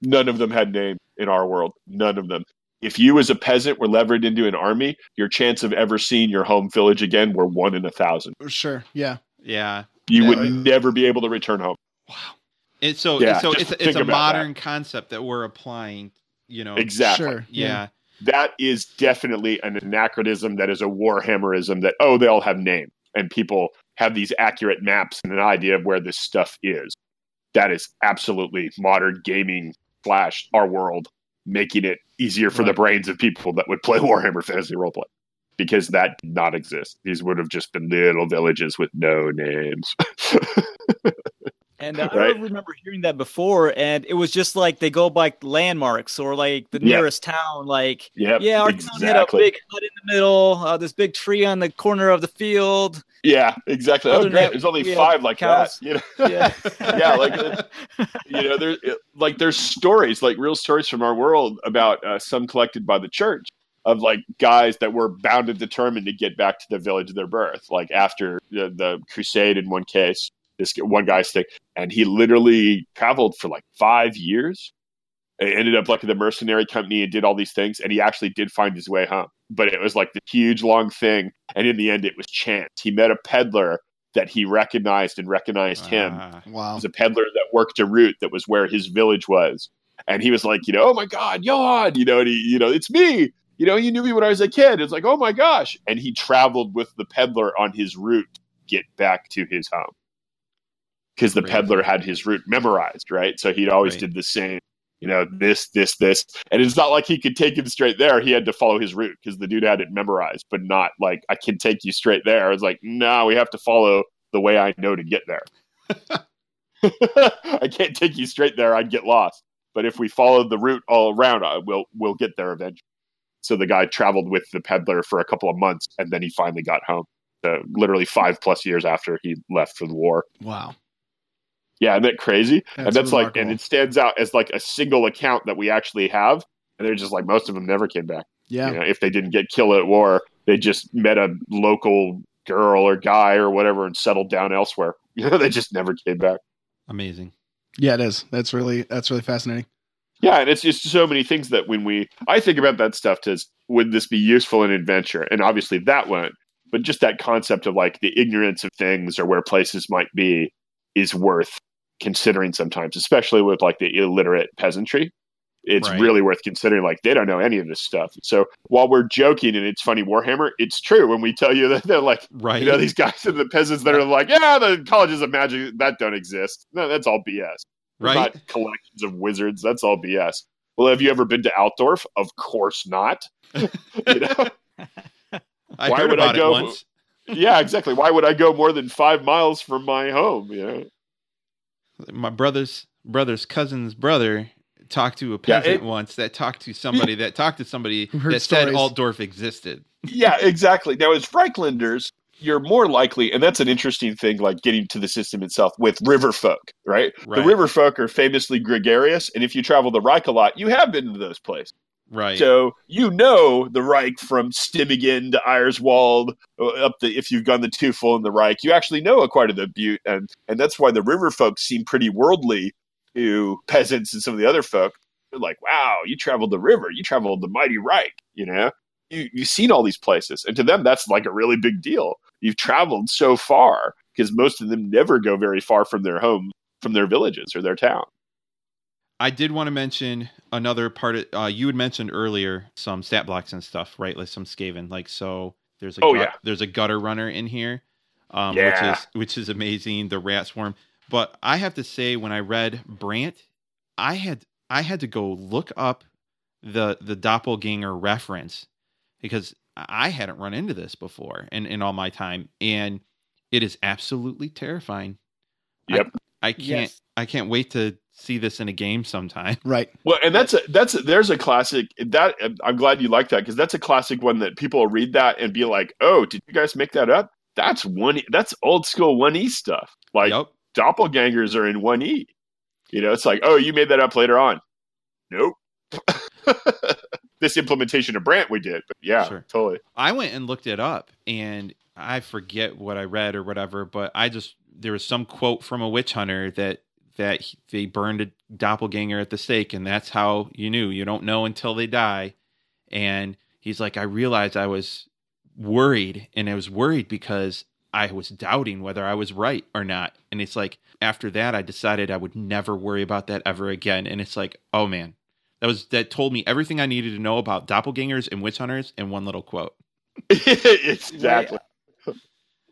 None of them had names in our world. None of them. If you, as a peasant, were levered into an army, your chance of ever seeing your home village again were one in a thousand. Sure. Yeah. yeah You Yeah. would never be able to return home. Wow. It, so Yeah, so it's, it's a about modern concept that we're applying you know Exactly. Sure. yeah that is definitely an anachronism that is a warhammerism that oh they all have names and people have these accurate maps and an idea of where this stuff is that is absolutely modern gaming slash our world making it easier for the brains of people that would play warhammer fantasy roleplay because that did not exist. These would have just been little villages with no names And uh, Right. I remember hearing that before, and it was just like they go by landmarks or like the nearest town. Like, yep yeah, our town had a big hut in the middle, uh, this big tree on the corner of the field. yeah exactly Other oh great that, there's only five like cows. that you know Yeah, Yeah, like, uh, you know there like there's stories like real stories from our world about uh, some collected by the church of like guys that were bound and determined to get back to the village of their birth like after the, the crusade in one case this one guy's stick, and he literally traveled for like five years and ended up like in the mercenary company and did all these things and he actually did find his way home but it was like the huge long thing and in the end it was chance he met a peddler that he recognized and recognized him Ah, Wow. was a peddler that worked a route that was where his village was. And he was like, you know, oh my God, Johan, you know, and he, you know, it's me. You know, you knew me when I was a kid. It's like, oh my gosh. And he traveled with the peddler on his route to get back to his home. Because the Right. peddler had his route memorized, right? So he'd always Right. did the same, you know, this, this, this. And it's not like he could take him straight there. He had to follow his route because the dude had it memorized, but not like, I can take you straight there. It's like, no, we have to follow the way I know to get there. I can't take you straight there. I'd get lost. But if we followed the route all around, uh, we'll we'll get there eventually. So the guy traveled with the peddler for a couple of months, and then he finally got home. Uh, literally five plus years after he left for the war. Wow. Yeah, isn't that crazy? and that's like, and it stands out as like a single account that we actually have. And they're just like most of them never came back. yeah. You know, if they didn't get killed at war, they just met a local girl or guy or whatever and settled down elsewhere. You know, they just never came back. amazing Yeah, it is. That's really that's really fascinating. Yeah, and it's just so many things that when we I think about that stuff to would this be useful in adventure? And obviously that won't. But just that concept of like the ignorance of things or where places might be is worth considering sometimes, especially with like the illiterate peasantry. It's Right. really worth considering. Like they don't know any of this stuff. So while we're joking and it's funny Warhammer, it's true when we tell you that they're like right you know these guys are the peasants that are like, yeah, the colleges of magic that don't exist. No, that's all BS. Right Not collections of wizards. That's all BS. Well, have you ever been to Altdorf? Of course not. you know? i why heard would I go- once yeah, exactly. Why would I go more than five miles from my home? You know? My brother's brother's cousin's brother talked to a Yeah, peasant it- once that talked to somebody that talked to somebody Who heard that said stories. Altdorf existed. Yeah, exactly. Now, as Franklanders, you're more likely, and that's an interesting thing, like getting to the system itself with river folk, right? Right. The river folk are famously gregarious, and if you travel the Reik a lot, you have been to those places. Right. So you know the Reik from Stimmigen to Eyerswald uh, up the if you've gone the Teufel and the Reik, you actually know a quite of the Butte, and and that's why the river folks seem pretty worldly to peasants and some of the other folk. They're like, wow, you traveled the river, you traveled the mighty Reik, you know, you you've seen all these places, and to them that's like a really big deal. You've traveled so far because most of them never go very far from their home, from their villages or their town. I did want to mention another part. Of, uh, you had mentioned earlier some stat blocks and stuff, right? Like some Skaven. Like so, there's a Oh, gut- yeah. there's a gutter runner in here, um, Yeah. which is which is amazing. The rat swarm. But I have to say, when I read Brant, I had I had to go look up the the doppelganger reference because I hadn't run into this before in in all my time, and it is absolutely terrifying. Yep. I can't Yes. I can't wait to see this in a game sometime. Right. Well, and that's a, that's a, there's a classic that I'm glad you like that because that's a classic one that people read that and be like, "Oh, did you guys make that up?" That's one. That's old school one e stuff. Like yep. doppelgangers are in one e. You know, it's like, "Oh, you made that up later on." Nope. this implementation of Brant we did, but yeah, Sure. totally. I went and looked it up and I forget what I read or whatever, but I just there was some quote from a witch hunter that that he- they burned a doppelganger at the stake and that's how you knew. You don't know until they die. And he's like I realized I was worried and I was worried because I was doubting whether I was right or not. And it's like after that I decided I would never worry about that ever again. And it's like, oh man, that was that told me everything I needed to know about doppelgangers and witch hunters in one little quote. exactly.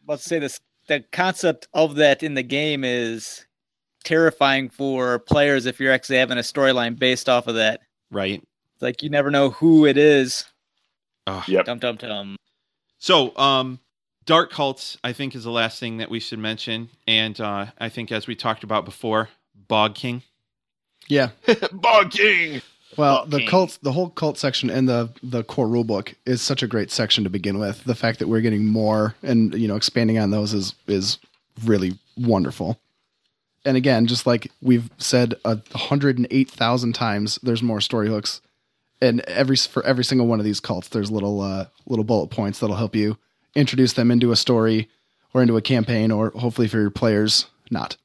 Let's say this the concept of that in the game is terrifying for players if you're actually having a storyline based off of that. Right. It's like you never know who it is. Ugh. Yep. Dum dum dum. So, um, dark cults, I think, is the last thing that we should mention, and uh, I think, as we talked about before, Bog King. Yeah. Bog King. Well, the Fucking- cult, the whole cult section in the the core rulebook is such a great section to begin with. The fact that we're getting more and you know expanding on those is is really wonderful. And again, just like we've said a hundred and eight thousand times, there's more story hooks, and every for every single one of these cults, there's little uh, little bullet points that'll help you introduce them into a story or into a campaign, or hopefully for your players, not.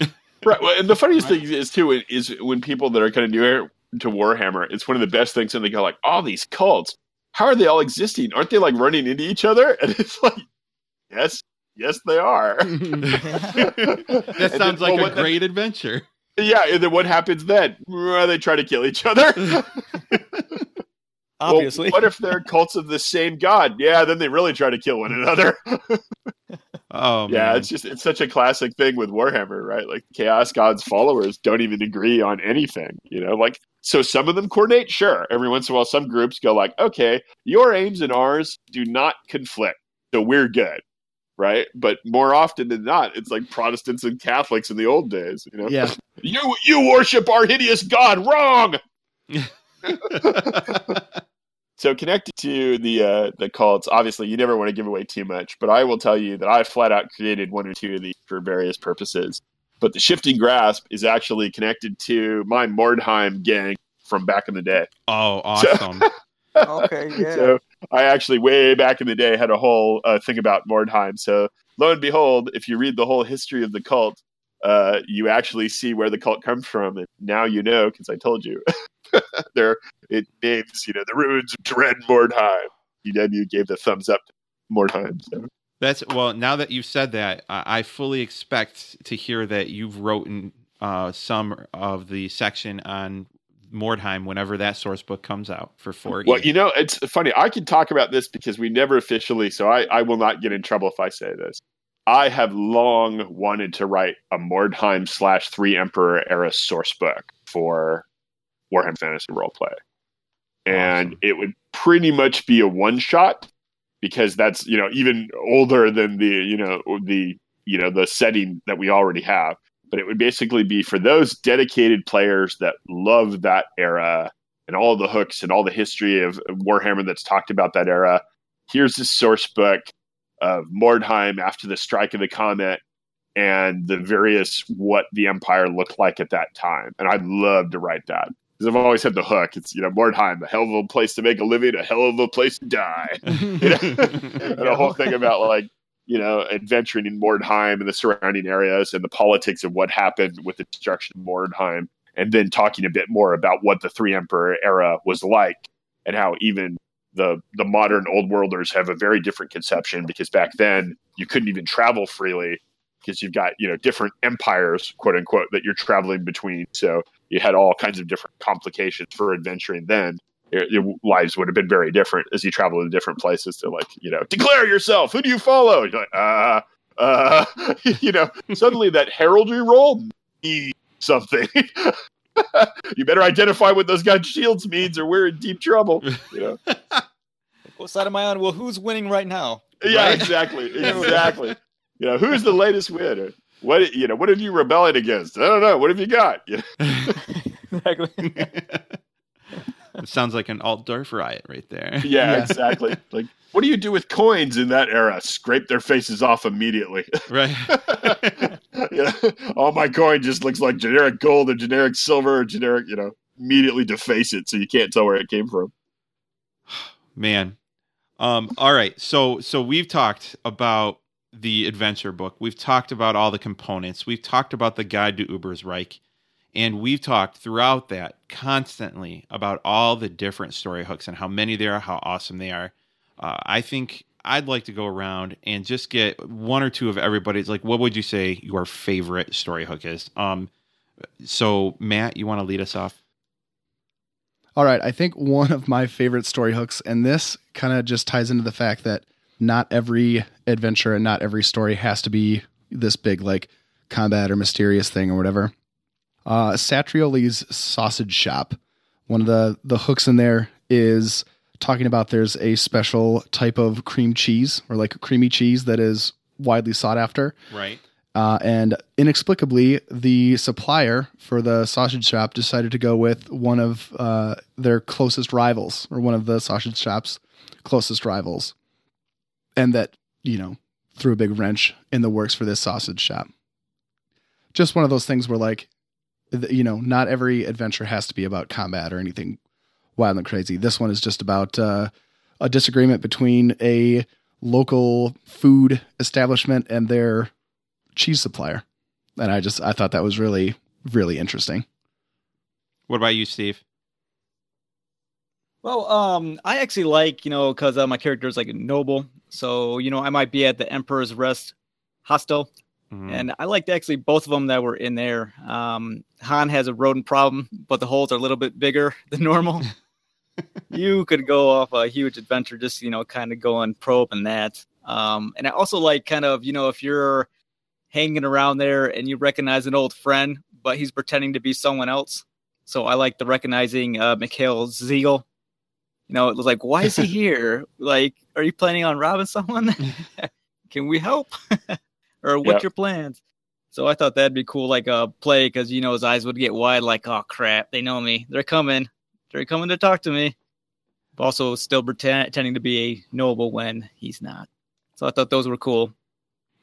Right. Well, and the funniest thing is too is when people that are kind of new to Warhammer, it's one of the best things, and they go like, "All these cults, how are they all existing? Aren't they like running into each other?" And it's like, yes, yes, they are. That sounds then- like well, a what the- great adventure. yeah, and then what happens then? Well, they try to kill each other. Well, Obviously. what if they're cults of the same god? Yeah, then they really try to kill one another. Oh, yeah, man. it's just it's such a classic thing with Warhammer, right? Like Chaos God's followers don't even agree on anything, you know. Like so, some of them coordinate, sure. Every once in a while, some groups go like, "Okay, your aims and ours do not conflict, so we're good." Right, but more often than not, it's like Protestants and Catholics in the old days. You know, Yeah. you you worship our hideous God wrong. So connected to the uh, the cults, obviously you never want to give away too much, but I will tell you that I flat out created one or two of these for various purposes. But the shifting grasp is actually connected to my Mordheim gang from back in the day. oh, awesome. Okay, yeah. So I actually way back in the day had a whole uh, thing about Mordheim. So lo and behold, if you read the whole history of the cult, uh, you actually see where the cult comes from, and now you know because I told you. there, it names you know the ruins of Dread Mordheim. You then you gave the thumbs up to Mordheim. So. That's well. Now that you've said that, I, fully expect to hear that you've written uh, some of the section on Mordheim whenever that source book comes out for. 4E. Well, you know, it's funny. I can talk about this because we never officially, so I, I will not get in trouble if I say this. I have long wanted to write a Mordheim slash Three Emperor era source book for Warhammer Fantasy Roleplay. And Awesome. it would pretty much be a one shot because that's, you know, even older than the, you know, the, you know, the setting that we already have. But it would basically be for those dedicated players that love that era and all the hooks and all the history of Warhammer that's talked about that era. Here's the source book. of Mordheim after the strike of the comet and the various what the empire looked like at that time. And I'd love to write that because I've always had the hook. It's you know Mordheim, a hell of a place to make a living, a hell of a place to die, you know? and a whole thing about like you know adventuring in Mordheim and the surrounding areas and the politics of what happened with the destruction of Mordheim, and then talking a bit more about what the Three Emperor era was like and how even the the modern old worlders have a very different conception because back then you couldn't even travel freely because you've got you know different empires quote unquote that you're traveling between so you had all kinds of different complications for adventuring then. Your, your lives would have been very different as you travel to different places to like you know declare yourself! Who do you follow? You're like uh uh you know. Suddenly that heraldry role means something. You better identify what those guys shields means or we're in deep trouble you know. What side am i on? Well who's winning right now? Yeah Right? exactly exactly. You know who's the latest winner what you know what have you rebelled against i don't know what have you got You know? exactly it sounds like an Altdorf riot right there. yeah, Yeah. exactly like what do you do with coins in that era scrape their faces off immediately Right. you know, all my coin just looks like generic gold or generic silver or generic you know immediately deface it so you can't tell where it came from Man. Um, all right. So so we've talked about the adventure book. We've talked about all the components. We've talked about the guide to Ubersreik. And we've talked throughout that constantly about all the different story hooks and how many there are, how awesome they are. Uh, I think I'd like to go around and just get one or two of everybody's like, what would you say your favorite story hook is? Um, so Matt, you want to lead us off? All right, I think one of my favorite story hooks, and this kind of just ties into the fact that not every adventure and not every story has to be this big, like combat or mysterious thing or whatever. Uh, Satrioli's Sausage Shop. One of the the hooks in there is talking about there's a special type of cream cheese or like creamy cheese that is widely sought after. Right. Uh, and inexplicably, the supplier for the sausage shop decided to go with one of uh, their closest rivals, or one of the sausage shop's closest rivals. And that, you know, threw a big wrench in the works for this sausage shop. Just one of those things where, like, you know, not every adventure has to be about combat or anything wild and crazy. This one is just about uh, a disagreement between a local food establishment and their cheese supplier. And I just I thought that was really really interesting. What about you, Steve? Well, um, I actually like you know because uh, my character is like a noble, so you know I might be at the Emperor's Rest hostel, Mhm. and I liked actually both of them that were in there. Um, Han has a rodent problem, but the holes are a little bit bigger than normal. you could go off a huge adventure, just you know, kind of going probe and that. Um, and I also like kind of you know if you're hanging around there and you recognize an old friend, but he's pretending to be someone else. So I like the recognizing uh, Mikhail Ziegel. You know, it was like, why is he here? like, are you planning on robbing someone? Can we help? or what's Yep. your plans? So I thought that'd be cool, like a play, because you know his eyes would get wide, like, oh crap, they know me, they're coming, they're coming to talk to me. But also still pretend, pretending to be a noble when he's not. So I thought those were cool.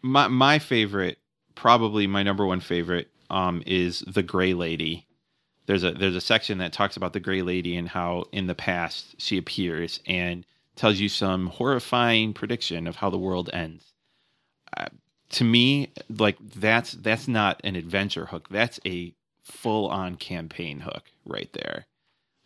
my my favorite, probably my number one favorite, um, is the Gray Lady. There's a there's a section that talks about the Gray Lady and how in the past she appears and tells you some horrifying prediction of how the world ends. Uh, to me, like that's that's not an adventure hook. That's a full on campaign hook right there.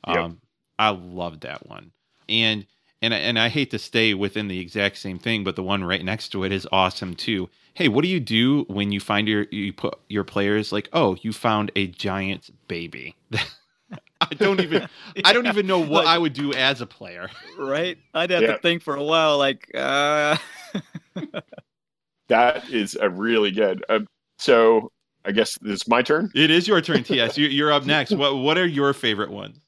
Yep. Um, I love that one, and and I- and I hate to stay within the exact same thing, but the one right next to it is awesome too. Hey, what do you do when you find your you put your players like, oh, you found a giant baby? I don't even I don't even know what Like- I would do as a player. Right? I'd have Yeah. to think for a while, like, uh, that is a really good um, so i guess it's my turn It is your turn, TS. You, you're up next. What what are your favorite ones?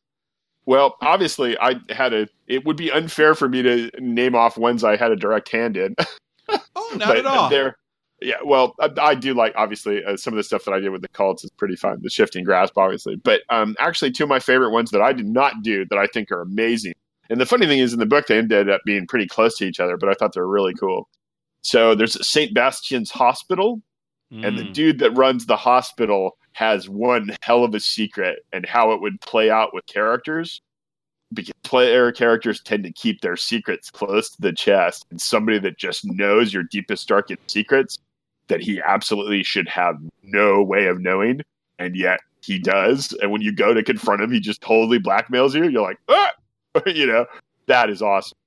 Well, obviously, I had a. It would be unfair for me to name off ones I had a direct hand in. Oh, not but at all. There, yeah. Well, I, I do like obviously uh, some of the stuff that I did with the cults is pretty fun. The shifting grasp, obviously, but um, actually, two of my favorite ones that I did not do that I think are amazing. And the funny thing is, in the book, they ended up being pretty close to each other, but I thought they were really cool. So there's St. Bastian's Hospital, and the Mm. dude that runs the hospital has one hell of a secret and how it would play out with characters. Because player characters tend to keep their secrets close to the chest, and somebody that just knows your deepest, darkest secrets that he absolutely should have no way of knowing, and yet he does. And when you go to confront him, he just totally blackmails you. You're like, ah! you know, that is awesome.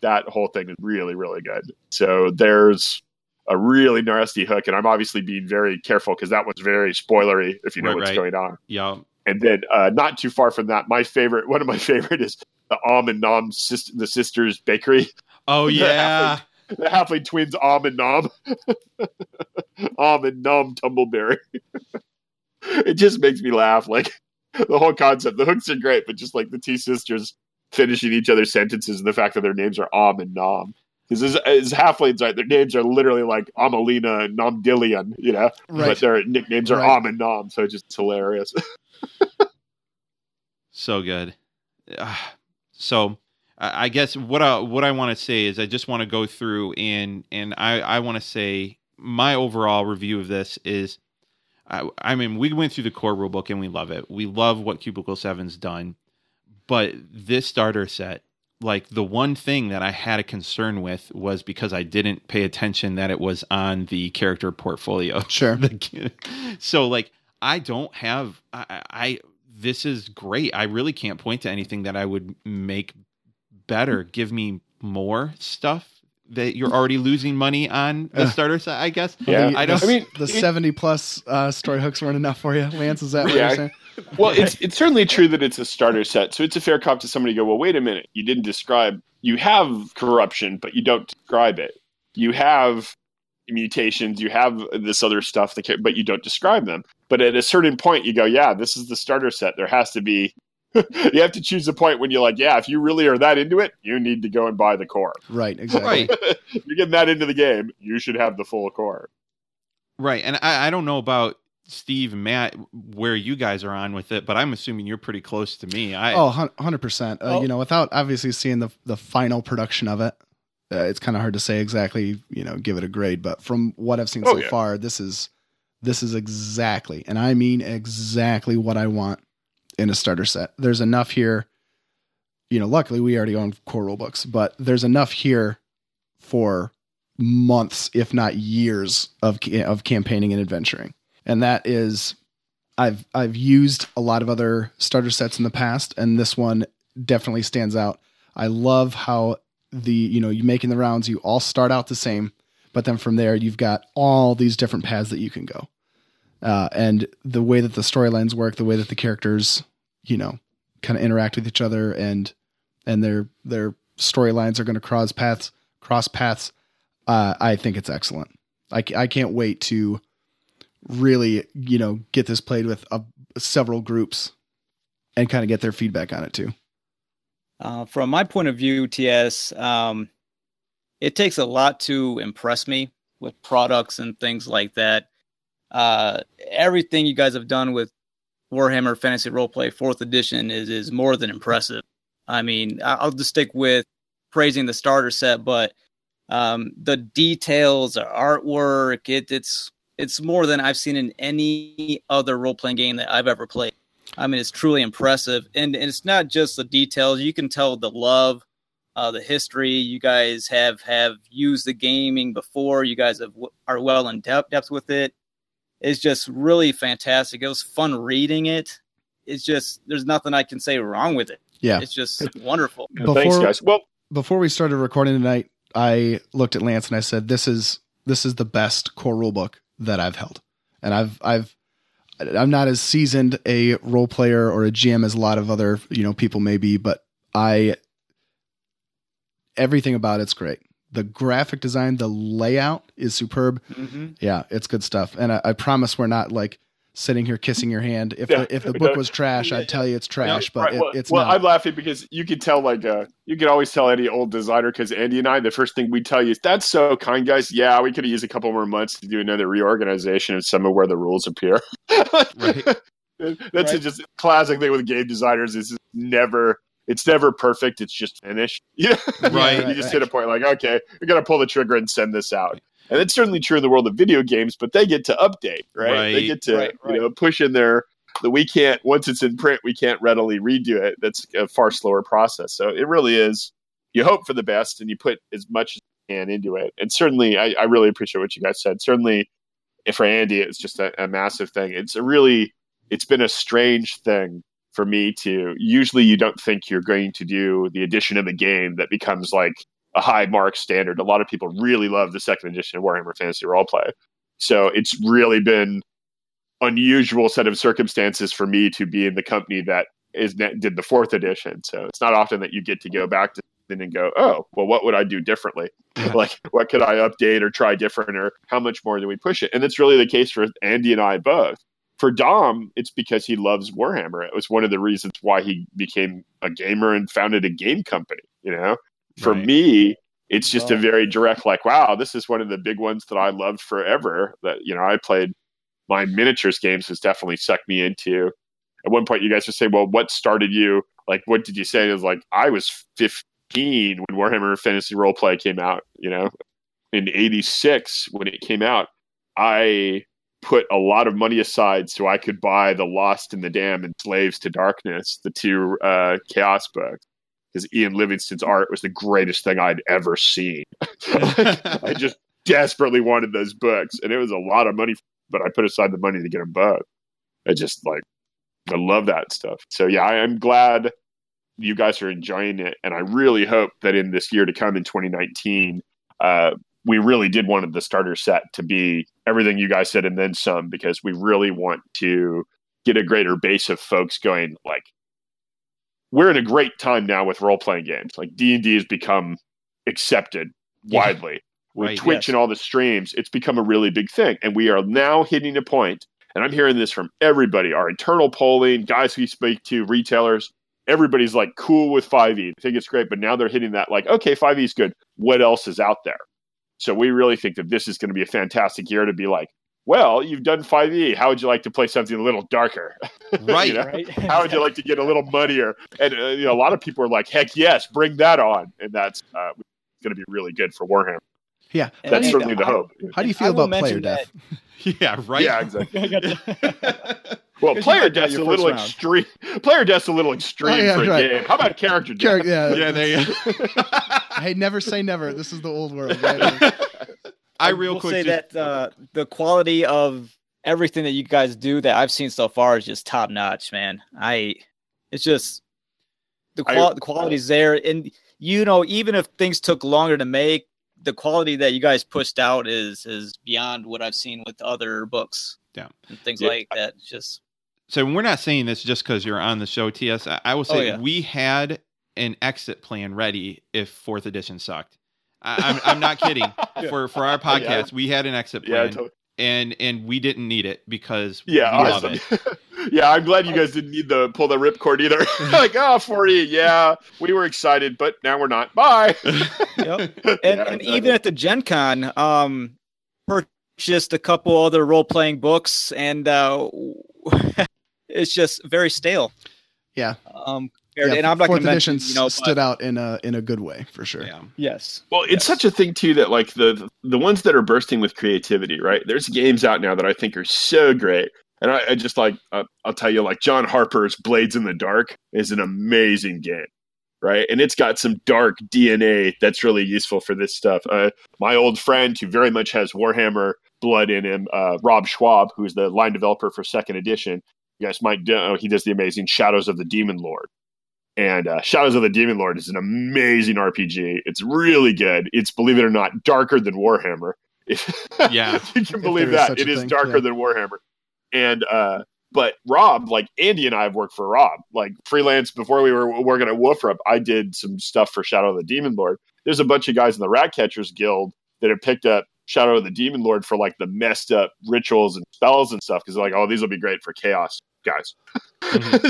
That whole thing is really, really good. So there's a really nasty hook, and I'm obviously being very careful because that was very spoilery if you know Right, what's right. going on. yeah. And then uh, not too far from that, my favorite, one of my favorite is the Om and Nom, sis- the sisters bakery. Oh The yeah. The halfling twins, Om and Nom, Om and Nom Tumbleberry. it just makes me laugh. Like the whole concept, the hooks are great, but just like the two sisters finishing each other's sentences and the fact that their names are Om and Nom. Because as, as halflings, right, their names are literally like Amelina and Nomdillion, you know, right. but Right. their nicknames are Right. Om and Nom, so it's just hilarious. So good. Ah, So I I guess what I what I want to say is I just want to go through and and I I want to say my overall review of this is I, I mean we went through the core rulebook and we love it. We love what Cubicle 7's done. But this starter set like the one thing that I had a concern with was because I didn't pay attention that it was on the character portfolio. Sure. So like I don't have I, I I- this is great. I really can't point to anything that I would make better. Give me more stuff that you're already losing money on the starter set. I guess. Yeah. I don't- the- I mean, the it- seventy plus uh, story hooks weren't enough for you, Lance. Is that what Yeah. you're saying? Well, it's it's certainly true that it's a starter set, so it's a fair cop to somebody to go, well, wait a minute, you didn't describe. You have corruption, but you don't describe it. You have mutations, you have this other stuff, that but you don't describe them. But at a certain point, you go, yeah, this is the starter set. There has to be. you have to choose a point when you're like, yeah, if you really are that into it, you need to go and buy the core. Right. Exactly. Right. you're getting that into the game, you should have the full core. Right. And I, I don't know about Steve and Matt where you guys are on with it, but I'm assuming you're pretty close to me. I Oh, 100%. Uh, Oh. You know, without obviously seeing the the final production of it, uh, it's kind of hard to say exactly, you know, give it a grade, but from what I've seen Oh, so yeah. far, this is this is exactly, and I mean exactly what I want in a starter set. There's enough here, you know, luckily we already own core rule books, but there's enough here for months, if not years of of campaigning and adventuring. And that is I've I've used a lot of other starter sets in the past, and this one definitely stands out. I love how the you know you making the rounds, you all start out the same, but then from there you've got all these different paths that you can go, uh, and the way that the storylines work, the way that the characters you know kind of interact with each other, and and their their storylines are going to cross paths cross paths. Uh, I think it's excellent. I, I can't wait to really you know get this played with uh, several groups and kind of get their feedback on it too Uh, from my point of view, TS, um, it takes a lot to impress me with products and things like that. Uh, everything you guys have done with Warhammer Fantasy Roleplay Fourth Edition is is more than impressive. I mean, I'll just stick with praising the starter set, but um, the details, the artwork, it, it's it's more than I've seen in any other role playing game that I've ever played. I mean, it's truly impressive, and, and it's not just the details. You can tell the love, uh, the history. You guys have have used the gaming before. You guys have are well in depth depth with it. It's just really fantastic. It was fun reading it. It's just there's nothing I can say wrong with it. yeah It's just wonderful. Thanks, guys. Well, before we started recording tonight i looked at lance and i said this is this is the best core rule book that i've held and i've i've i'm not as seasoned a role player or a gm as a lot of other you know people may be but i everything about it's great the graphic design the layout is superb Mm-hmm. Yeah, it's good stuff. And I, I promise we're not like sitting here kissing your hand. If Yeah, the, if the book was trash, I'd tell you it's trash, but Right, it, well, it's well, not. I'm laughing because you can tell, like, uh, you can always tell any old designer because Andy and I, the first thing we tell you is, "That's so kind, guys. Yeah, we could use a couple more months to do another reorganization of some of where the rules appear." Right. That's Right. just classic thing with game designers is never it's never perfect. It's just finished. Yeah, Right, you just right. hit a point like, okay, we got to pull the trigger and send this out. And it's certainly true in the world of video games, but they get to update, right? Right. They get to Right, right. you know push in their that we can't once it's in print, we can't readily redo it. That's a far slower process. So it really is. You hope for the best, and you put as much as you can into it. And certainly, I, I really appreciate what you guys said. Certainly, if for Andy, it's just a, a massive thing. It's a really, it's been a strange thing for me to. Usually, you don't think you're going to do the edition of a game that becomes like a high mark standard. A lot of people really love the second edition of Warhammer Fantasy Roleplay. So it's really been unusual set of circumstances for me to be in the company that is that did the fourth edition. So it's not often that you get to go back to and go, oh, well, what would I do differently? like, what could I update or try different, or how much more do we push it? And it's really the case for Andy and I both. For Dom, it's because he loves Warhammer. It was one of the reasons why he became a gamer and founded a game company. You know, for Right. me, it's just a Oh. very direct, like, wow, this is one of the big ones that I loved forever. That you know, I played my miniatures games has definitely sucked me into. At one point, you guys would say, "Well, what started you? Like, what did you say?" It was like I was 15 when Warhammer Fantasy Roleplay came out. You know, in '86 when it came out, I put a lot of money aside so I could buy The Lost and the Damned and Slaves to Darkness, the two uh, Chaos books, because Ian Livingston's art was the greatest thing I'd ever seen. I just desperately wanted those books, and it was a lot of money, but I put aside the money to get them both. I just like, I love that stuff. So yeah, I am glad you guys are enjoying it, and I really hope that in this year to come in 2019, uh, we really did want the starter set to be everything you guys said and then some, because we really want to get a greater base of folks going. Like, we're in a great time now with role playing games. Like D and D has become accepted Yeah. widely with Right, Twitch yes. and all the streams, it's become a really big thing. And we are now hitting a point, and I'm hearing this from everybody our internal polling, guys we speak to, retailers. Everybody's like cool with 5e. They think it's great, but now they're hitting that like, okay, 5e is good. What else is out there? So we really think that this is going to be a fantastic year to be like, well, you've done 5e. How would you like to play something a little darker? Right. You know? right? How would you like to get a little muddier? And uh, you know, a lot of people are like, heck yes, bring that on. And that's uh, going to be really good for Warhammer. Yeah. And That's I- certainly the I- hope. How do you feel will about player death? yeah, right. Yeah, exactly. I got the- Well, player death's a little round. extreme. Player death's a little extreme Oh, yeah, for a right. game. How about character death? Char- yeah. yeah, there you go. Hey, never say never. This is the old world. Right? I real will quick say just- that uh, the quality of everything that you guys do that I've seen so far is just top notch, man. I, it's just the I- qual- the quality's there, and you know, even if things took longer to make, the quality that you guys pushed out is is beyond what I've seen with other books. Yeah. and things Yeah. like that. It's Just so we're not saying this just because you're on the show, TS. I, I will say Oh, yeah. we had an exit plan ready if fourth edition sucked. I, I'm, I'm not kidding. For for our Oh, yeah. podcast, we had an exit Yeah, plan, totally. and and we didn't need it because yeah, we love awesome. it. yeah. I'm glad you guys didn't need the pull the ripcord either. like, oh, 40, yeah, we were excited, but now we're not. Bye. Yep. Yeah, and, and exactly. even at the Gen Con, um, purchased a couple other role playing books, and uh, it's just very stale. Yeah. Um, compared- Yeah, and I'm not going fourth to mention, edition you know, stood but- out in a in a good way for sure. Yeah. yes, Well, it's Yes. such a thing too that like the the ones that are bursting with creativity, right? There's games out now that I think are so great, and I, I just like uh, I'll tell you, like John Harper's Blades in the Dark is an amazing game, right? And it's got some dark DNA that's really useful for this stuff. Uh, my old friend who very much has Warhammer blood in him, uh, Rob Schwalb, who's the line developer for Second Edition. You guys might know he does the amazing Shadows of the Demon Lord. And uh, Shadows of the Demon Lord is an amazing RPG. It's really good. It's believe it or not darker than Warhammer. Yeah. if you can believe there is that, such it a is thing, darker yeah. than Warhammer. And uh, but Rob, like Andy and I have worked for Rob, like freelance before we were working at Wolfrup. I did some stuff for Shadow of the Demon Lord. There's a bunch of guys in the Rat Catchers Guild that have picked up Shadow of the Demon Lord for like the messed up rituals and spells and stuff because they're like, oh, these will be great for chaos guys.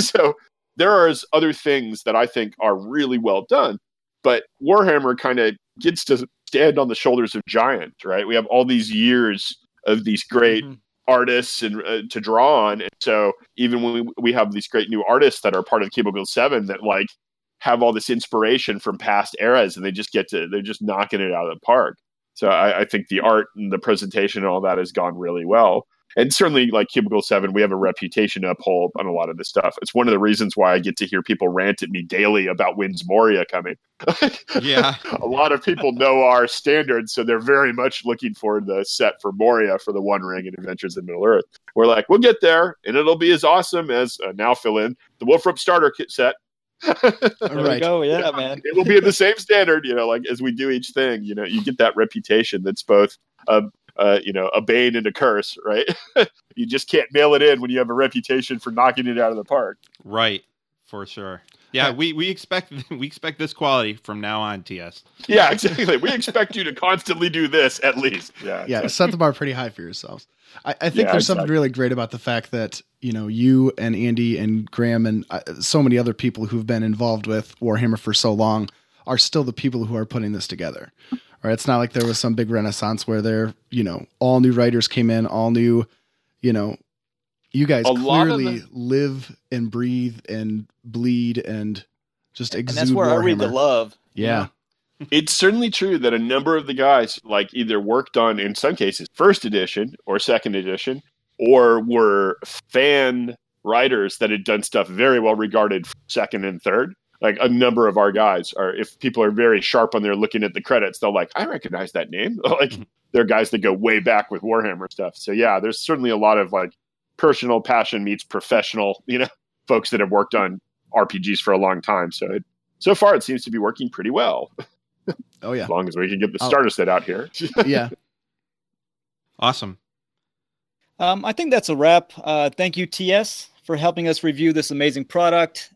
so there are other things that I think are really well done, but Warhammer kind of gets to stand on the shoulders of giants, right? We have all these years of these great Mhm. artists and uh, to draw on, and so even when we, we have these great new artists that are part of Cubicle Seven that like have all this inspiration from past eras, and they just get to they're just knocking it out of the park. So I, I think the art and the presentation and all that has gone really well and certainly like cubicle 7 we have a reputation to uphold on a lot of this stuff. It's one of the reasons why i get to hear people rant at me daily about Winds Moria coming. Yeah. A lot of people know our standards so they're very much looking for the set for moria for the one ring and adventures in middle earth. We're like we'll get there and it'll be as awesome as uh, now fill in the wolf Wolfrup starter kit set. There right. we go. Yeah man. It will be in the same standard you know like as we do each thing you know you get that reputation that's both a uh, you know, a bane and a curse, right? you just can't mail it in when you have a reputation for knocking it out of the park. Right, for sure. Yeah, we, we expect we expect this quality from now on, TS. Yeah, exactly. we expect you to constantly do this at least. Yeah, yeah. Set the bar pretty high for yourselves. I, I think yeah, there's exactly. something really great about the fact that you know you and Andy and Graeme and uh, so many other people who've been involved with Warhammer for so long are still the people who are putting this together. Right? It's not like there was some big renaissance where there, you know, all new writers came in, all new, you know, you guys a clearly the, live and breathe and bleed and just exude. And that's where Warhammer. I read the love. Yeah. It's certainly true that a number of the guys like either worked on in some cases first edition or second edition or were fan writers that had done stuff very well regarded second and third like a number of our guys are if people are very sharp on there looking at the credits they'll like i recognize that name. Like mm-hmm. they're guys that go way back with warhammer stuff. So yeah there's certainly a lot of like personal passion meets professional you know folks that have worked on rpgs for a long time. So it so far it seems to be working pretty well. Oh yeah. As long as we can get the starter set out here. Yeah. Awesome. Um, i think that's a wrap. Uh, thank you ts for helping us review this amazing product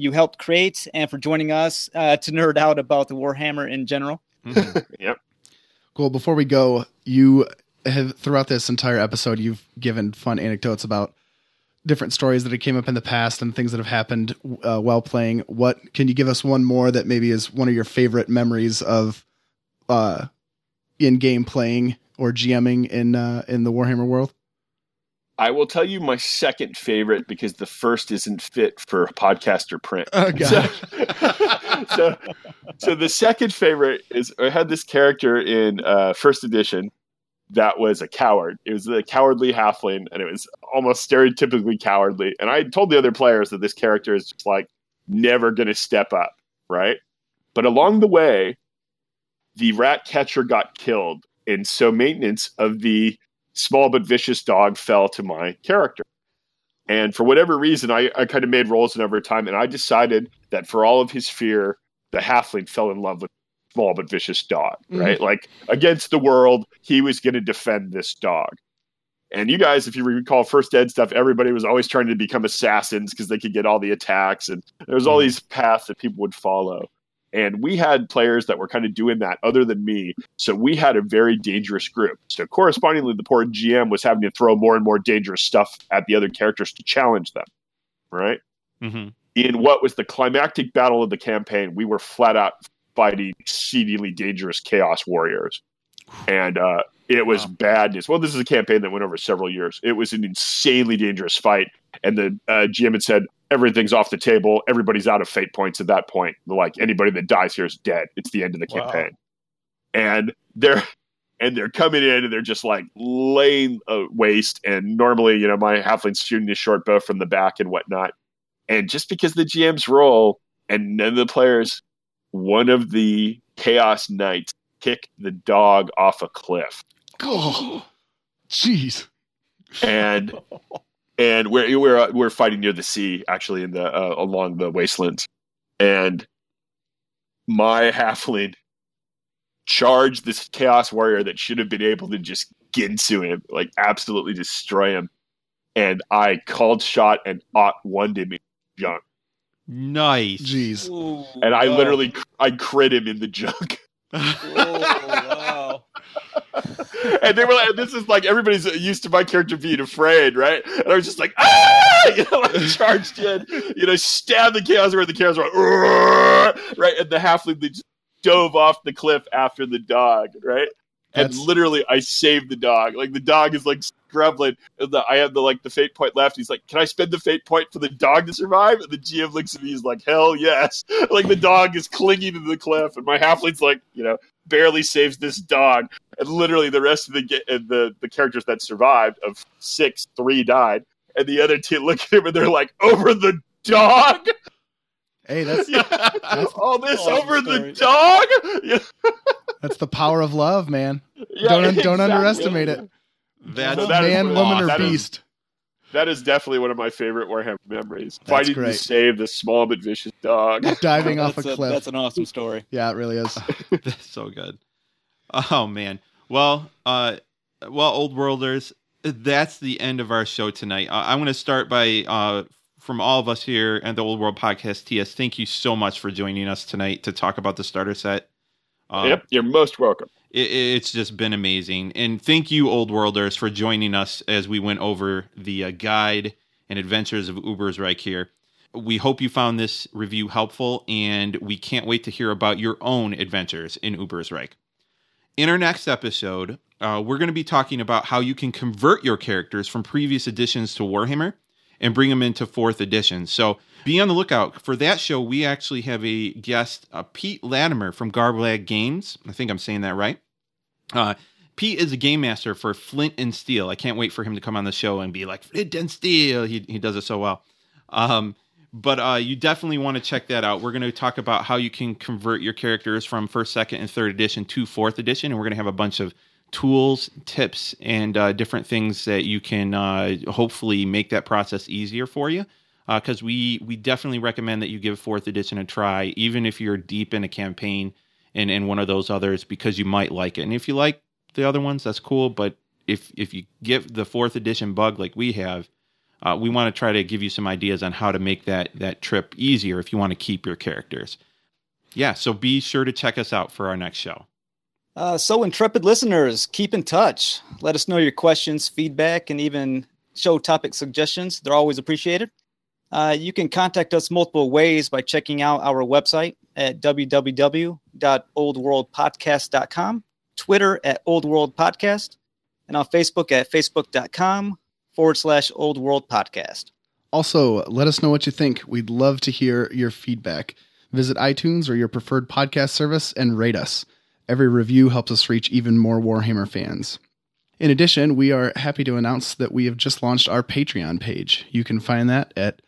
you helped create and for joining us uh, to nerd out about the Warhammer in general. Mm-hmm. yep. Cool. Before we go, you have throughout this entire episode, you've given fun anecdotes about different stories that have came up in the past and things that have happened uh, while playing. What can you give us one more that maybe is one of your favorite memories of uh, in game playing or GMing in uh, in the Warhammer world? I will tell you my second favorite because the first isn't fit for podcast or print. Oh, so, so, so, the second favorite is I had this character in uh, first edition that was a coward. It was a cowardly halfling, and it was almost stereotypically cowardly. And I told the other players that this character is just like never going to step up, right? But along the way, the rat catcher got killed, and so maintenance of the small but vicious dog fell to my character. And for whatever reason, I, I kind of made rolls over time, and I decided that for all of his fear, the halfling fell in love with small but vicious dog, mm-hmm. right? Like against the world, he was going to defend this dog. And you guys, if you recall first ed stuff, everybody was always trying to become assassins because they could get all the attacks, and there was all mm-hmm. these paths that people would follow. And we had players that were kind of doing that other than me. So we had a very dangerous group. So correspondingly, the poor GM was having to throw more and more dangerous stuff at the other characters to challenge them. Right? Mm-hmm. In what was the climactic battle of the campaign, we were flat out fighting exceedingly dangerous chaos warriors. And uh, it was wow. badness. Well, this is a campaign that went over several years. It was an insanely dangerous fight. And the uh, GM had said, everything's off the table. Everybody's out of fate points at that point. Like anybody that dies here is dead. It's the end of the wow. campaign. And they're and they're coming in and they're just like laying uh, waste. And normally, you know, my halfling's shooting a short bow from the back and whatnot. And just because the GM's roll and none of the players, one of the chaos knights kicked the dog off a cliff. Oh, jeez. And and we're we're uh, we're fighting near the sea, actually, in the uh, along the wastelands, and my halfling charged this chaos warrior that should have been able to just get ginsu him, like absolutely destroy him, and I called shot and ought one him in junk. Nice, jeez, Ooh, and I wow. literally I crit him in the junk. wow. and they were like, "This is like everybody's used to my character being afraid, right?" And I was just like, "Ah!" You know, like charged in, you know, stabbed the chaos where the chaos went, right, and the halfling just dove off the cliff after the dog, right? And literally I saved the dog. Like the dog is like scrubbling. And the, I have the like the fate point left. He's like, "Can I spend the fate point for the dog to survive?" And the GM looks at me. He's like, "Hell yes!" Like the dog is clinging to the cliff, and my halfling's like, you know, barely saves this dog. And literally the rest of the the the characters that survived of six, three died, and the other two look at him and they're like, "Over the dog." Hey, that's All this over story. the dog. Yeah, that's the power of love, man. yeah, don't don't underestimate it. That's So that is man, what- woman, or that is- beast. That is definitely one of my favorite Warhammer memories. That's Fighting great. to save this small but vicious dog. Diving off a That's cliff. That's an awesome story. yeah, it really is. That's so good. Oh man. Well, uh, well, old worlders, that's the end of our show tonight. Uh, I'm going to start by uh, from all of us here at the Old World Podcast. TS, thank you so much for joining us tonight to talk about the starter set. Uh, yep, you're most welcome. it, it's just been amazing. And thank you, Old Worlders, for joining us as we went over the uh, guide and adventures of Ubersreik here. We hope you found this review helpful, and we can't wait to hear about your own adventures in Ubersreik. In our next episode, uh, we're going to be talking about how you can convert your characters from previous editions to Warhammer and bring them into fourth edition. So be on the lookout for that show. We actually have a guest, uh, Pete Latimer from Garblag Games. I think I'm saying that right. Uh, Pete is a game master for Flint and Steel. I can't wait for him to come on the show and be like Flint and Steel. He he does it so well. Um, but uh, you definitely want to check that out. We're going to talk about how you can convert your characters from first, second, and third edition to fourth edition, and we're going to have a bunch of tools, tips, and uh, different things that you can uh, hopefully make that process easier for you. Because we we definitely recommend that you give fourth edition a try, even if you're deep in a campaign and in one of those others, because you might like it. And if you like the other ones, that's cool. But if if you get the fourth edition bug like we have, uh, we want to try to give you some ideas on how to make that that trip easier if you want to keep your characters. Yeah, so be sure to check us out for our next show. Uh, so, intrepid listeners, keep in touch. Let us know your questions, feedback, and even show topic suggestions. They're always appreciated. Uh, you can contact us multiple ways by checking out our website at www.oldworldpodcast.com, Twitter at Old World Podcast, and on Facebook at facebook.com forward slash Old World Podcast. Also, let us know what you think. We'd love to hear your feedback. Visit iTunes or your preferred podcast service and rate us. Every review helps us reach even more Warhammer fans. In addition, we are happy to announce that we have just launched our Patreon page. You can find that at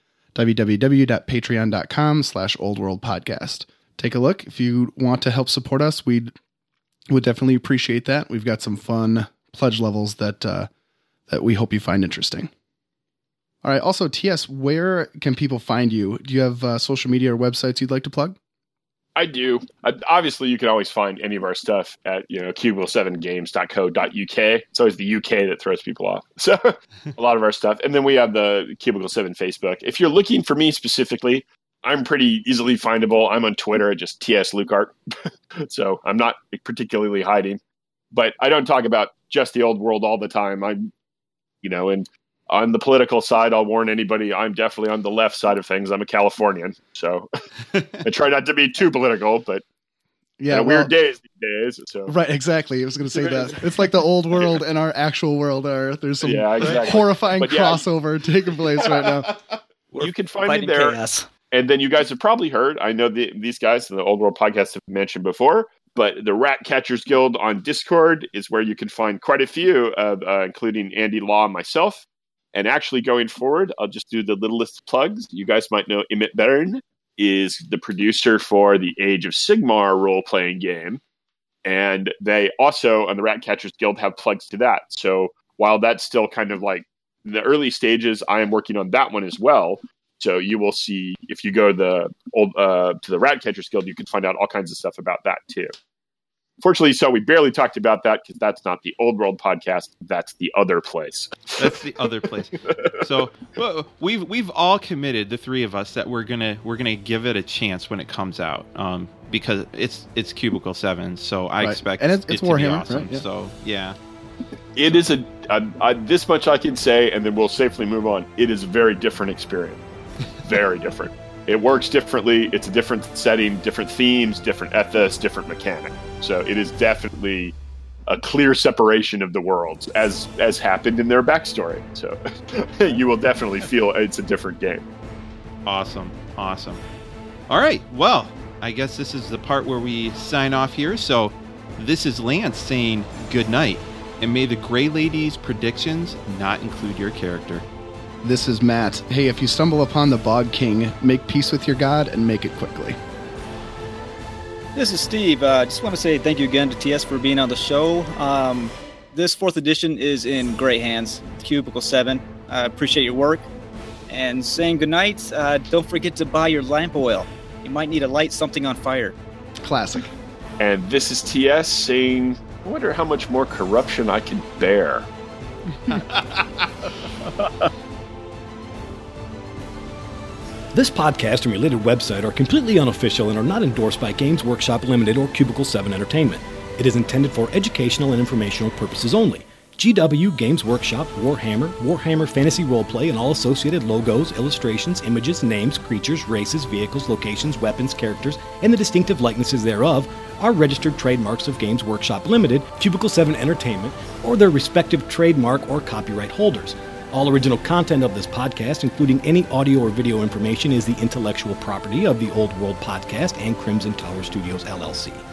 www.patreon.com slash oldworldpodcast. Take a look. If you want to help support us, we would definitely appreciate that. We've got some fun pledge levels that uh, that we hope you find interesting. All right. Also, TS, where can people find you? Do you have uh, social media or websites you'd like to plug? I do. Uh, obviously, you can always find any of our stuff at you know cubicle7games.co.uk. It's always the UK that throws people off. So a lot of our stuff, and then we have the Cubicle Seven Facebook. If you're looking for me specifically, I'm pretty easily findable. I'm on Twitter at just ts Luikart, so I'm not particularly hiding. But I don't talk about just the old world all the time. I'm, you know, and on the political side, I'll warn anybody. I'm definitely on the left side of things. I'm a Californian, so I try not to be too political, but Yeah, yeah, well- weird days these days. So Right, exactly. I was going to say that. It's like the old world and our actual world are there's some yeah, exactly. horrifying But yeah. crossover taking place right now. you can find me there, chaos. and then you guys have probably heard. I know the, these guys in the Old World podcast have mentioned before, but the Rat Catchers Guild on Discord is where you can find quite a few, of, uh, including Andy Law and myself. And actually, going forward, I'll just do the littlest plugs. You guys might know Emmett Byrne is the producer for the Age of Sigmar role playing game. And they also, on the Rat Catchers Guild, have plugs to that. So while that's still kind of like the early stages, I am working on that one as well. So you will see if you go the old uh, to the Rat Catchers Guild, you can find out all kinds of stuff about that too. Fortunately, so we barely talked about that because that's not the Old World podcast. That's the other place. That's the other place. So well, we've we've all committed, the three of us, that we're gonna we're gonna give it a chance when it comes out. Um, because it's it's Cubicle Seven, so I Right. expect And it's- it it's to be Warhammer, awesome. right? Yeah. So yeah, It is a, a, a this much I can say, and then we'll safely move on. It is a very different experience. Very different. It works differently. It's a different setting, different themes, different ethos, different mechanic. So it is definitely a clear separation of the worlds as as happened in their backstory. So you will definitely feel it's a different game. Awesome. Awesome. All right. Well, I guess this is the part where we sign off here. So this is Lance saying good night. And may the Grey Lady's predictions not include your character. This is Matt. Hey, if you stumble upon the Bog King, make peace with your god and make it quickly. This is Steve. I uh, just want to say thank you again to TS for being on the show. Um, this fourth edition is in great hands. Cubicle 7. I appreciate your work. And saying goodnight, uh, don't forget to buy your lamp oil. You might need to light something on fire. Classic. And this is TS saying, I wonder how much more corruption I can bear. This podcast and related website are completely unofficial and are not endorsed by Games Workshop Limited or Cubicle 7 Entertainment. It is intended for educational and informational purposes only. GW, Games Workshop, Warhammer, Warhammer Fantasy Roleplay, and all associated logos, illustrations, images, names, creatures, races, vehicles, locations, weapons, characters, and the distinctive likenesses thereof are registered trademarks of Games Workshop Limited, Cubicle 7 Entertainment, or their respective trademark or copyright holders. All original content of this podcast, including any audio or video information, is the intellectual property of the Old World Podcast and Crimson Tower Studios LLC.